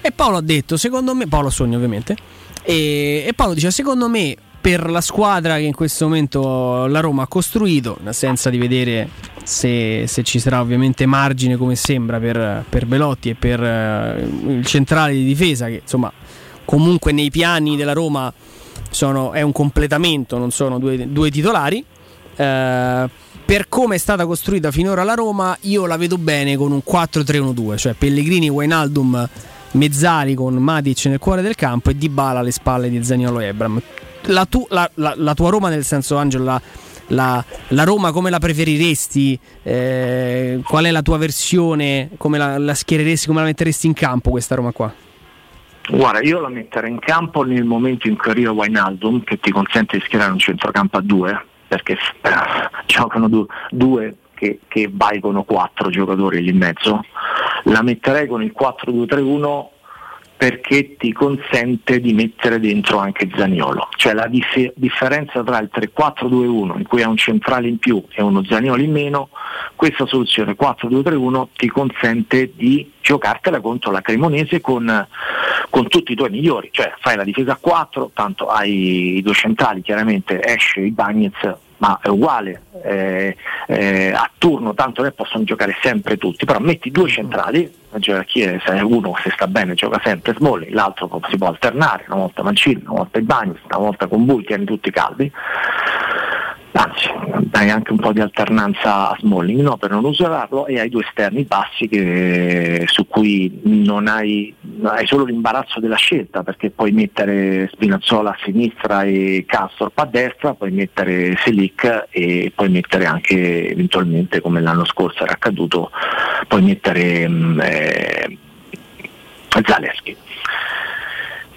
e Paolo ha detto, secondo me, Paolo Sogno ovviamente, e, e Paolo dice, secondo me per la squadra che in questo momento la Roma ha costruito, senza di vedere se, se ci sarà ovviamente margine come sembra per, per Belotti e per eh, il centrale di difesa che insomma comunque nei piani della Roma sono- è un completamento, non sono due, due titolari. Eh, per come è stata costruita finora la Roma, io la vedo bene con un 4-3-1-2, cioè Pellegrini, Wijnaldum, Mezzali con Matic nel cuore del campo e Dybala alle spalle di Zaniolo Ebram. La, tu- la- la- la tua Roma, nel senso Angelo, la, la- Roma come la preferiresti? Eh, qual è la tua versione? Come la, la schiereresti, come la metteresti in campo questa Roma qua? Guarda, io la metterei in campo nel momento in cui arriva Wijnaldum, che ti consente di schierare un centrocampo a due, perché eh, giocano du- due che, che valgono quattro giocatori lì in mezzo. La metterei con il 4-2-3-1 perché ti consente di mettere dentro anche Zaniolo. Cioè la dif- differenza tra il 3-4-2-1 in cui hai un centrale in più e uno Zaniolo in meno, questa soluzione 4-2-3-1 ti consente di giocartela contro la Cremonese con, con tutti i tuoi migliori, cioè fai la difesa a 4, tanto hai i due centrali, chiaramente esce i Bagnets ma è uguale eh, eh, a turno, tanto che possono giocare sempre tutti, però metti due centrali, gerarchia se uno se sta bene gioca sempre Smalling, l'altro si può alternare, una volta Mancini, una volta Ibanis, una volta con Bui, tieni tutti caldi anzi dai anche un po' di alternanza a Smalling. No, per non usarlo e hai due esterni bassi che, su cui non hai, hai, solo l'imbarazzo della scelta perché puoi mettere Spinazzola a sinistra e Castorp a destra, puoi mettere Selic e puoi mettere anche eventualmente come l'anno scorso era accaduto puoi mettere mm, eh, Zaleschi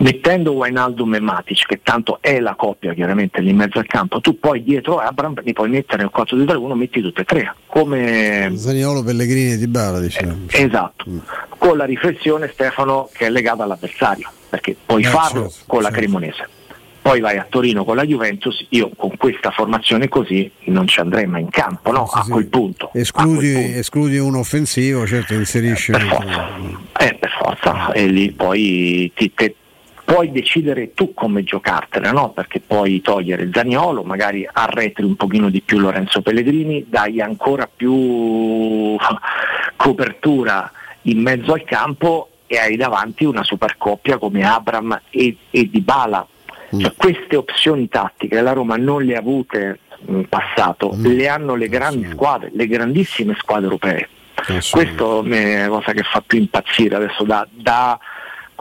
mettendo Wijnaldum e Matic, che tanto è la coppia chiaramente lì in mezzo al campo, tu poi dietro Abram li puoi mettere nel 4-2-3-1, metti tutte e tre. Come... Zaniolo, Pellegrini e Di Bala, diciamo. Eh, esatto, mm. con la riflessione Stefano che è legata all'avversario, perché puoi eh, farlo certo, con certo. la Cremonese. Poi vai a Torino con la Juventus, io con questa formazione così non ci andrei mai in campo, no? Sì, a, quel punto, escludi, a quel punto. escludi un offensivo, certo inserisci. Per forza, eh, per forza. e lì poi ti, te, puoi decidere tu come giocartela, no? perché puoi togliere Zaniolo, magari arretri un pochino di più Lorenzo Pellegrini, dai ancora più copertura in mezzo al campo e hai davanti una super coppia come Abram e, e Dybala. Mm. Cioè, queste opzioni tattiche la Roma non le ha avute in passato, mm. le hanno le grandi squadre, le grandissime squadre europee. Questo è la cosa che fa più impazzire adesso da, da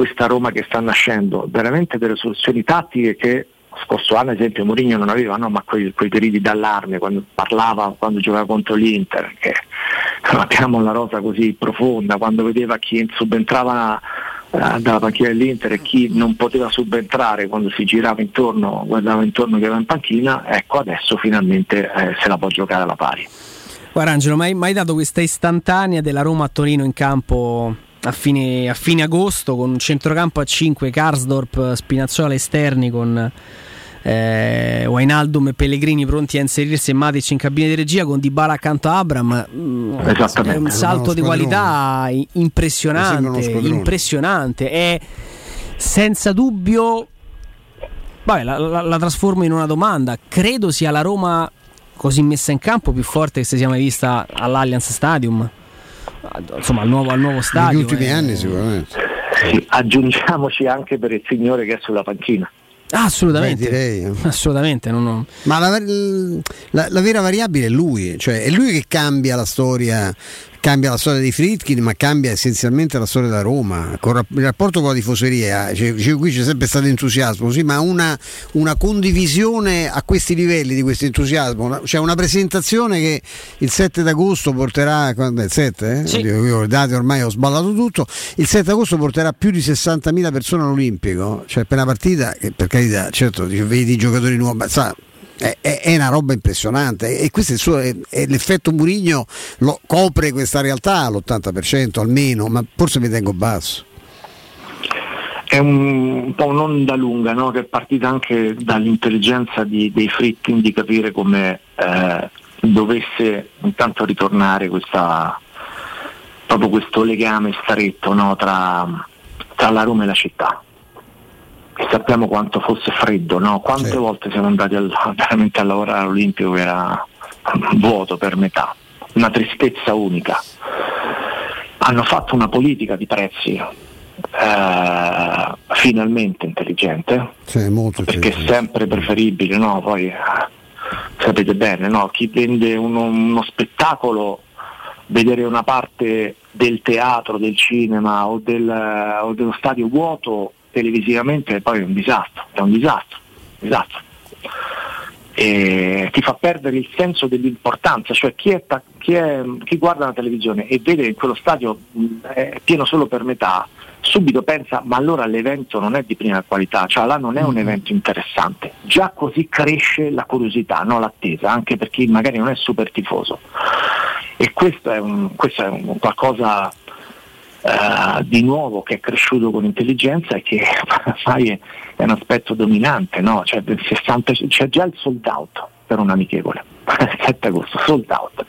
questa Roma che sta nascendo, veramente delle soluzioni tattiche che scorso anno ad esempio Mourinho non aveva, no, ma quei, quei periodi d'allarme quando parlava, quando giocava contro l'Inter, che non abbiamo una rosa così profonda, quando vedeva chi subentrava eh, dalla panchina dell'Inter e chi non poteva subentrare quando si girava intorno, guardava intorno che era in panchina, ecco adesso finalmente eh, se la può giocare alla pari. Guarda Angelo, mai, mai dato questa istantanea della Roma a Torino in campo a fine, a fine, agosto con un centrocampo a 5, Karsdorp, Spinazzola esterni con eh, Wainaldum e Pellegrini pronti a inserirsi e Matic in cabina di regia con Dybala accanto a Abram. Mm, è un salto di qualità impressionante impressionante. È senza dubbio vabbè, la, la, la trasformo in una domanda. Credo sia la Roma così messa in campo più forte che si sia mai vista all'Allianz Stadium insomma, al nuovo, al nuovo stadio. Negli ultimi eh. anni sicuramente. Sì, aggiungiamoci anche per il signore che è sulla panchina. Ah, assolutamente, Beh, direi. assolutamente. Non ho... Ma la, la, la, vera variabile è lui, cioè è lui che cambia la storia cambia la storia dei Fritkin, ma cambia essenzialmente la storia della Roma. Con il rapporto con la tifoseria, cioè, qui c'è sempre stato entusiasmo, sì, ma una, una, condivisione a questi livelli di questo entusiasmo, cioè una presentazione che il 7 d'agosto porterà, quando è il 7? Eh? Sì. Oddio, io date ormai ho sballato tutto, il 7 agosto porterà più di 60.000 persone all'Olimpico, cioè per una partita che per carità, certo, vedi i giocatori nuovi, sa, è, è, una roba impressionante e questo è, suo, è, è l'effetto Murigno lo, copre questa realtà all'80% almeno, ma forse mi tengo basso. È un, un po' un'onda lunga no? che è partita anche dall'intelligenza di, dei Fritkin di capire come eh, dovesse intanto ritornare questa, proprio questo legame stretto no? tra, tra la Roma e la città sappiamo quanto fosse freddo, no? quante sì. volte siamo andati al, *laughs* veramente a lavorare all'Olimpico che era vuoto per metà, una tristezza unica. Hanno fatto una politica di prezzi eh, finalmente intelligente, sì, perché è sempre preferibile, no? Poi eh, sapete bene, no? chi vende uno, uno spettacolo vedere una parte del teatro, del cinema o, del, o dello stadio vuoto televisivamente poi è un disastro, è un disastro, disastro. E ti fa perdere il senso dell'importanza, cioè chi, è, chi, è, chi guarda la televisione e vede che quello stadio è pieno solo per metà, subito pensa ma allora l'evento non è di prima qualità, cioè là non è un mm. evento interessante, già così cresce la curiosità, no? l'attesa, anche per chi magari non è super tifoso. E questo è, un, questo è un qualcosa Uh, di nuovo che è cresciuto con intelligenza e che *laughs* ormai è, un aspetto dominante, no? cioè, 60, c'è già il sold out per un amichevole, *laughs* 7 agosto, sold out,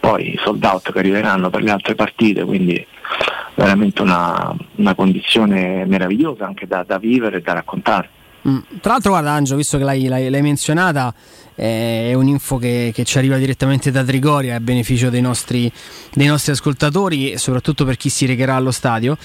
poi sold out che arriveranno per le altre partite, quindi veramente una, una condizione meravigliosa anche da, da vivere e da raccontare. Mm. Tra l'altro, guarda, Angelo, visto che l'hai, l'hai, l'hai menzionata, eh, è un'info che, che, ci arriva direttamente da Trigoria a beneficio dei nostri, dei nostri ascoltatori e soprattutto per chi si recherà allo stadio.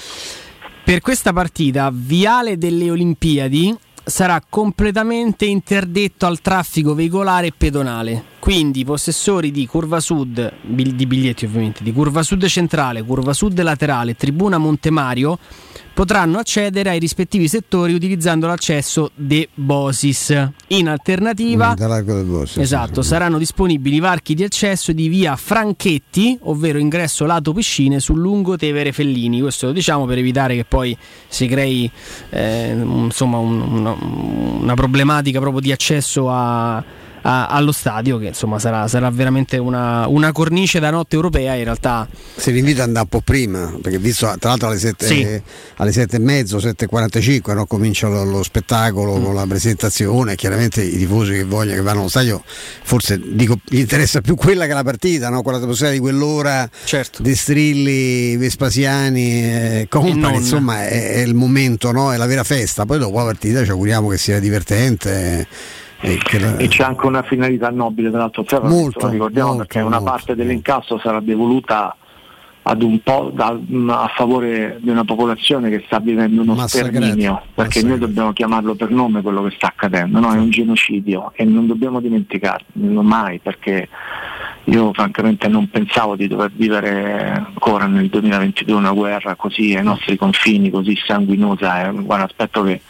Per questa partita, Viale delle Olimpiadi sarà completamente interdetto al traffico veicolare e pedonale. Quindi i possessori di curva sud, di biglietti ovviamente, di curva sud centrale, curva sud laterale, tribuna Montemario potranno accedere ai rispettivi settori utilizzando l'accesso De Bosis. In alternativa, Bosis, esatto, sì. saranno disponibili varchi di accesso di via Franchetti, ovvero ingresso lato piscine sul lungo Tevere Fellini. Questo lo diciamo per evitare che poi si crei eh, insomma un, una, una problematica proprio di accesso a a, allo stadio che insomma sarà, sarà veramente una, una, cornice da notte europea in realtà se l'invito ad andare un po' prima perché visto tra l'altro alle 7, Sì. eh, alle 7 e mezzo 7.45 no, comincia lo, lo spettacolo Mm. con la presentazione chiaramente i tifosi che vogliono che vanno allo stadio forse dico gli interessa più quella che la partita no? quella atmosfera di quell'ora certo. di strilli Vespasiani eh, company insomma è, è il momento no? è la vera festa poi dopo la partita ci auguriamo che sia divertente e la- E c'è anche una finalità nobile tra l'altro, Ferro, Molto, lo ricordiamo molto, perché una molto, parte dell'incasso sarà devoluta ad un po' da- a favore di una popolazione che sta vivendo uno Massacrata, sterminio, perché noi dobbiamo chiamarlo per nome quello che sta accadendo, no? è un genocidio e non dobbiamo dimenticarlo mai perché io francamente non pensavo di dover vivere ancora nel 2022 una guerra così ai nostri confini, così sanguinosa, è un aspetto che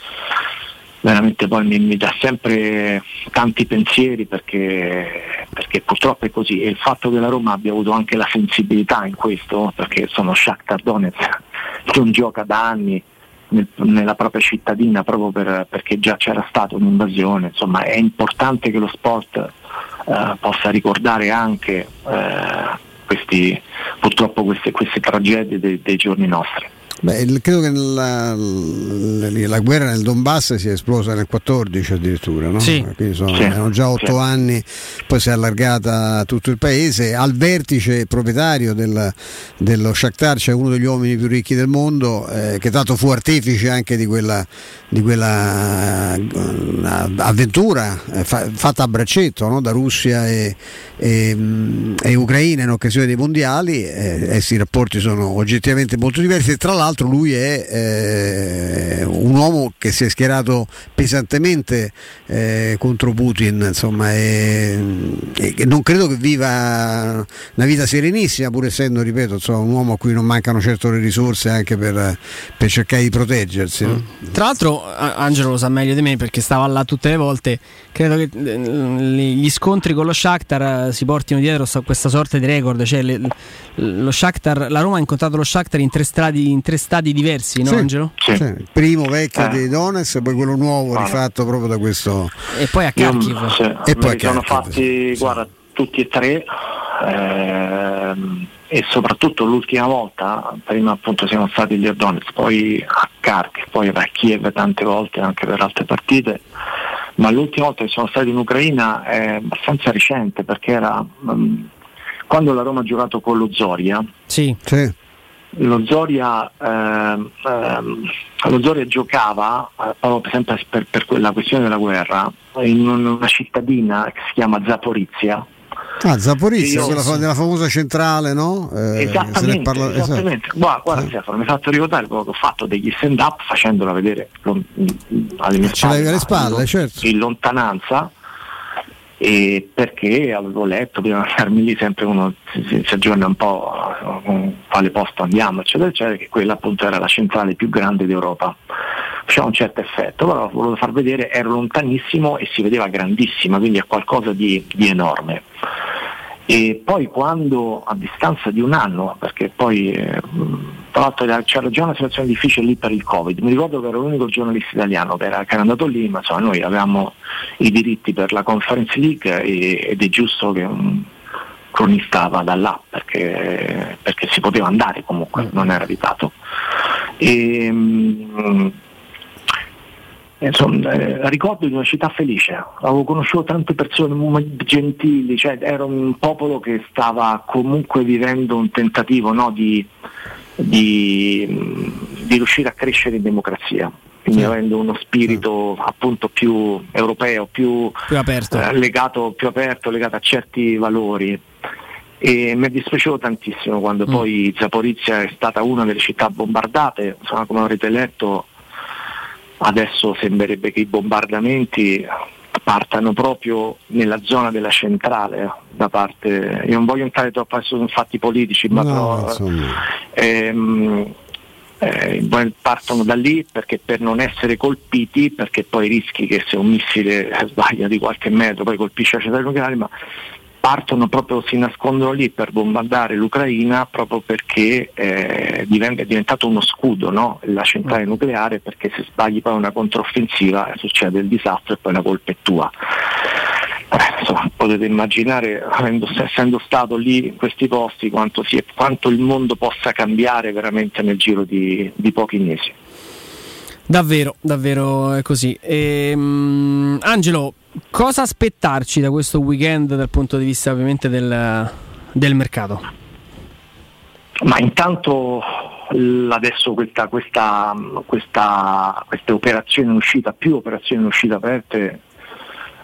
veramente poi mi, mi dà sempre tanti pensieri perché, perché purtroppo è così. E il fatto che la Roma abbia avuto anche la sensibilità in questo perché sono Shakhtar Donetsk che non gioca da anni nel- nella propria cittadina proprio per- perché già c'era stata un'invasione insomma è importante che lo sport eh, possa ricordare anche eh, questi, purtroppo queste, queste tragedie dei- dei giorni nostri Beh, il- credo che la, la- la guerra nel Donbass sia esplosa nel 14 addirittura, no? Sì. quindi sono, Sì. erano già otto Sì. anni, poi si è allargata tutto il paese. Al vertice proprietario del- dello Shakhtar c'è uno degli uomini più ricchi del mondo, eh, che tanto fu artefice anche di quella, di quella eh, avventura eh, fa- fatta a braccetto no? da Russia e, e, mh, e Ucraina in occasione dei mondiali. Eh, eh i rapporti sono oggettivamente molto diversi e tra l'altro lui è eh, un uomo che si è schierato pesantemente eh, contro Putin, insomma, e, e non credo che viva una vita serenissima, pur essendo, ripeto, insomma, un uomo a cui non mancano certo le risorse anche per, per cercare di proteggersi. no? Tra l'altro, Angelo lo sa meglio di me perché stava là tutte le volte. Credo che eh, gli scontri con lo Shakhtar eh, si portino dietro sta- questa sorta di record. Cioè, le- lo Shakhtar, la Roma ha incontrato lo Shakhtar in tre, stradi, in tre stadi diversi, no, Sì, Angelo? sì. il primo vecchio Eh. di Donetsk e poi quello nuovo Guarda. rifatto proprio da questo. E poi a Io, Kharkiv. sì, E me poi sono Kharkiv, fatti, guarda, tutti e tre ehm, e soprattutto l'ultima volta, prima appunto siamo stati lì a Donetsk, poi a Kharkiv, poi a Kiev tante volte anche per altre partite, ma l'ultima volta che sono stati in Ucraina è abbastanza recente perché era mm, quando la Roma ha giocato con lo Zoria, Sì. Lo Zoria, ehm, ehm, lo Zoria giocava, eh, sempre per, per quella questione della guerra, in un- una cittadina che si chiama Zaporizia. Ah, Zaporizia, Io- quella fa- della famosa centrale, no? Eh, esattamente, parla- esatto. esattamente. Guarda, guarda Stefano, mi hai fatto ricordare che ho fatto degli stand up facendola vedere lo- alle mie Ce l'avevi alle spalle, in- certo. in lontananza e perché avevo letto prima di andarmi lì sempre uno si, si- aggiorna un po' con quale posto andiamo eccetera eccetera che quella appunto era la centrale più grande d'Europa. Faceva un certo effetto però volevo far vedere ero lontanissimo e si vedeva grandissima quindi è qualcosa di, di enorme e poi quando a distanza di un anno, perché poi eh, tra l'altro era- c'era già una situazione difficile lì per il Covid, mi ricordo che ero l'unico giornalista italiano che era, che era andato lì, ma insomma noi avevamo i diritti per la Conference League e- ed è giusto che un cronista vada là perché, perché si poteva andare comunque, non era vietato. E, mh, Insomma, eh, ricordo di una città felice, avevo conosciuto tante persone gentili, cioè era un popolo che stava comunque vivendo un tentativo no, di, di, mh, di riuscire a crescere in democrazia. quindi avendo uno spirito appunto più europeo, più, Più aperto. eh, legato, più aperto, legato a certi valori. E mi è dispiaciuto tantissimo quando poi Zaporizia è stata una delle città bombardate, insomma come avrete letto adesso sembrerebbe che i bombardamenti partano proprio nella zona della centrale eh, da parte io non voglio entrare troppo in fatti politici ma No, però, ehm, eh, partono da lì perché per non essere colpiti, perché poi rischi che se un missile sbaglia di qualche metro poi colpisce la centrale nucleare, ma partono proprio, si nascondono lì per bombardare l'Ucraina proprio perché eh, è diventato uno scudo no? la centrale nucleare perché se sbagli poi una controffensiva eh, succede il disastro e poi la colpa è tua. Eh, insomma, potete immaginare, avendo- essendo stato lì in questi posti, quanto, si quanto il mondo possa cambiare veramente nel giro di, di pochi mesi. Davvero, davvero è così. Ehm, Angelo, cosa aspettarci da questo weekend dal punto di vista ovviamente del, del mercato? Ma intanto adesso questa, questa, questa, queste operazioni in uscita, più operazioni in uscita aperte,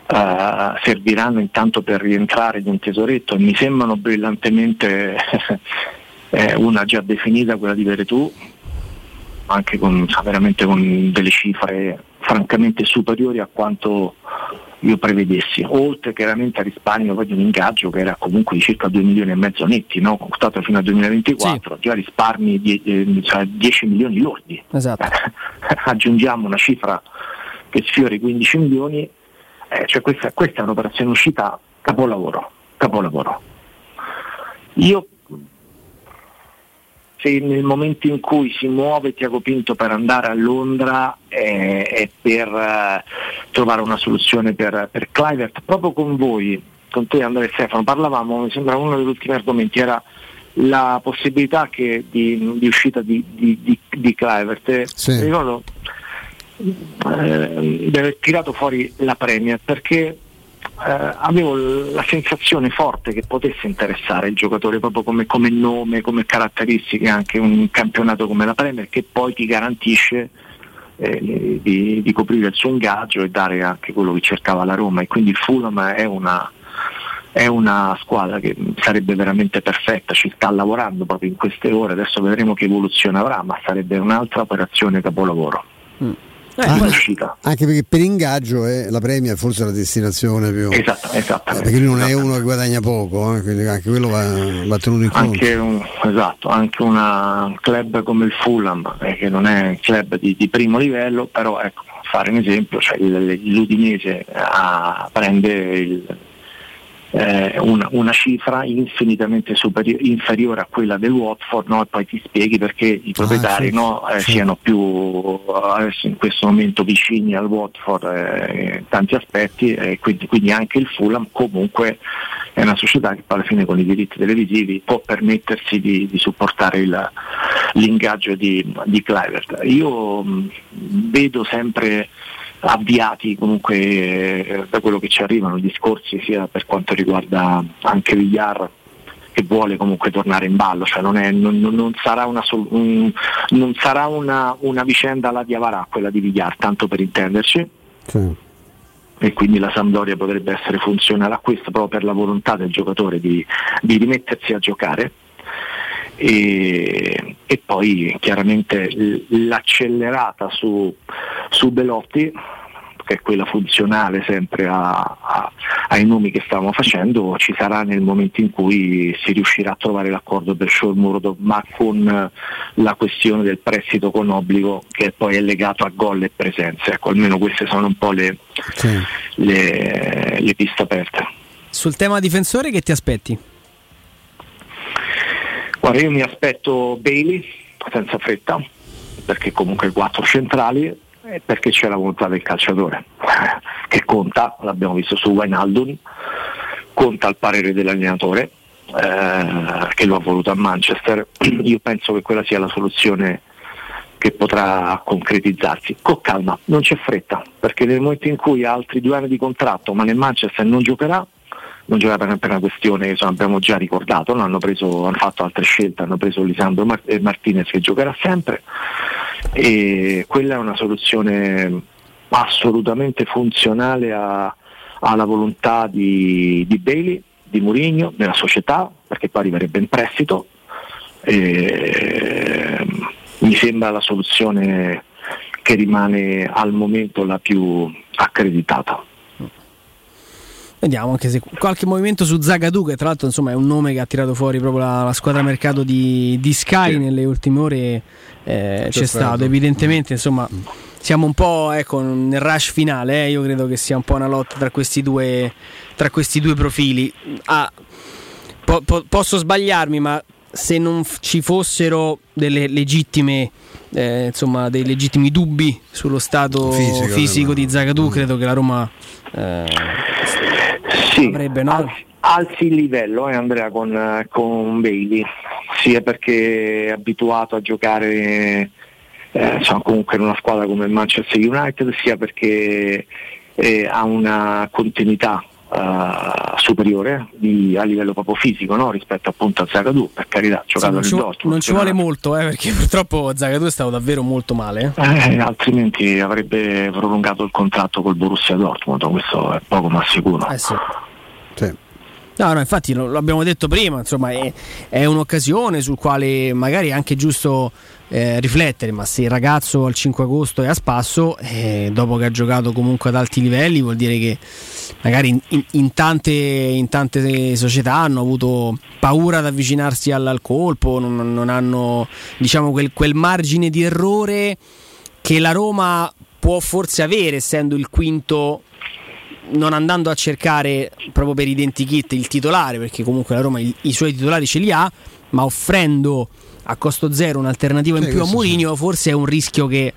eh, serviranno intanto per rientrare di un tesoretto e mi sembrano brillantemente *laughs* eh, una già definita, quella di Veretù, anche con, veramente con delle cifre francamente superiori a quanto io prevedessi, oltre chiaramente al risparmio poi di un ingaggio che era comunque di circa 2 milioni e mezzo netti, no? costato fino al 2024, già risparmi di eh, cioè 10 milioni lordi. Esatto. *laughs* Aggiungiamo una cifra che sfiora i 15 milioni, eh, cioè questa, questa è un'operazione uscita capolavoro, capolavoro. Io se nel momento in cui si muove Tiago Pinto per andare a Londra eh, è per eh, trovare una soluzione per, per Clivert, proprio con voi, con te Andrea e Stefano, parlavamo, mi sembra uno degli ultimi argomenti, era la possibilità che di, di uscita di, di, di, di Clivert. Eh, Sì. mi ricordo eh, di aver tirato fuori la Premier perché eh, avevo la sensazione forte che potesse interessare il giocatore proprio come, come nome, come caratteristiche anche un campionato come la Premier che poi ti garantisce eh, di, di coprire il suo ingaggio e dare anche quello che cercava la Roma. E quindi il Fulham è una, è una squadra che sarebbe veramente perfetta, ci sta lavorando proprio in queste ore, adesso vedremo che evoluzione avrà, ma sarebbe un'altra operazione capolavoro. In uscita. Anche perché per ingaggio è la Premier forse la destinazione più. Esatto, esatto. Eh, perché lui non è uno che guadagna poco, eh, quindi anche quello va, va tenuto in conto. Anche un, esatto, anche una- un club come il Fulham, eh, che non è un club di, di primo livello, però ecco, fare un esempio, cioè l'Udinese ah, prende il- eh, una, una cifra infinitamente superi- inferiore a quella del Watford no? e poi ti spieghi perché i proprietari sì, no, eh, sì. siano più adesso in questo momento vicini al Watford eh, in tanti aspetti e quindi, quindi anche il Fulham comunque è una società che alla fine con i diritti televisivi può permettersi di, di supportare il- l'ingaggio di, di Clivert. Io mh, vedo sempre avviati comunque eh, da quello che ci arrivano i discorsi sia per quanto riguarda anche Villar che vuole comunque tornare in ballo, cioè non, è- non- non- sarà, una, un- non sarà una, una vicenda alla Diavarà quella di Villar, tanto per intenderci. E quindi la Sampdoria potrebbe essere funzionale a questo proprio per la volontà del giocatore di, di rimettersi a giocare e, e poi chiaramente l'accelerata su, su Belotti che è quella funzionale sempre a- a- ai nomi che stavamo facendo, ci sarà nel momento in cui si riuscirà a trovare l'accordo per Shaw Murodov, ma con la questione del prestito con obbligo che poi è legato a gol e presenze. Ecco, almeno queste sono un po' le, le, le piste aperte. Sul tema difensore che ti aspetti? Guarda, io mi aspetto Bailey senza fretta, perché comunque quattro centrali e perché c'è la volontà del calciatore, *laughs* che conta, l'abbiamo visto su Wijnaldum, conta il parere dell'allenatore, eh, che lo ha voluto a Manchester. *clears throat* Io penso che quella sia la soluzione che potrà concretizzarsi. Con calma, non c'è fretta, perché nel momento in cui ha altri due anni di contratto, ma nel Manchester non giocherà, non giocherà per, per una questione che abbiamo già ricordato, no? hanno, preso, hanno fatto altre scelte, hanno preso Lisandro Mar- eh, Martinez che giocherà sempre e quella è una soluzione assolutamente funzionale a- alla volontà di, di Bailey, di Mourinho, della società, perché poi arriverebbe in prestito. E, mi sembra la soluzione che rimane al momento la più accreditata. Vediamo anche se qualche movimento su Zagadou, che tra l'altro insomma, è un nome che ha tirato fuori proprio la, la squadra mercato di, di Sky nelle ultime ore. eh, c'è stato, evidentemente insomma siamo un po' ecco, nel rush finale. eh, Io credo che sia un po' una lotta tra questi due, tra questi due profili. Ah, po- po- posso sbagliarmi, ma se non f- ci fossero delle legittime. eh, insomma, dei legittimi dubbi sullo stato Fisico, fisico, di Zagadou, credo che la Roma eh, Sì, avrebbe no? alzi, alzi il livello eh, Andrea con, eh, con Bailey, sia perché è abituato a giocare eh, insomma, comunque in una squadra come Manchester United, sia perché eh, ha una continuità eh, superiore di- a livello proprio fisico no? rispetto appunto a Zagadou, per carità, ha Sì, giocato non ci, Dortmund. non ci vuole molto, eh, perché *laughs* purtroppo Zagadou è stato davvero molto male. eh. Eh, altrimenti avrebbe prolungato il contratto col Borussia Dortmund, questo è poco ma sicuro. Eh sì. No, no, infatti lo, lo abbiamo detto prima, insomma, è, è un'occasione sul quale magari è anche giusto eh, riflettere, ma se il ragazzo al 5 agosto è a spasso, eh, dopo che ha giocato comunque ad alti livelli, vuol dire che magari in, in- in tante, in tante società hanno avuto paura ad avvicinarsi al, al colpo, non, non hanno diciamo quel, quel margine di errore che la Roma può forse avere essendo il quinto non andando a cercare proprio per identikit il titolare, perché comunque la Roma i, i suoi titolari ce li ha, ma offrendo a costo zero un'alternativa in Sì, più a Mourinho, forse è un rischio che,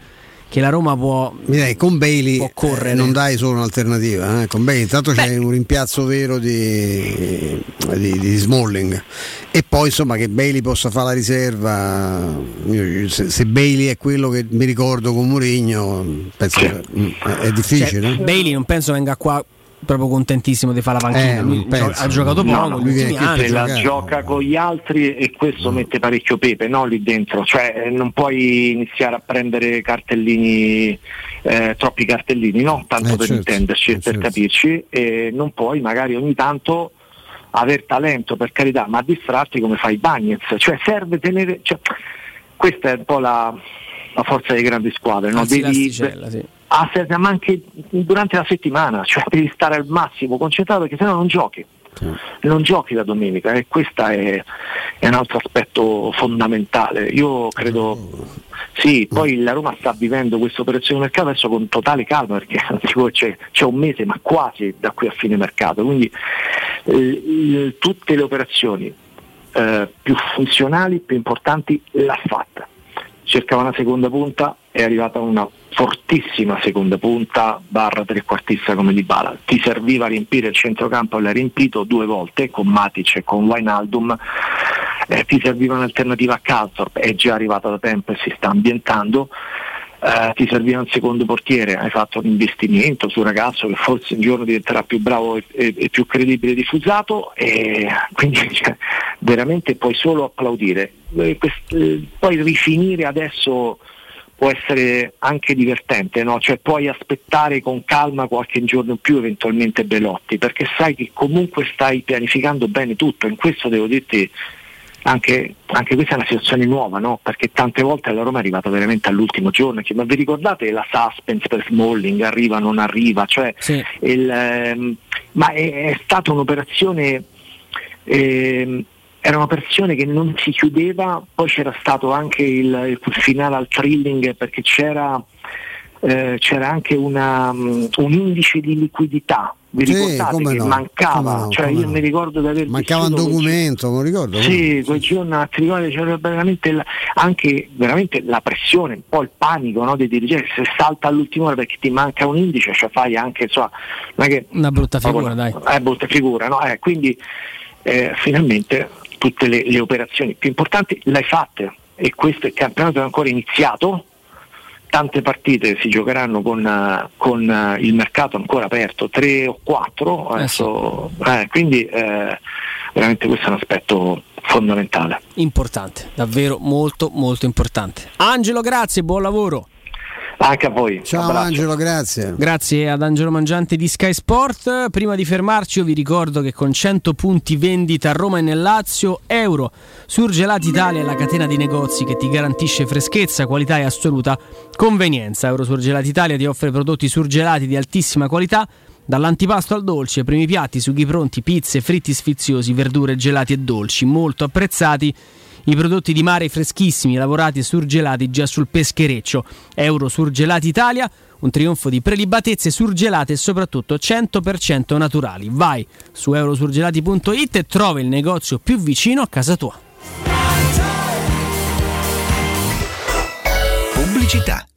che la Roma può. Mi dai, con Bailey Può correre. eh, non dai solo un'alternativa, eh. con Bailey intanto c'è un rimpiazzo vero di, di, di Smalling e poi insomma che Bailey possa fare la riserva, io- se, se Bailey è quello che mi ricordo con Mourinho, penso che mm, è difficile. Cioè, Bailey non penso venga qua proprio contentissimo di fare la panchina. Eh, Lui penso. gio- ha giocato poco No, se anni. la gioca con gli altri e questo mette parecchio pepe no, lì dentro, cioè eh, non puoi iniziare a prendere cartellini, eh, troppi cartellini, no? tanto Eh, per certo, intenderci e eh, per certo. capirci, e non puoi magari ogni tanto aver talento per carità, ma distrarti come fai Bagnez, cioè serve tenere, cioè, questa è un po' la, la forza delle grandi squadre, no? Devi- sì. Ah, serve, ma anche durante la settimana, cioè *laughs* devi stare al massimo concentrato perché sennò non giochi. Non giochi la domenica e questo è, è un altro aspetto fondamentale. Io credo, sì, poi la Roma sta vivendo questa operazione di mercato adesso con totale calma perché *laughs* tipo, c'è, c'è un mese ma quasi da qui a fine mercato, quindi eh, tutte le operazioni eh, più funzionali, più importanti l'ha fatta cercava una seconda punta, è arrivata una fortissima seconda punta barra trequartista come di Bala. Ti serviva a riempire il centrocampo, l'hai riempito due volte con Matic e con Wijnaldum. Eh, ti serviva un'alternativa a Calzorp, è già arrivata da tempo e si sta ambientando. Eh, ti serviva un secondo portiere, hai fatto un investimento su un ragazzo che forse un giorno diventerà più bravo e, e- e più credibile di Fusato e quindi *laughs* cioè, veramente puoi solo applaudire. Eh, quest- eh, poi rifinire adesso può essere anche divertente, no? cioè puoi aspettare con calma qualche giorno in più eventualmente Belotti, perché sai che comunque stai pianificando bene tutto, in questo devo dirti anche, anche questa è una situazione nuova, no? perché tante volte la Roma è arrivata veramente all'ultimo giorno, Cioè, ma vi ricordate la suspense per Smalling, arriva, non arriva, cioè, il, ehm, ma è, è stata un'operazione, ehm, era un'operazione che non si chiudeva, poi c'era stato anche il, il finale al thrilling perché c'era, eh, c'era anche una, mm, un indice di liquidità. Vi Sì, ricordate come che no, mancava? come no, cioè come io no. mi ricordo di aver Mancava un quel documento, non ricordo. sì, quei giorni a Trigone c'era veramente la- anche veramente la pressione, un po' il panico no, dei dirigenti, se salta all'ultima ora perché ti manca un indice, cioè fai anche insomma, non è che, Una brutta figura, dai. eh, brutta figura, no? Eh, quindi eh, finalmente tutte le, le operazioni più importanti le hai fatte e questo è il campionato è ancora iniziato, tante partite si giocheranno con, eh, con, eh, il mercato ancora aperto, tre o quattro, adesso, eh, quindi eh, veramente questo è un aspetto fondamentale. Importante, davvero molto molto importante. Angelo, grazie, buon lavoro. Anche a voi. Ciao Abbraccio. Angelo, grazie. Grazie ad Angelo Mangiante di Sky Sport. Prima di fermarci, io vi ricordo che con 100 punti vendita a Roma e nel Lazio, Euro Surgelati Italia è la catena di negozi che ti garantisce freschezza, qualità e assoluta convenienza. Euro Surgelati Italia ti offre prodotti surgelati di altissima qualità. Dall'antipasto al dolce, primi piatti, sughi pronti, pizze, fritti sfiziosi, verdure, gelati e dolci, molto apprezzati i prodotti di mare freschissimi, lavorati e surgelati già sul peschereccio. Euro Surgelati Italia, un trionfo di prelibatezze surgelate e soprattutto 100% naturali. Vai su eurosurgelati.it e trova il negozio più vicino a casa tua. Pubblicità.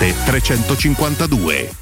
352.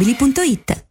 ValentinoAutomobili.it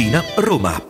Tiburtina, Roma.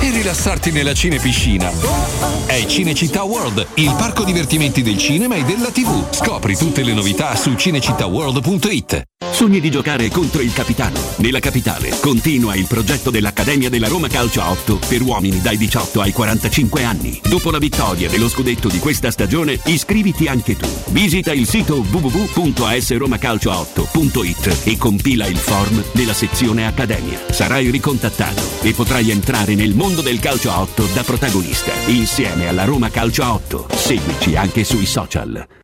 e rilassarti nella cinepiscina. È Cinecittà World, il parco divertimenti del cinema e della TV. Scopri tutte le novità su cinecittàworld.it. Sogni di giocare contro il capitano. Nella capitale continua il progetto dell'Accademia della Roma Calcio a 8 per uomini dai 18 ai 45 anni. Dopo la vittoria dello scudetto di questa stagione, iscriviti anche tu. Visita il sito www.asromacalcio8.it e compila il form nella sezione Accademia. Sarai ricontattato e potrai entrare nel mondo del calcio a 8 da protagonista, insieme alla Roma Calcio a 8. Seguici anche sui social.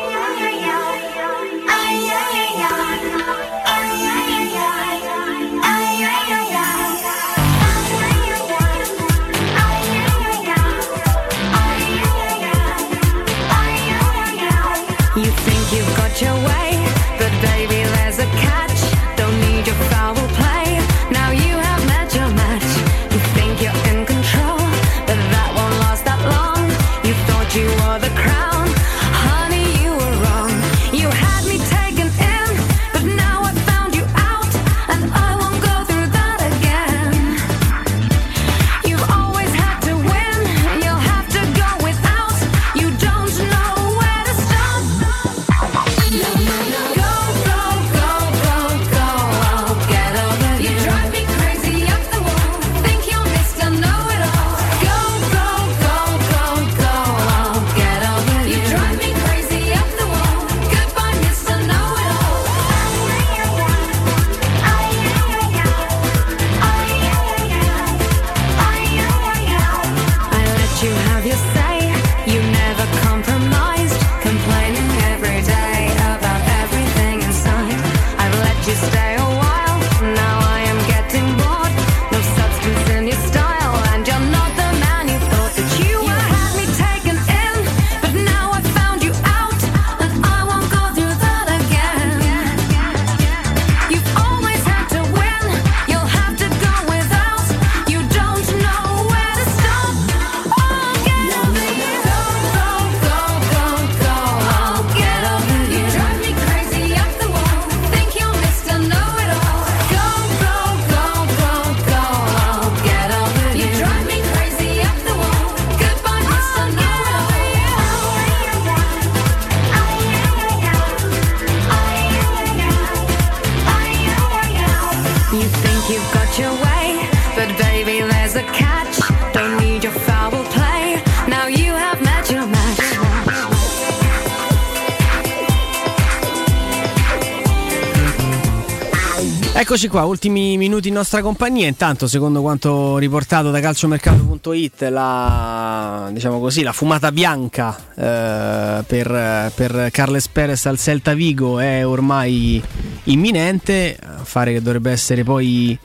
Eccoci qua, ultimi minuti in nostra compagnia. Intanto, secondo quanto riportato da calciomercato.it, la, diciamo così, la fumata bianca eh, per, per Carles Perez al Celta Vigo è ormai imminente. Affare che dovrebbe essere poi.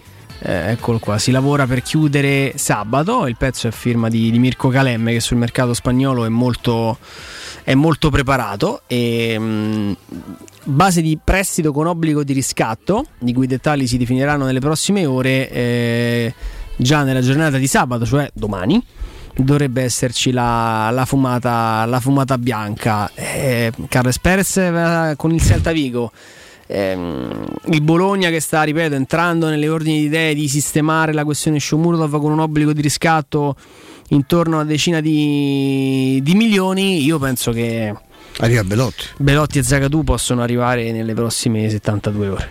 eh, eccolo qua, si lavora per chiudere sabato. Il pezzo è a firma di, di Mirko Calemme, che sul mercato spagnolo è molto, è molto preparato. E, mh, base di prestito con obbligo di riscatto, di cui i dettagli si definiranno nelle prossime ore, eh, già nella giornata di sabato, cioè domani. Dovrebbe esserci la, la fumata, la fumata bianca. Eh, Carles Perez eh, con il Celta Vigo. Ehm, il Bologna che sta, ripeto, entrando nelle ordini di idee di sistemare la questione Shomurov con un obbligo di riscatto intorno a una decina di, di milioni. Io penso che Arriva Belotti. Belotti e Zagadou possono arrivare nelle prossime 72 ore.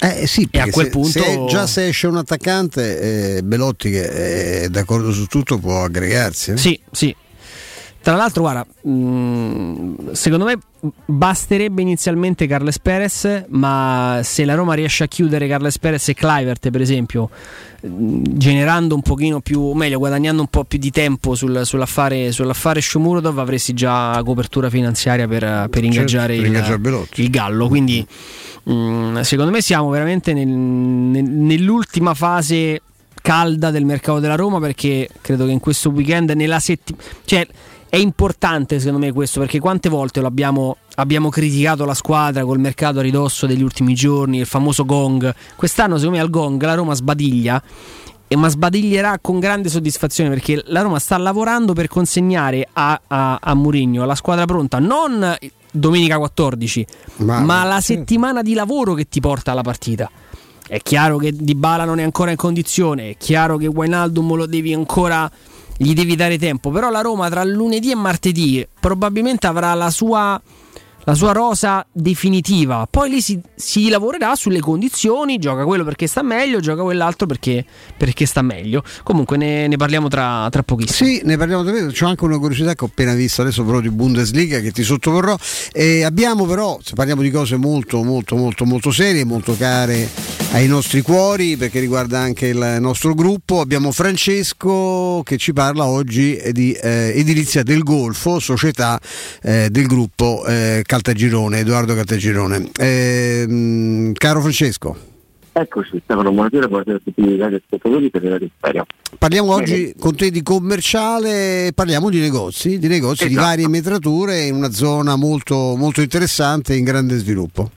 Eh sì, E a perché quel se- punto- se già se esce un attaccante, eh, Belotti che è d'accordo su tutto può aggregarsi. eh? Sì, sì. Tra l'altro, guarda, mh, secondo me basterebbe inizialmente Carles Perez, ma se la Roma riesce a chiudere Carles Perez e Clivert, per esempio, mh, generando un pochino più, o meglio, guadagnando un po' più di tempo sul- sull'affare, sull'affare Shomurodov, avresti già copertura finanziaria per, per ingaggiare, per il, ingaggiare il Gallo. Quindi Mm, secondo me siamo veramente nel- nel- nell'ultima fase calda del mercato della Roma perché credo che in questo weekend nella settimana cioè è importante secondo me questo perché quante volte lo abbiamo, abbiamo criticato la squadra col mercato a ridosso degli ultimi giorni il famoso gong quest'anno secondo me al gong la Roma sbadiglia e ma sbadiglierà con grande soddisfazione perché la Roma sta lavorando per consegnare a, a, a Mourinho la squadra pronta non domenica 14 Ma- ma, la sì. settimana di lavoro che ti porta alla partita è chiaro che Dybala non è ancora in condizione, è chiaro che Wijnaldum lo devi ancora gli devi dare tempo, però la Roma tra lunedì e martedì probabilmente avrà la sua la sua rosa definitiva. Poi lì si, si lavorerà sulle condizioni, gioca quello perché sta meglio, gioca quell'altro perché, perché sta meglio. Comunque ne, ne parliamo tra, tra pochissimo. Sì, ne parliamo davvero. C'ho anche una curiosità che ho appena visto adesso proprio di Bundesliga che ti sottoporrò. E abbiamo però, se parliamo di cose molto, molto, molto, molto serie, molto care ai nostri cuori, perché riguarda anche il nostro gruppo. Abbiamo Francesco che ci parla oggi di eh, edilizia del Golfo, società eh, del gruppo eh, Caltagirone, Edoardo Caltagirone. Ehm, caro Francesco. Eccoci, Stefano, buonasera, buonasera a tutti i radioascoltatori per Radio Stereo. Parliamo oggi con te di commerciale, parliamo di negozi, di negozi di Esatto. varie metrature in una zona molto, molto interessante e in grande sviluppo.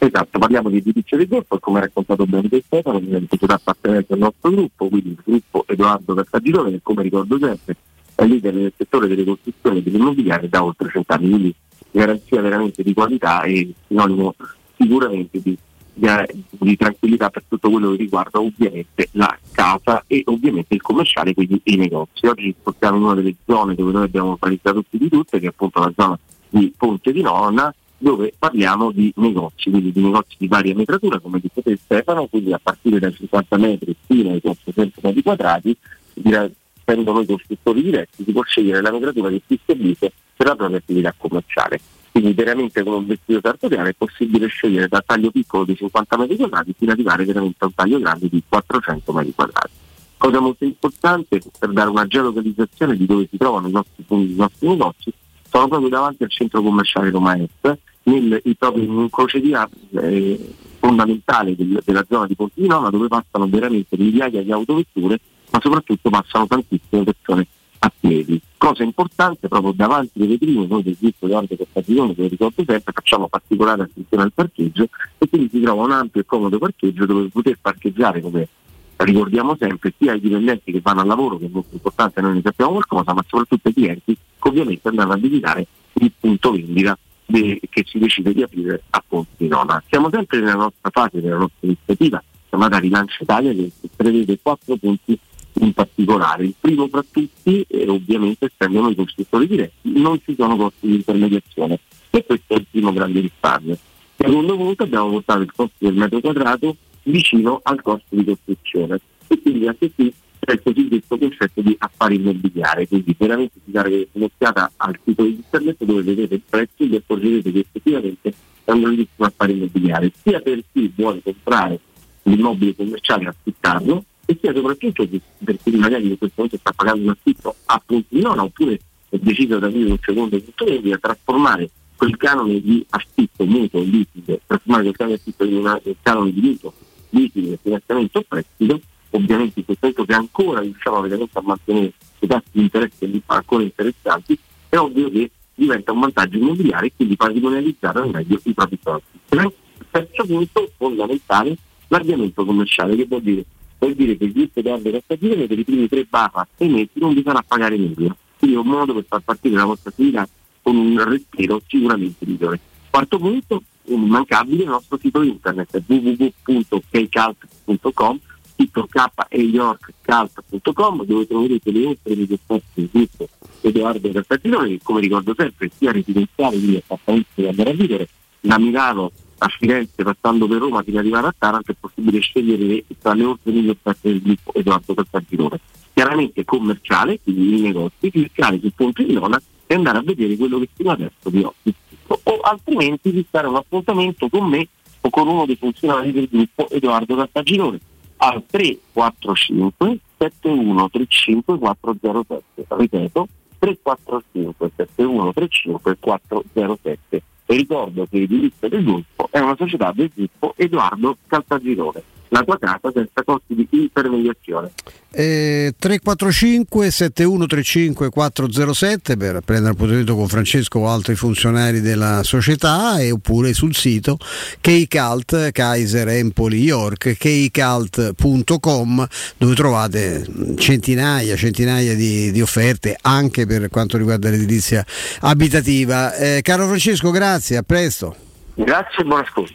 Esatto, parliamo di edilizia del Golfo e come ha raccontato bene te Stefano, una società appartenente al nostro gruppo, quindi il gruppo Edoardo Cattagirone che come ricordo sempre è leader nel settore delle costruzioni e dell'immobiliare da oltre cent'anni, quindi garanzia veramente di qualità e sinonimo sicuramente di, di, di tranquillità per tutto quello che riguarda ovviamente la casa e ovviamente il commerciale, quindi i negozi. Oggi ci spostiamo in una delle zone dove noi abbiamo focalizzato più di tutte, che è appunto la zona di Ponte di Nona, dove parliamo di negozi, quindi di negozi di varia metratura, come dice te Stefano, quindi a partire dai 50 metri fino ai 400 metri quadrati, essendo noi costruttori diretti, si può scegliere la metratura che si stabilisce per la propria attività commerciale. Quindi veramente con un vestito sartoriale è possibile scegliere da taglio piccolo di 50 metri quadrati fino ad arrivare veramente a un taglio grande di 400 metri quadrati. Cosa molto importante per dare una geolocalizzazione di dove si trovano i nostri, i nostri negozi, sono proprio davanti al centro commerciale Roma Est, nel, proprio in un crocevia eh, fondamentale del- della zona di Ponte di Nona dove passano veramente migliaia di autovetture, ma soprattutto passano tantissime persone a piedi. Cosa importante, proprio davanti alle vetrine, noi del gruppo Edoardo Castaglione, che lo ricordo sempre, facciamo particolare attenzione al parcheggio e quindi si trova un ampio e comodo parcheggio dove poter parcheggiare come ricordiamo sempre sia ai dipendenti che vanno al lavoro, che è molto importante, noi ne sappiamo qualcosa, ma soprattutto ai clienti che ovviamente andranno a visitare il punto vendita de- che si decide di aprire a Ponte di Nona. Siamo sempre nella nostra fase, nella nostra iniziativa chiamata Rilancio Italia che prevede quattro punti in particolare. Il primo fra tutti, e ovviamente essendo noi costruttori diretti, non ci sono costi di intermediazione e questo è il primo grande risparmio. Secondo punto abbiamo portato il costo del metro quadrato vicino al costo di costruzione e quindi anche qui c'è il cosiddetto concetto di affari immobiliari, quindi veramente si dare un'occhiata al sito di internet dove vedete il prezzo e vi accorgerete che effettivamente è un grandissimo affare immobiliare, sia per chi vuole comprare l'immobile commerciale e affittarlo, e sia soprattutto per chi magari in questo momento sta pagando un affitto a punti di nona oppure è deciso di aprire un secondo punto vendita, trasformare quel canone di affitto mutuo liquido, trasformare quel canone di affitto in un canone di mutuo liquido, finanziamento o prestito, ovviamente in questo momento che ancora riusciamo a mantenere i tassi di interesse ancora interessanti, è ovvio che diventa un vantaggio immobiliare e quindi patrimonializzare al meglio i propri soldi. Il terzo punto fondamentale, l'avviamento commerciale, che vuol dire? Vuol dire che il gruppo Edoardo Castaglione per i primi tre barra sei mesi non vi farà pagare nulla. Quindi è un modo per far partire la vostra attività con un respiro sicuramente migliore. Quarto punto, immancabile, il nostro sito internet www.kcalt.com sito kyorkcalt.com dove troverete le oltre di esperti del gruppo Edoardo Castaglione che come ricordo sempre sia residenziale quindi appartamenti da andare a vivere. Da Milano a Firenze passando per Roma fino ad arrivare a Taranto è possibile scegliere tra le oltre mille offerte del gruppo Edoardo Castaglione chiaramente commerciale quindi i negozi cliccare sul punto di Nona e andare a vedere quello che fino adesso vi ho descritto. O altrimenti fissare un appuntamento con me o con uno dei funzionari del gruppo Edoardo Castaglione al 345 7135 407 ripeto 345 7135 407 E ricordo che Edilizia del Golfo è una società del gruppo Edoardo Caltagirone, la tua casa senza costi di intermediazione. Eh, 345 7135 407 per prendere appuntamento con Francesco o altri funzionari della società e oppure sul sito Kcalt Kaiser Empoli York kcalt.com dove trovate centinaia centinaia di, di offerte anche per quanto riguarda l'edilizia abitativa eh, caro Francesco grazie a presto Grazie e buon ascolto.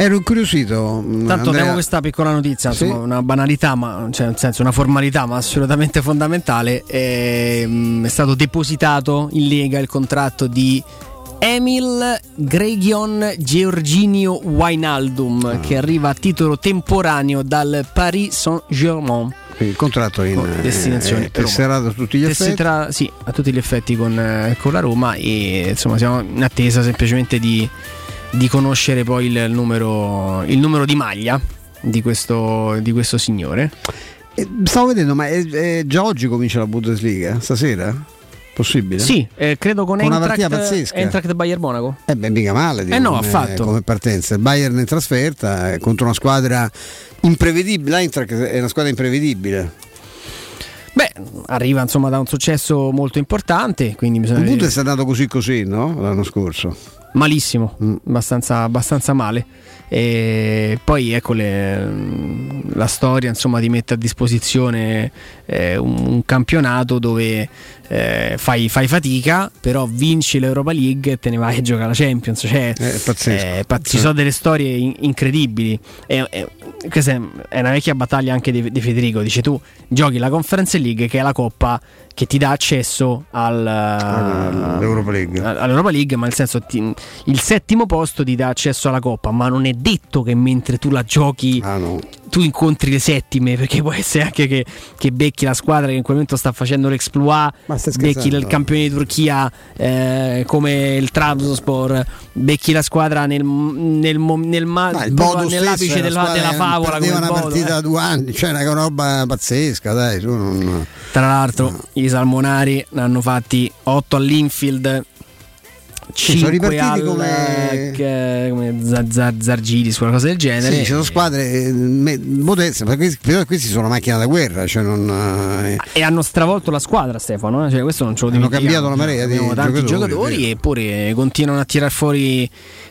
ero incuriosito mh, Tanto Andrea. abbiamo questa piccola notizia, Sì. insomma, una banalità, ma cioè, nel senso una formalità, ma assolutamente fondamentale. Ehm, è stato depositato in Lega il contratto di Emil Gregion Georginio Wijnaldum, Ah. che arriva a titolo temporaneo dal Paris Saint-Germain. il contratto in Con destinazione eh, tesserato a tutti gli effetti Tesserà- sì, a tutti gli effetti con, eh, con la Roma e insomma siamo in attesa semplicemente di, di conoscere poi il numero, il numero di maglia di questo, di questo signore. Eh, stavo vedendo ma è- è già oggi comincia la Bundesliga stasera? possibile? Sì, eh, credo con, Con una partita Eintracht, pazzesca. Eintracht Bayern Monaco. Eh beh, mica male dico, Eh no, come, come partenza. Il Bayern in trasferta eh, contro una squadra imprevedibile. L'Eintracht è una squadra imprevedibile. Beh, arriva insomma da un successo molto importante, quindi bisogna Un punto è stato andato così così, no? L'anno scorso. Malissimo, Mm. abbastanza, abbastanza male. E poi ecco le- la storia insomma ti mette a disposizione eh, un, un campionato dove eh, fai, fai fatica, però vinci l'Europa League e te ne vai a giocare la Champions. Cioè, È pazzesco. eh, pa- ci sono delle storie in- incredibili. E- e- questa è, è una vecchia battaglia anche di, di Federico. Dice tu giochi la Conference League, che è la coppa che ti dà accesso al, All'Europa League. all'Europa League, ma nel senso ti- il settimo posto ti dà accesso alla coppa, ma non è detto che mentre tu la giochi Ah, tu incontri le settime, perché può essere anche che, che becchi la squadra che in quel momento sta facendo l'exploit, becchi il campione di Turchia eh, come il Trabzonspor, becchi la squadra nel, nel, nel ma- Bodo nell'apice della, della favola come una Bodo, partita eh. due anni, cioè una roba pazzesca, dai, non... Tra l'altro, i Salmonari ne hanno fatti 8 all'Infield. Sì, sono 5 ripartiti al, come- che- come Zar- Zar- Zargiris, qualcosa del genere. Sì, ci sono squadre eh, modeste, però questi sono macchine da guerra, cioè non, eh, E hanno stravolto la squadra, Stefano. eh, Cioè, questo non ce lo Hanno cambiato la marea di tanti giocatori, eppure continuano a tirar fuori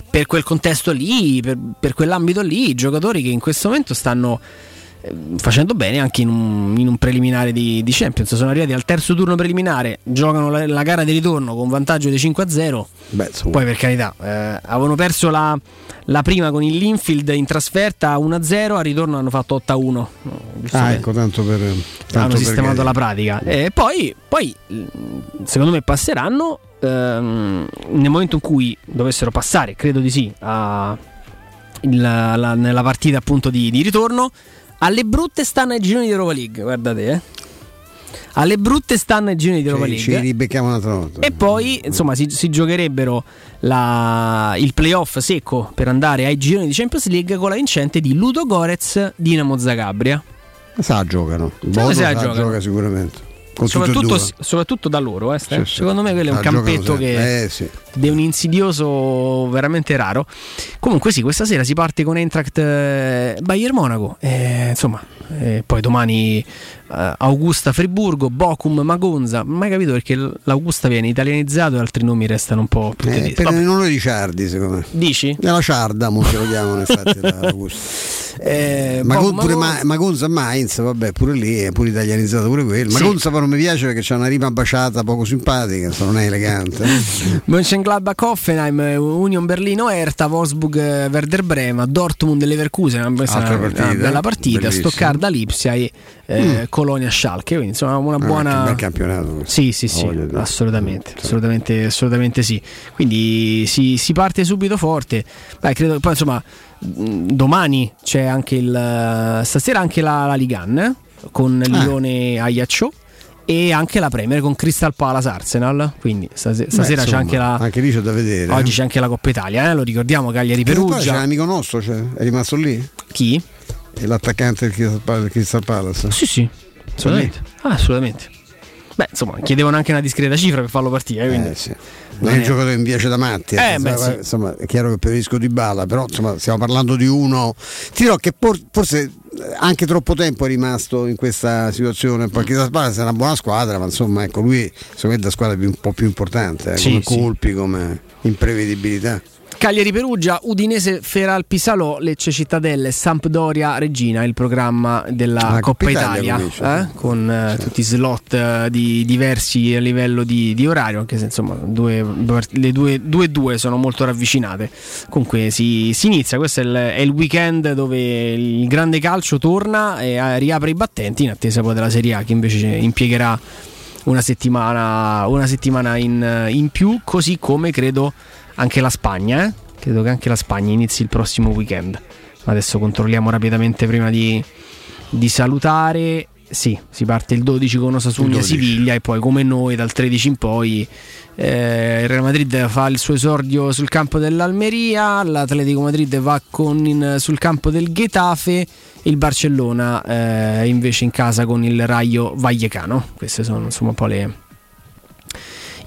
per quel contesto lì, per, per quell'ambito lì, giocatori che in questo momento stanno eh, facendo bene anche in un, in un preliminare di, di Champions. Sono arrivati al terzo turno preliminare, giocano la, la gara di ritorno con vantaggio di 5-0. Beh. Poi per carità, eh, avevano perso la, la prima con il Linfield in trasferta 1-0, al ritorno hanno fatto 8-1. No, Ah, ecco, tanto per... hanno Tanto per sistemato capire. la pratica. E poi, poi, secondo me, passeranno ehm, nel momento in cui dovessero passare, credo di sì, a- la- nella partita appunto di, di ritorno. Alle brutte stanno ai gironi di Europa League, guardate, eh. Alle brutte stanno ai gironi di Europa League. ci ribecchiamo un'altra volta. E poi insomma si, si giocherebbero la- il playoff secco per andare ai gironi di Champions League con la vincente di Ludo Gorez Dinamo Zagabria. Sa giocano. Bodo se la sa, giocano. gioca sicuramente. Soprattutto, soprattutto da loro, eh. Sì, sì. secondo me quello è un Ah, campetto che Eh, sì. di un insidioso veramente raro. Comunque sì, questa sera si parte con Eintracht eh, Bayern Monaco, eh, insomma, eh, poi domani eh, Augusta Friburgo, Bochum Magonza, mai capito perché l'Augusta viene italianizzato e altri nomi restano un po' più Eh, tedeschi. per Vabbè, il nome di Ciardi, secondo me. Dici? È la Ciarda, mo se lo chiamano infatti. *laughs* la- la gusto. Eh, Ma, con- pure Magonza- Ma- Mainz, vabbè, pure lì è pure italianizzato pure quello. Sì. Magonza però non mi piace perché c'ha una rima baciata poco simpatica, insomma, non è elegante. *laughs* Mönchengladbach Hoffenheim, eh, Union Berlino Erta, Wolfsburg eh, Werder Brema, Dortmund Leverkusen, una, questa è Altra una- partita, bella partita, bellissima. Stoccarda Lipsia e eh, Mm. Colonia Schalke, quindi insomma una Ah, buona che bel campionato. Sì, sì, sì, Voglio dire. assolutamente, assolutamente, assolutamente sì. Quindi si, si parte subito forte. Beh, credo poi insomma domani c'è anche il stasera anche la, la Ligan eh, con Ah. Lione Ajaccio e anche la Premier con Crystal Palace Arsenal. Quindi stase- stasera Beh, c'è insomma, anche la Anche lì c'è da vedere. Oggi c'è anche la Coppa Italia, eh, lo ricordiamo, Cagliari poi C'è un Perugia. amico nostro, cioè, è rimasto lì? Chi? È l'attaccante del Crystal Pal- del Crystal Palace. Sì, sì, assolutamente. Ah, assolutamente. Beh, insomma, chiedevano anche una discreta cifra per farlo partire, eh, quindi Non è un giocatore che mi piace da matti, Eh, insomma, beh, sì. insomma, è chiaro che preferisco Di Bala, però insomma, stiamo parlando di uno. Ti dirò che por- forse eh, anche troppo tempo è rimasto in questa situazione. Perché la Palace è una buona squadra, ma insomma, ecco, lui secondo me è la squadra più- un po' più importante, eh, Sì, come sì. colpi, come imprevedibilità. Cagliari Perugia, Udinese Feral Pisalò, Lecce Cittadelle, Sampdoria Regina, il programma della Ah, Coppa Italia, Italia, eh, con eh, tutti i slot eh, di- diversi a livello di, di orario, anche se insomma due- le due, due due sono molto ravvicinate. Comunque si, si inizia, questo è il, è il weekend dove il grande calcio torna e eh, riapre i battenti in attesa poi della Serie A. Che invece impiegherà una settimana, una settimana in, in più, così come credo anche la Spagna. eh. Credo che anche la Spagna inizi il prossimo weekend. Adesso controlliamo rapidamente prima di, di salutare. Sì, si parte il 12 con Osasuna Il 12. Siviglia e poi come noi dal 13 in poi eh, il Real Madrid fa il suo esordio sul campo dell'Almeria, l'Atletico Madrid va con in- sul campo del Getafe, il Barcellona eh, invece in casa con il Rayo Vallecano. Queste sono insomma un po' le,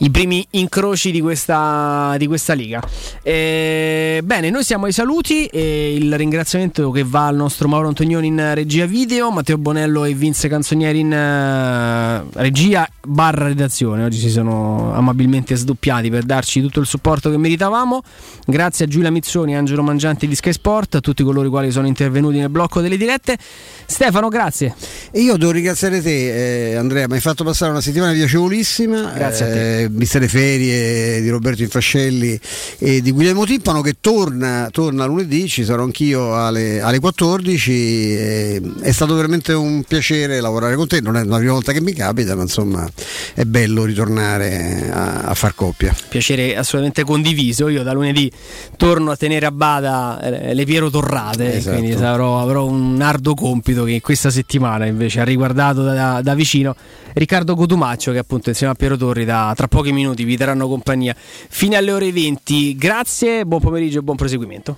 i primi incroci di questa, di questa liga. Eh, bene, noi siamo ai saluti e il ringraziamento che va al nostro Mauro Antonioni in regia video, Matteo Bonello e Vince Canzonieri in eh, regia barra redazione. Oggi si sono amabilmente sdoppiati per darci tutto il supporto che meritavamo. Grazie a Giulia Mizzoni e Angelo Mangianti di Sky Sport, a tutti coloro i quali sono intervenuti nel blocco delle dirette. Stefano, grazie. E io devo ringraziare te, eh, Andrea, mi hai fatto passare una settimana piacevolissima. Grazie a te. Eh, viste le ferie di Roberto Infascelli e di Guglielmo Timpano che torna, torna lunedì, ci sarò anch'io alle, alle 14. eh, è stato veramente un piacere lavorare con te, non è la prima volta che mi capita, ma insomma è bello ritornare a, a far coppia. piacere assolutamente condiviso. Io da lunedì torno a tenere a bada eh, le Piero Torrate, Esatto. quindi avrò, avrò un arduo compito che questa settimana invece ha riguardato da, da vicino Riccardo Cotumaccio che appunto insieme a Piero Torri da, tra pochi minuti vi daranno compagnia fino alle ore 20. Grazie, buon pomeriggio e buon proseguimento.